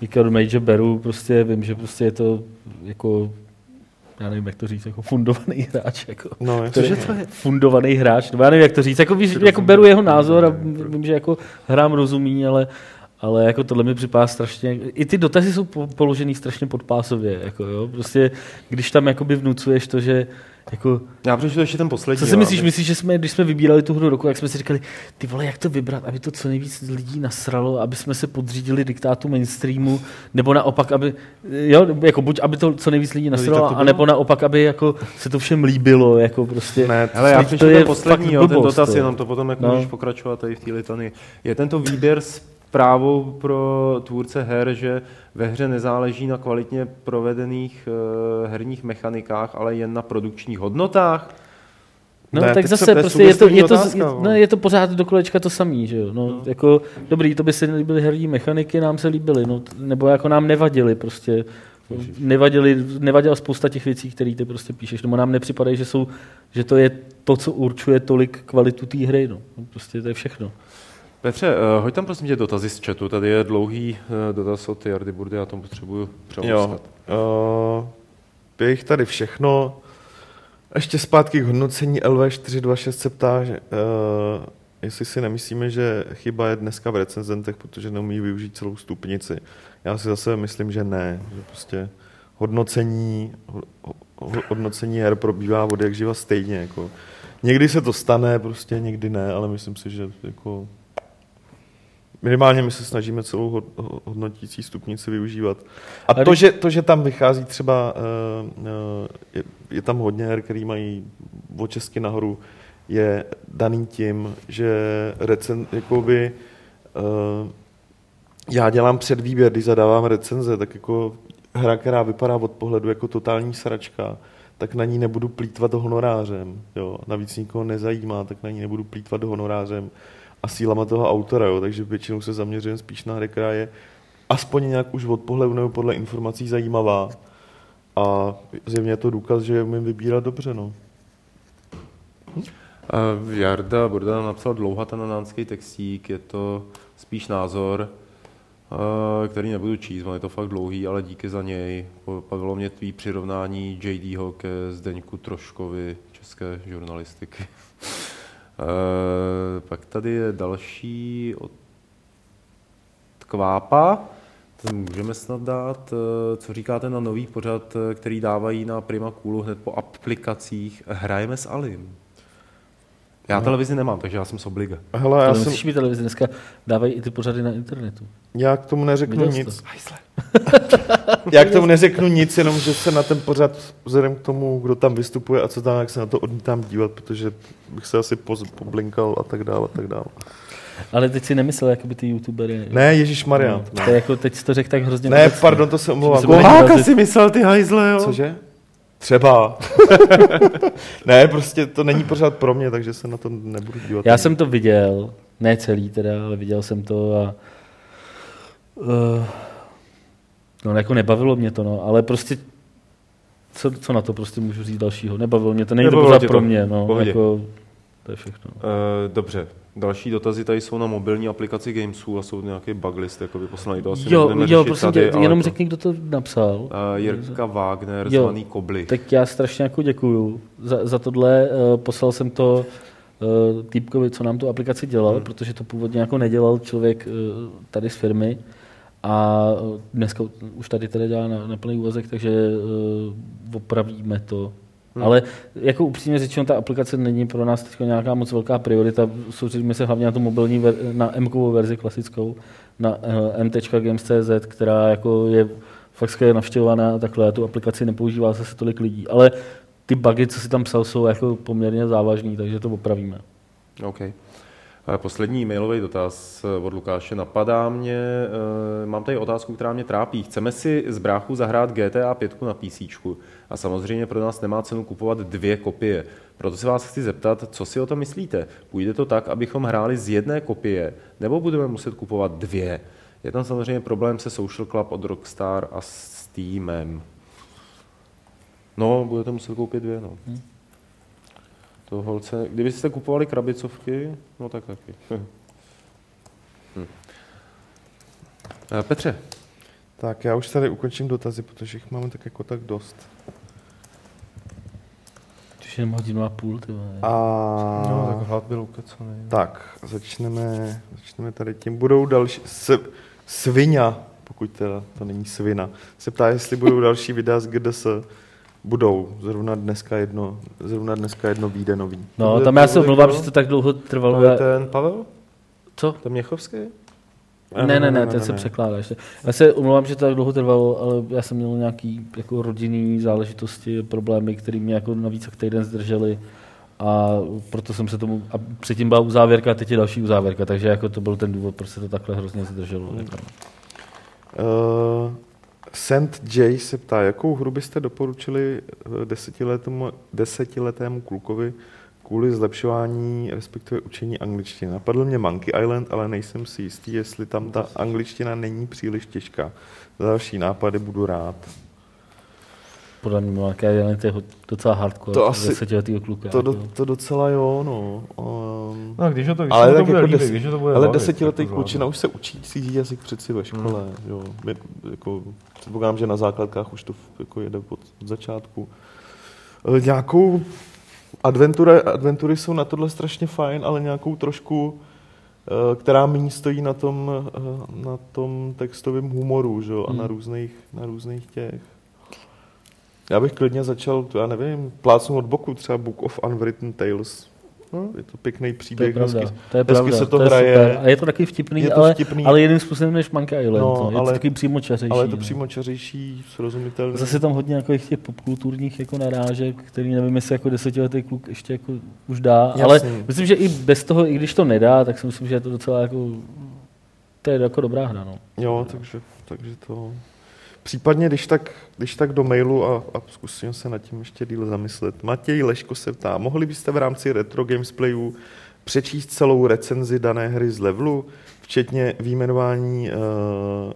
Speaker 4: Weekend Major beru, prostě vím, že prostě je to jako já nevím, jak to říct, jako fundovaný hráč, jako.
Speaker 2: No,
Speaker 4: To je,
Speaker 2: jasně.
Speaker 4: to je fundovaný hráč, nebo já nevím, jak to říct, jako, víš, jako beru jeho názor a vím, že jako hrám rozumí, ale, ale jako tohle mi připadá strašně, i ty dotazy jsou po- položený strašně podpásově, jako jo, prostě když tam jakoby vnucuješ to, že jako
Speaker 1: Já přečtu ještě ten poslední.
Speaker 4: co si myslíš? Myslíš, že jsme, když jsme vybírali tu hru roku, jak jsme si říkali, ty vole, jak to vybrat, aby to co nejvíc lidí nasralo, aby jsme se podřídili diktátu mainstreamu, nebo naopak, aby, jo, jako buď aby to co nejvíc lidí
Speaker 1: tak
Speaker 4: nasralo,
Speaker 1: to bylo.
Speaker 4: anebo naopak, aby jako se to všem líbilo, jako prostě.
Speaker 2: Ne,
Speaker 1: Hele, já
Speaker 4: to je
Speaker 1: ten poslední, jo, ten dotaz,
Speaker 4: jo.
Speaker 1: jenom to potom jako
Speaker 4: No.
Speaker 1: můžeš pokračovat tady v té litany. Je tento výběr zprávou pro tvůrce her, že ve hře nezáleží na kvalitně provedených uh, herních mechanikách, ale jen na produkčních hodnotách?
Speaker 4: No,
Speaker 2: Ne,
Speaker 4: tak zase
Speaker 1: to je
Speaker 4: prostě je to, je, to,
Speaker 1: otázka,
Speaker 4: je,
Speaker 1: no.
Speaker 4: no, je to pořád do kolečka to samý, že jo. No, jako, dobrý, to by se nelíbily herní mechaniky, nám se líbily, no, nebo jako nám nevadily prostě. Nevadily, nevadila spousta těch věcí, které ty prostě píšeš, nebo nám nepřipadají, že, jsou, že to je to, co určuje tolik kvalitu té hry, no. Prostě to je všechno.
Speaker 1: Petře, uh, hoď tam prosím tě dotazy z chatu. Tady je dlouhý uh, dotaz od Jardy Burdy, já tomu potřebuju
Speaker 2: Jo,
Speaker 1: přeložit.
Speaker 2: uh, je jich tady všechno. Ještě zpátky k hodnocení LV426 se ptá, že, uh, jestli si nemyslíme, že chyba je dneska v recenzentech, protože neumí využít celou stupnici. Já si zase myslím, že ne. Že prostě hodnocení, ho- ho- hodnocení her probíhá od jak živa stejně. Jako. Někdy se to stane, prostě někdy ne, ale myslím si, že jako Minimálně my se snažíme celou hod- ho- hodnotící stupnici využívat. A to že, to, že tam vychází třeba, uh, uh, je, je tam hodně her, který mají o česky nahoru, je daný tím, že recen, jakoby, uh, já dělám předvýběr, když zadávám recenze, tak jako hra, která vypadá od pohledu jako totální sračka, tak na ní nebudu plítvat honorářem. Jo. Navíc nikoho nezajímá, tak na ní nebudu plítvat honorářem a sílama toho autora. Jo. Takže většinou se zaměřujem spíš na hry, která je aspoň nějak už od pohledu nebo podle informací zajímavá. A zjevně je to důkaz, že umím vybírat dobře. No.
Speaker 1: Uh, Jarda Burda nám napsal dlouhatananánský textík, je to spíš názor, uh, který nebudu číst, on je to fakt dlouhý, ale díky za něj. Bavilo mě tvý přirovnání JDho ke Zdeňku Troškovi české žurnalistiky. Uh, pak tady je další od Kvápa, ten můžeme snad dát. Eh, Co říkáte na nový pořad, eh, který dávají na Prima Coolu hned po aplikacích Hrajeme s Alim? Já televizi nemám, takže já jsem z obliga.
Speaker 2: Hele,
Speaker 4: Já
Speaker 2: jsem,
Speaker 4: musíš mít televizi, dneska dávají i ty pořady na internetu.
Speaker 2: já k tomu neřeknu
Speaker 4: Viděl
Speaker 2: nic.
Speaker 4: to?
Speaker 2: Já k tomu neřeknu nic, jenom že se na ten pořad, vzhledem k tomu, kdo tam vystupuje a co tam, jak se na to odmítám dívat, protože bych se asi poz, poblinkal a tak dále, a tak dále.
Speaker 4: Ale teď si nemyslel, jakoby ty youtubery.
Speaker 2: Ne, Ježíš Maria.
Speaker 4: No, to je jako, teď jsi to řekl tak hrozně
Speaker 2: Ne,
Speaker 4: obecně.
Speaker 2: pardon, to se omlouvám.
Speaker 4: vyrazit.
Speaker 1: si myslel ty hajzle, jo?
Speaker 2: Cože? Třeba. ne, prostě to není pořád pro mě, takže se na to nebudu dívat.
Speaker 4: Já jsem to viděl, ne celý teda, ale viděl jsem to a uh, no jako nebavilo mě to, no, ale prostě co, co na to prostě můžu říct dalšího? Nebavilo mě to, není to
Speaker 1: Nebavilo
Speaker 4: pořád
Speaker 1: to.
Speaker 4: pro mě, no,
Speaker 1: Pohodě.
Speaker 4: jako, to je všechno.
Speaker 1: Uh, dobře, další dotazy tady jsou na mobilní aplikaci Gamesů a jsou nějaký bug list, jako poslaný to asi
Speaker 4: Jo, jo, prosím
Speaker 1: tady,
Speaker 4: tě, jenom
Speaker 1: to-
Speaker 4: řekni, kdo to napsal.
Speaker 1: Uh, Jirka Wagner,
Speaker 4: Jo.
Speaker 1: zvaný Kobly.
Speaker 4: Tak já strašně jako děkuju za, za tohle. Uh, poslal jsem to uh, týpkovi, co nám tu aplikaci dělal, hmm. protože to původně jako nedělal člověk uh, tady z firmy. A dneska už tady teda dělá na, na plný úvazek, takže uh, opravíme to. Hmm. Ale jako upřímně řečeno, ta aplikace není pro nás teď nějaká moc velká priorita. Soustředíme se hlavně na tu mobilní, ver, na m verzi klasickou, na uh, m.games.cz, která jako je fakt skvěle navštěvovaná a takhle. Tu aplikaci nepoužívá zase tolik lidí. Ale ty bugy, co si tam psal, jsou jako poměrně závažný, takže to opravíme.
Speaker 1: OK. A Poslední mailový dotaz eh, od Lukáše. Napadá mě, eh, mám tady otázku, která mě trápí. Chceme si z bráchu zahrát GTA 5 na PC a samozřejmě pro nás nemá cenu kupovat dvě kopie. Proto se vás chci zeptat, co si o tom myslíte. Půjde to tak, abychom hráli z jedné kopie, nebo budeme muset kupovat dvě? Je tam samozřejmě problém se Social Club od Rockstar a Steamem. No, budete muset koupit dvě, no. Hmm. To holce, kdybyste kupovali krabicovky, no tak taky. Hm. Petře.
Speaker 2: Tak já už tady ukončím dotazy, protože jich máme tak jako tak dost.
Speaker 4: Už jenom hodinu a půl, ty.
Speaker 2: A...
Speaker 1: No, tak hlad byl ukecaný.
Speaker 2: Tak, začneme, začneme tady tím. Budou další... S, svinia, pokud teda to není svina, se ptá, jestli budou další videa z GDS. Budou. Zrovna dneska jedno, zrovna dneska jedno výjde nový.
Speaker 4: No, tam já
Speaker 1: to
Speaker 4: se omlouvám,
Speaker 1: kdo?
Speaker 4: že to tak dlouho trvalo.
Speaker 1: To je ten Pavel?
Speaker 4: Co?
Speaker 1: Ten Měchovský?
Speaker 4: Ne, ne, ne, ten se překládá ještě. Já se omlouvám, že to tak dlouho trvalo, ale já jsem měl nějaký jako rodinný záležitosti, problémy, které mě jako navíc jak týden zdržely a proto jsem se tomu, a předtím byla uzávěrka a teď je další uzávěrka, takže jako to byl ten důvod, proč se to takhle hrozně zdrželo. Jako.
Speaker 2: Uh, St. J se ptá, jakou hru byste doporučili eh, desetiletému, desetiletému klukovi kvůli zlepšování, respektive učení angličtiny. Napadl mě Monkey Island, ale nejsem si jistý, jestli tam ta angličtina není příliš těžká. Za další nápady budu rád.
Speaker 4: Podle mě Monkey Island je docela hardcore,
Speaker 2: To asi-
Speaker 4: desetiletýho kluka.
Speaker 2: To, do,
Speaker 4: jako.
Speaker 2: to docela jo, no. Um,
Speaker 1: No, když ho to, když
Speaker 2: ale
Speaker 1: to bude
Speaker 2: jako
Speaker 1: líbit,
Speaker 2: des,
Speaker 1: když to bude
Speaker 2: ale
Speaker 1: bavit,
Speaker 2: desetiletý
Speaker 1: tak to
Speaker 2: klučina už se učí cizí jazyk přeci ve škole. Jo. My, jako, předpokládám, že na základkách už to jako jede od, od začátku. E, nějakou adventura, adventury jsou na tohle strašně fajn, ale nějakou trošku, e, která méně stojí na tom, e, na tom textovém humoru že? a na
Speaker 4: Hmm.
Speaker 2: různých, na různých těch. Já bych klidně začal, já nevím, plácnu od boku, třeba Book of Unwritten Tales. No, je to pěkný
Speaker 4: To je
Speaker 2: příběh.
Speaker 4: pravda,
Speaker 2: hezky-
Speaker 4: to je
Speaker 2: hezky
Speaker 4: pravda,
Speaker 2: se to
Speaker 4: je
Speaker 2: hraje.
Speaker 4: super. A je to taky vtipný,
Speaker 2: Je to
Speaker 4: ale,
Speaker 2: vtipný.
Speaker 4: ale jiným způsobem než Monkey Island.
Speaker 2: No,
Speaker 4: No, je
Speaker 2: ale-
Speaker 4: to taky přímo čařejší.
Speaker 2: Ale je to
Speaker 4: no.
Speaker 2: přímo čařejší, srozumitelný.
Speaker 4: Zase tam hodně jako těch popkulturních jako narážek, který nevím, jestli jako desetiletý kluk ještě jako už dá,
Speaker 2: Jasný.
Speaker 4: ale myslím, že i bez toho, i když to nedá, tak si myslím, že je to docela jako, to je jako dobrá hra, no.
Speaker 2: Jo, takže, takže to... Případně, když tak, když tak do mailu a, a zkusím se nad tím ještě díl zamyslet. Matěj Leško se ptá, mohli byste v rámci Retro Gamesplayů přečíst celou recenzi dané hry z levelu, včetně výjmenování uh,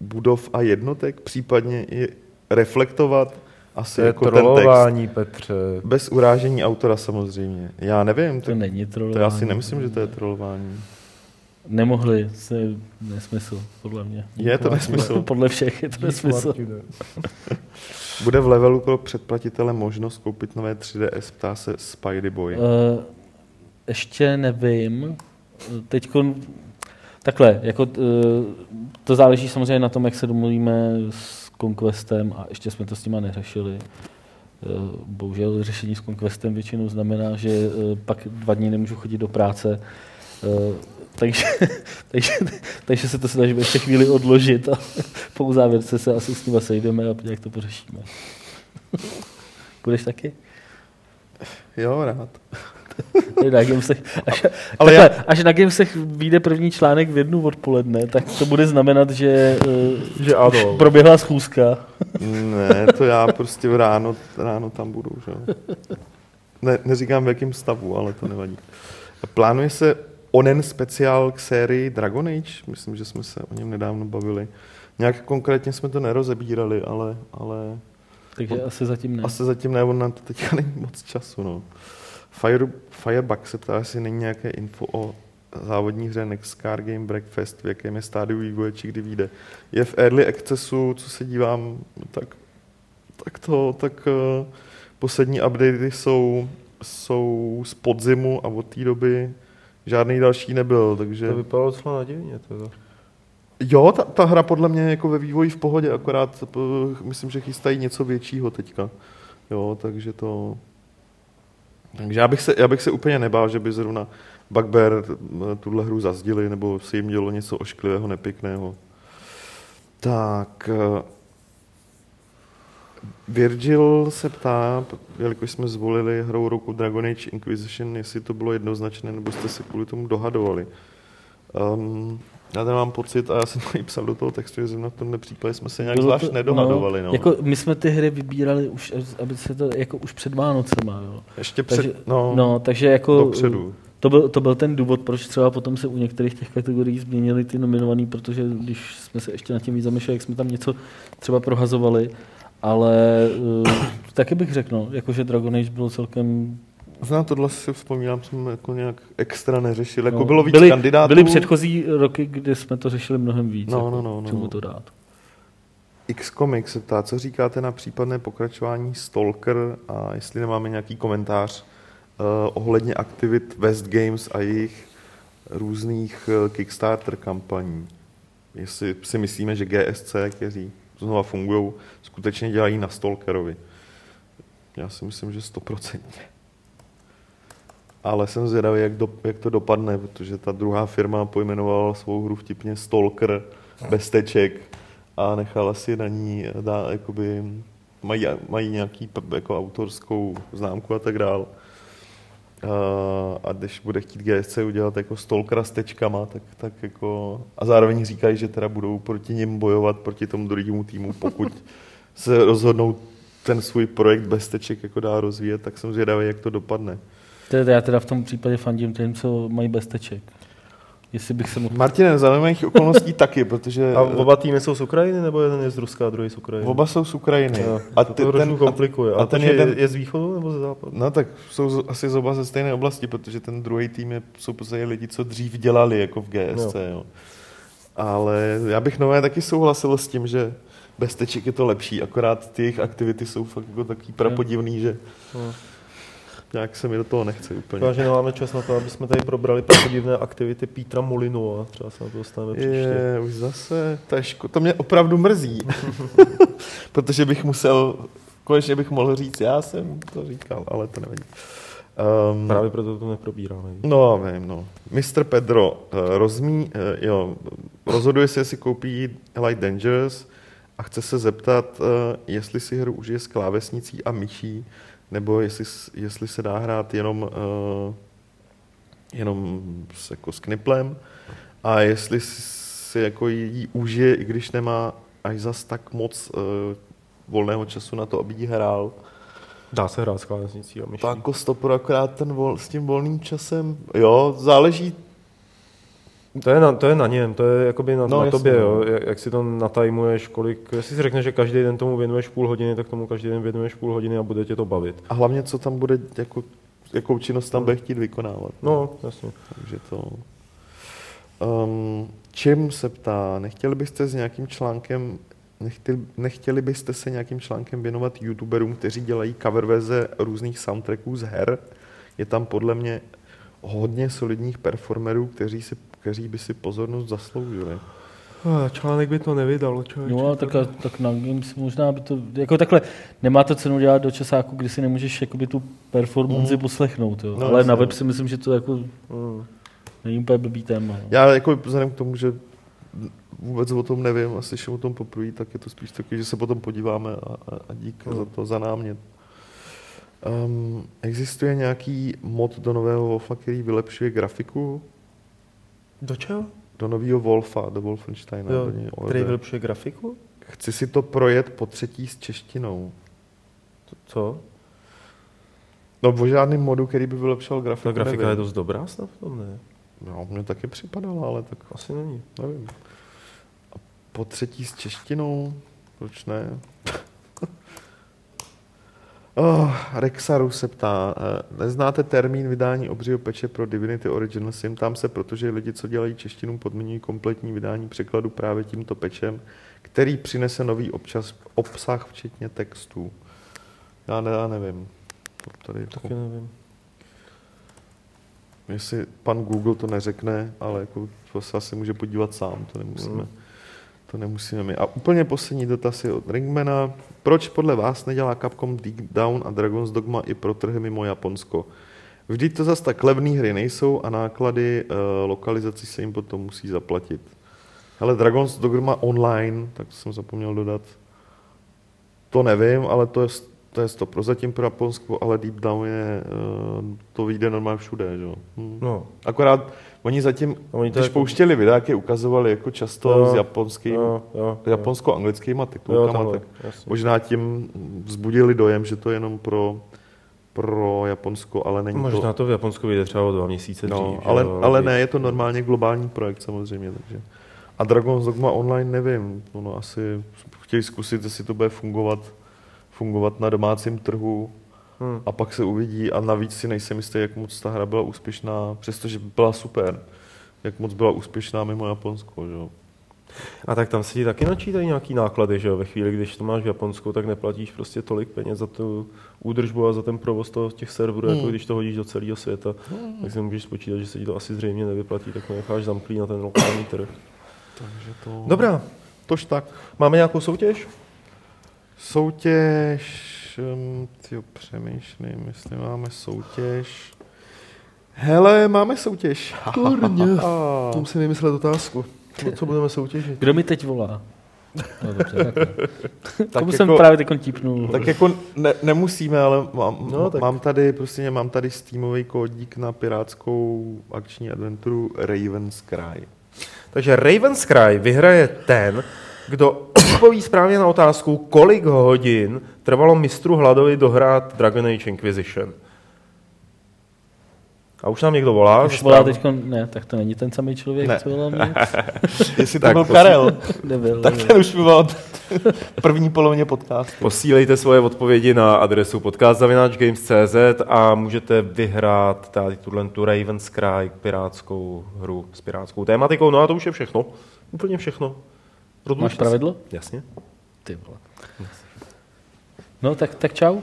Speaker 2: budov a jednotek, případně i reflektovat asi
Speaker 1: To je
Speaker 2: jako ten text.
Speaker 1: trolování, Petře.
Speaker 2: Bez urážení autora samozřejmě. Já nevím,
Speaker 4: To
Speaker 2: to,
Speaker 4: není
Speaker 2: to
Speaker 4: trolování.
Speaker 2: já si nemyslím, že to je trolování.
Speaker 4: Nemohli, to je nesmysl, podle mě.
Speaker 2: Je to nesmysl.
Speaker 4: podle všech je to nesmysl.
Speaker 2: Bude v levelu pro předplatitele možnost koupit nové 3DS, ptá se Spidey Boy.
Speaker 4: Uh, ještě nevím. Teď takhle, jako, uh, to záleží samozřejmě na tom, jak se domluvíme s Conquestem a ještě jsme to s nima neřešili. Uh, bohužel řešení s Conquestem většinou znamená, že uh, pak dva dny nemůžu chodit do práce. Takže, takže, takže se to snažíme ještě chvíli odložit a po uzávěrce se asi s nima sejdeme a jak to pořešíme. Budeš taky?
Speaker 2: Jo, rád.
Speaker 4: Na Gamesech, až,
Speaker 2: Ale
Speaker 4: Ale
Speaker 2: já-
Speaker 4: takhle, až na Gamesech vyjde první článek v jednu odpoledne, tak to bude znamenat, že, uh,
Speaker 1: Že ano.
Speaker 4: proběhla schůzka.
Speaker 2: Ne, to já prostě v ráno, ráno tam budu, že. Ne, neříkám v jakém stavu, ale to nevadí. Plánuje se onen speciál k sérii Dragon Age? Myslím, že jsme se o něm nedávno bavili. Nějak konkrétně jsme to nerozebírali, ale, ale
Speaker 4: Takže asi zatím ne.
Speaker 2: asi zatím ne, on na to teďka není moc času. No. Fire, Firebug se ptá, jestli není nějaké info o závodní hře Next Car Game Breakfast, v jakém je stádiu vývoje, či kdy vyjde. Je v early accessu, co se dívám, tak, tak to, tak uh, poslední updaty jsou, jsou z podzimu a od té doby žádný další nebyl, takže...
Speaker 1: To vypadalo docela nadějně. Teda.
Speaker 2: Jo, ta, ta hra podle mě je jako ve vývoji v pohodě, akorát p- myslím, že chystají něco většího teďka. Jo, takže to... Takže já bych se, já bych se úplně nebál, že by zrovna Bugbear eh, tuhle hru zazdili, nebo si jim dělo něco ošklivého, nepěkného. Tak... Virgil se ptá, jelikož jsme zvolili hrou roku Dragon Age Inquisition, jestli to bylo jednoznačné, nebo jste se kvůli tomu dohadovali. Um, já tady mám pocit, a já jsem to i psal do toho textu, že na tomhle případě jsme se nějak
Speaker 4: Bylo
Speaker 2: zvlášť
Speaker 4: to-
Speaker 2: nedohadovali. No,
Speaker 4: Jako my jsme ty hry vybírali už, aby se to jako už před Vánocema, jo.
Speaker 2: Ještě před,
Speaker 4: Takže,
Speaker 2: no,
Speaker 4: no, takže jako
Speaker 2: dopředu.
Speaker 4: To byl, to byl ten důvod, proč třeba potom se u některých těch kategorií změnily ty nominovaný, protože když jsme se ještě nad tím víc zamýšleli, jak jsme tam něco třeba prohazovali, ale uh, taky bych řekl, no, jakože Dragon Age bylo celkem...
Speaker 2: Znám tohle si vzpomínám, jsme jako nějak extra neřešili. Jako
Speaker 4: no,
Speaker 2: bylo víc
Speaker 4: byly,
Speaker 2: kandidátů.
Speaker 4: Byly předchozí roky, kdy jsme to řešili mnohem víc.
Speaker 2: No,
Speaker 4: jako,
Speaker 2: no, no, no,
Speaker 4: čemu
Speaker 2: no.
Speaker 4: to dát.
Speaker 2: X-Comic se ptá, co říkáte na případné pokračování Stalker a jestli nemáme nějaký komentář uh, ohledně aktivit West Games a jejich různých uh, Kickstarter kampaní. Jestli si myslíme, že GSC, kteří znova fungují, skutečně dělají na Stalkerovi. Já si myslím, že stoprocentně. Ale jsem zvědavý, jak, do, jak to dopadne, protože ta druhá firma pojmenovala svou hru vtipně Stalker bez teček a nechala si na ní dá, jakoby, mají, mají nějaký jako autorskou známku a tak dál. A, a když bude chtít GSC udělat jako Stalkera s tečkama, tak, tak jako, a zároveň říkají, že teda budou proti nim bojovat, proti tomu druhému týmu, pokud se rozhodnou ten svůj projekt bez teček jako dá rozvíjet, tak jsem zvědavý, jak to dopadne.
Speaker 4: To je- Já teda v tom případě fandím těm, co mají bezteček. Jestli bych se mohl...
Speaker 2: Martine, za okolností taky, protože
Speaker 1: A oba týmy jsou z Ukrajiny, nebo jeden je z Ruska a druhý z Ukrajiny?
Speaker 2: oba jsou z Ukrajiny.
Speaker 1: Jo,
Speaker 2: a
Speaker 1: to
Speaker 2: ty,
Speaker 1: to
Speaker 2: ten,
Speaker 1: komplikuje.
Speaker 2: a
Speaker 1: A,
Speaker 2: ten
Speaker 1: ten
Speaker 2: jeden-
Speaker 1: je, je z východu nebo ze západu?
Speaker 2: No tak jsou z- asi z oba ze stejné oblasti, protože ten druhý tým je, jsou prostě lidi, co dřív dělali jako v GSC. Jo. Jo. Ale já bych nové taky souhlasil s tím, že bez teček je to lepší, akorát ty jejich aktivity jsou fakt jako takový prapodivný, že
Speaker 1: No.
Speaker 2: nějak se mi do toho nechce úplně.
Speaker 1: Škoda, že nemáme čas na to, aby jsme tady probrali podivné aktivity Petra Molinu a třeba se na to dostaneme příště.
Speaker 2: Je, už zase, to, je ško- to mě opravdu mrzí, protože bych musel, konečně bych mohl říct, já jsem to říkal, ale to nevadí. Um,
Speaker 1: Právě proto to neprobíráme.
Speaker 2: No, vím, no. Mr. Pedro eh, rozmí, eh, jo, rozhoduje se, jestli koupí Light Dangerous a chce se zeptat, eh, jestli si hru užije s klávesnicí a myší, nebo jestli, jestli se dá hrát jenom, eh, jenom s, jako s kniplem a jestli si jako jí užije, i když nemá až zas tak moc eh, volného času na to, aby jí hrál.
Speaker 1: Dá se hrát s klávesnicí a myší.
Speaker 2: Jako stopor akorát ten vol, s tím volným časem, jo, záleží,
Speaker 1: To je, na, to je na něm, to je jakoby na,
Speaker 2: No,
Speaker 1: no, na tobě,
Speaker 2: no.
Speaker 1: jo, jak, jak si to natajmuješ, kolik, jestli si řekneš, že každý den tomu věnuješ půl hodiny, tak tomu každý den věnuješ půl hodiny a bude tě to bavit.
Speaker 2: a hlavně, co tam bude, jako, jakou činnost tam bude chtít vykonávat.
Speaker 1: No, jasně.
Speaker 2: Takže to... Um, čím se ptá, nechtěli byste s nějakým článkem, nechtěli, nechtěli byste se nějakým článkem věnovat youtuberům, kteří dělají cover verze různých soundtracků z her? Je tam podle mě hodně solidních performerů, kteří, si, kteří by si pozornost zasloužili.
Speaker 1: Článek by to nevydal, člověče.
Speaker 4: No, ale tak, tak na Games možná by to, jako takhle, nemá to cenu dělat do časáku, kdy si nemůžeš jakoby tu performanci
Speaker 2: Mm.
Speaker 4: poslechnout, jo.
Speaker 2: No,
Speaker 4: ale
Speaker 2: jasně,
Speaker 4: na web
Speaker 2: no.
Speaker 4: si myslím, že to jako
Speaker 1: Mm.
Speaker 4: není úplně blbý téma. No.
Speaker 2: Já jako vzhledem k tomu, že vůbec o tom nevím a slyším o tom poprvé, tak je to spíš taky, že se potom podíváme a, a, dík
Speaker 1: Hmm.
Speaker 2: za to, za námět. Um, existuje nějaký mod do nového Wolfa, který vylepšuje grafiku?
Speaker 1: Do čeho?
Speaker 2: Do nového Wolfa, do Wolfensteina.
Speaker 1: Jo,
Speaker 2: do něj
Speaker 1: který vylepšuje grafiku?
Speaker 2: Chci si to projet po třetí s češtinou.
Speaker 1: Co?
Speaker 2: No o žádným modu, který by vylepšoval grafiku,
Speaker 1: Ta grafika
Speaker 2: nevím.
Speaker 1: je dost dobrá snad v tom, ne?
Speaker 2: No, mně taky připadala, ale tak
Speaker 1: Asi není.
Speaker 2: nevím. Po třetí s češtinou, proč ne? Oh, Rexaru se ptá, eh, neznáte termín vydání obřího peče pro Divinity Original Sim? Tam se, protože lidi, co dělají češtinu, podmiňují kompletní vydání překladu právě tímto pečem, který přinese nový občas, obsah, včetně textů. Já, ne, já nevím. To tady
Speaker 1: Taky nevím.
Speaker 2: Jestli pan Google to neřekne, ale jako to se asi může podívat sám, to nemusíme.
Speaker 1: Mm.
Speaker 2: To nemusíme my. A úplně poslední dotaz je od Ringmana. Proč podle vás nedělá Capcom Deep Down a Dragon's Dogma i pro trhy mimo Japonsko? Vždyť to zase tak levné hry nejsou a náklady e, lokalizací se jim potom musí zaplatit. Ale Dragon's Dogma online, tak jsem zapomněl dodat, to nevím, ale to je, to je to prozatím pro Japonsko, ale Deep Down je, eh, to vyjde normálně všude, že? jo. Hm.
Speaker 1: No,
Speaker 2: Akorát oni zatím,
Speaker 1: Oni
Speaker 2: oni
Speaker 1: to
Speaker 2: když
Speaker 1: jako-
Speaker 2: pouštěli videa, jak je ukazovali jako často
Speaker 1: Jo,
Speaker 2: s japonským,
Speaker 1: jo, jo, jo.
Speaker 2: japonsko-anglickýma titulkama, tak
Speaker 1: jasně.
Speaker 2: možná tím vzbudili dojem, že to je jenom pro, pro Japonsko, ale není
Speaker 1: Možná
Speaker 2: to...
Speaker 1: to v Japonsku vyjde třeba o dva měsíce
Speaker 2: No,
Speaker 1: dřív.
Speaker 2: ale,
Speaker 1: jo,
Speaker 2: ale ne, je to normálně globální projekt samozřejmě, takže. A Dragon's Dogma Online nevím, ono asi chtěli zkusit, jestli to bude fungovat, fungovat na domácím trhu
Speaker 1: Hmm.
Speaker 2: a pak se uvidí a navíc si nejsem jistý, jak moc ta hra byla úspěšná, přestože byla super, jak moc byla úspěšná mimo Japonsko, že jo.
Speaker 1: A tak tam se ti taky načítají nějaký náklady, že jo? Ve chvíli, když to máš v Japonsku, tak neplatíš prostě tolik peněz za tu údržbu a za ten provoz toho, těch serverů,
Speaker 2: Hmm.
Speaker 1: jako když to hodíš do celého světa. Tak si můžeš spočítat, že se ti to asi zřejmě nevyplatí, tak necháš zamklý na ten lokální trh.
Speaker 2: Takže to...
Speaker 1: Dobrá,
Speaker 2: tož tak.
Speaker 1: máme nějakou soutěž?
Speaker 2: Soutěž, um, tyjo, přemýšlím, jestli máme soutěž. Hele, máme soutěž.
Speaker 1: Kurně,
Speaker 2: A-
Speaker 1: to musím vymyslet otázku. No, co budeme soutěžit?
Speaker 4: Kdo mi teď volá? No dobře, tak
Speaker 2: tak
Speaker 4: Komu jsem
Speaker 2: jako-
Speaker 4: právě teď típnul.
Speaker 2: Tak jako ne, nemusíme, ale mám,
Speaker 1: No,
Speaker 2: no,
Speaker 1: tak-
Speaker 2: mám tady, prostě mám tady Steamový kódík na pirátskou akční adventuru Raven's Cry.
Speaker 1: Takže Raven's Cry vyhraje ten, kdo odpoví správně na otázku, kolik hodin trvalo mistru Hladovi dohrát Dragon Age Inquisition. A už nám někdo volá.
Speaker 4: Už volá teď, ne, tak to není ten samý člověk,
Speaker 2: Ne.
Speaker 4: co volá mě.
Speaker 2: Jestli to
Speaker 1: Tak
Speaker 2: byl. Karel,
Speaker 4: Nebyl,
Speaker 2: tak
Speaker 4: nebyl.
Speaker 2: ten už byl od první polovině podcastu.
Speaker 1: Posílejte svoje odpovědi na adresu podcast.games.cz a můžete vyhrát tady tuhle tu Raven's Cry pirátskou hru s pirátskou tématikou. No a to už je všechno. Úplně všechno. Rozlučte
Speaker 4: Máš pravidlo?
Speaker 1: Jasně.
Speaker 4: Ty vole. No tak, tak čau.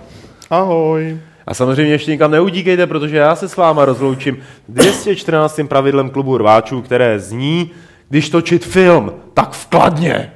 Speaker 2: Ahoj.
Speaker 1: A samozřejmě ještě nikam neudíkejte, protože já se s váma rozloučím 214. pravidlem klubu rváčů, které zní, když točit film, tak vkladně.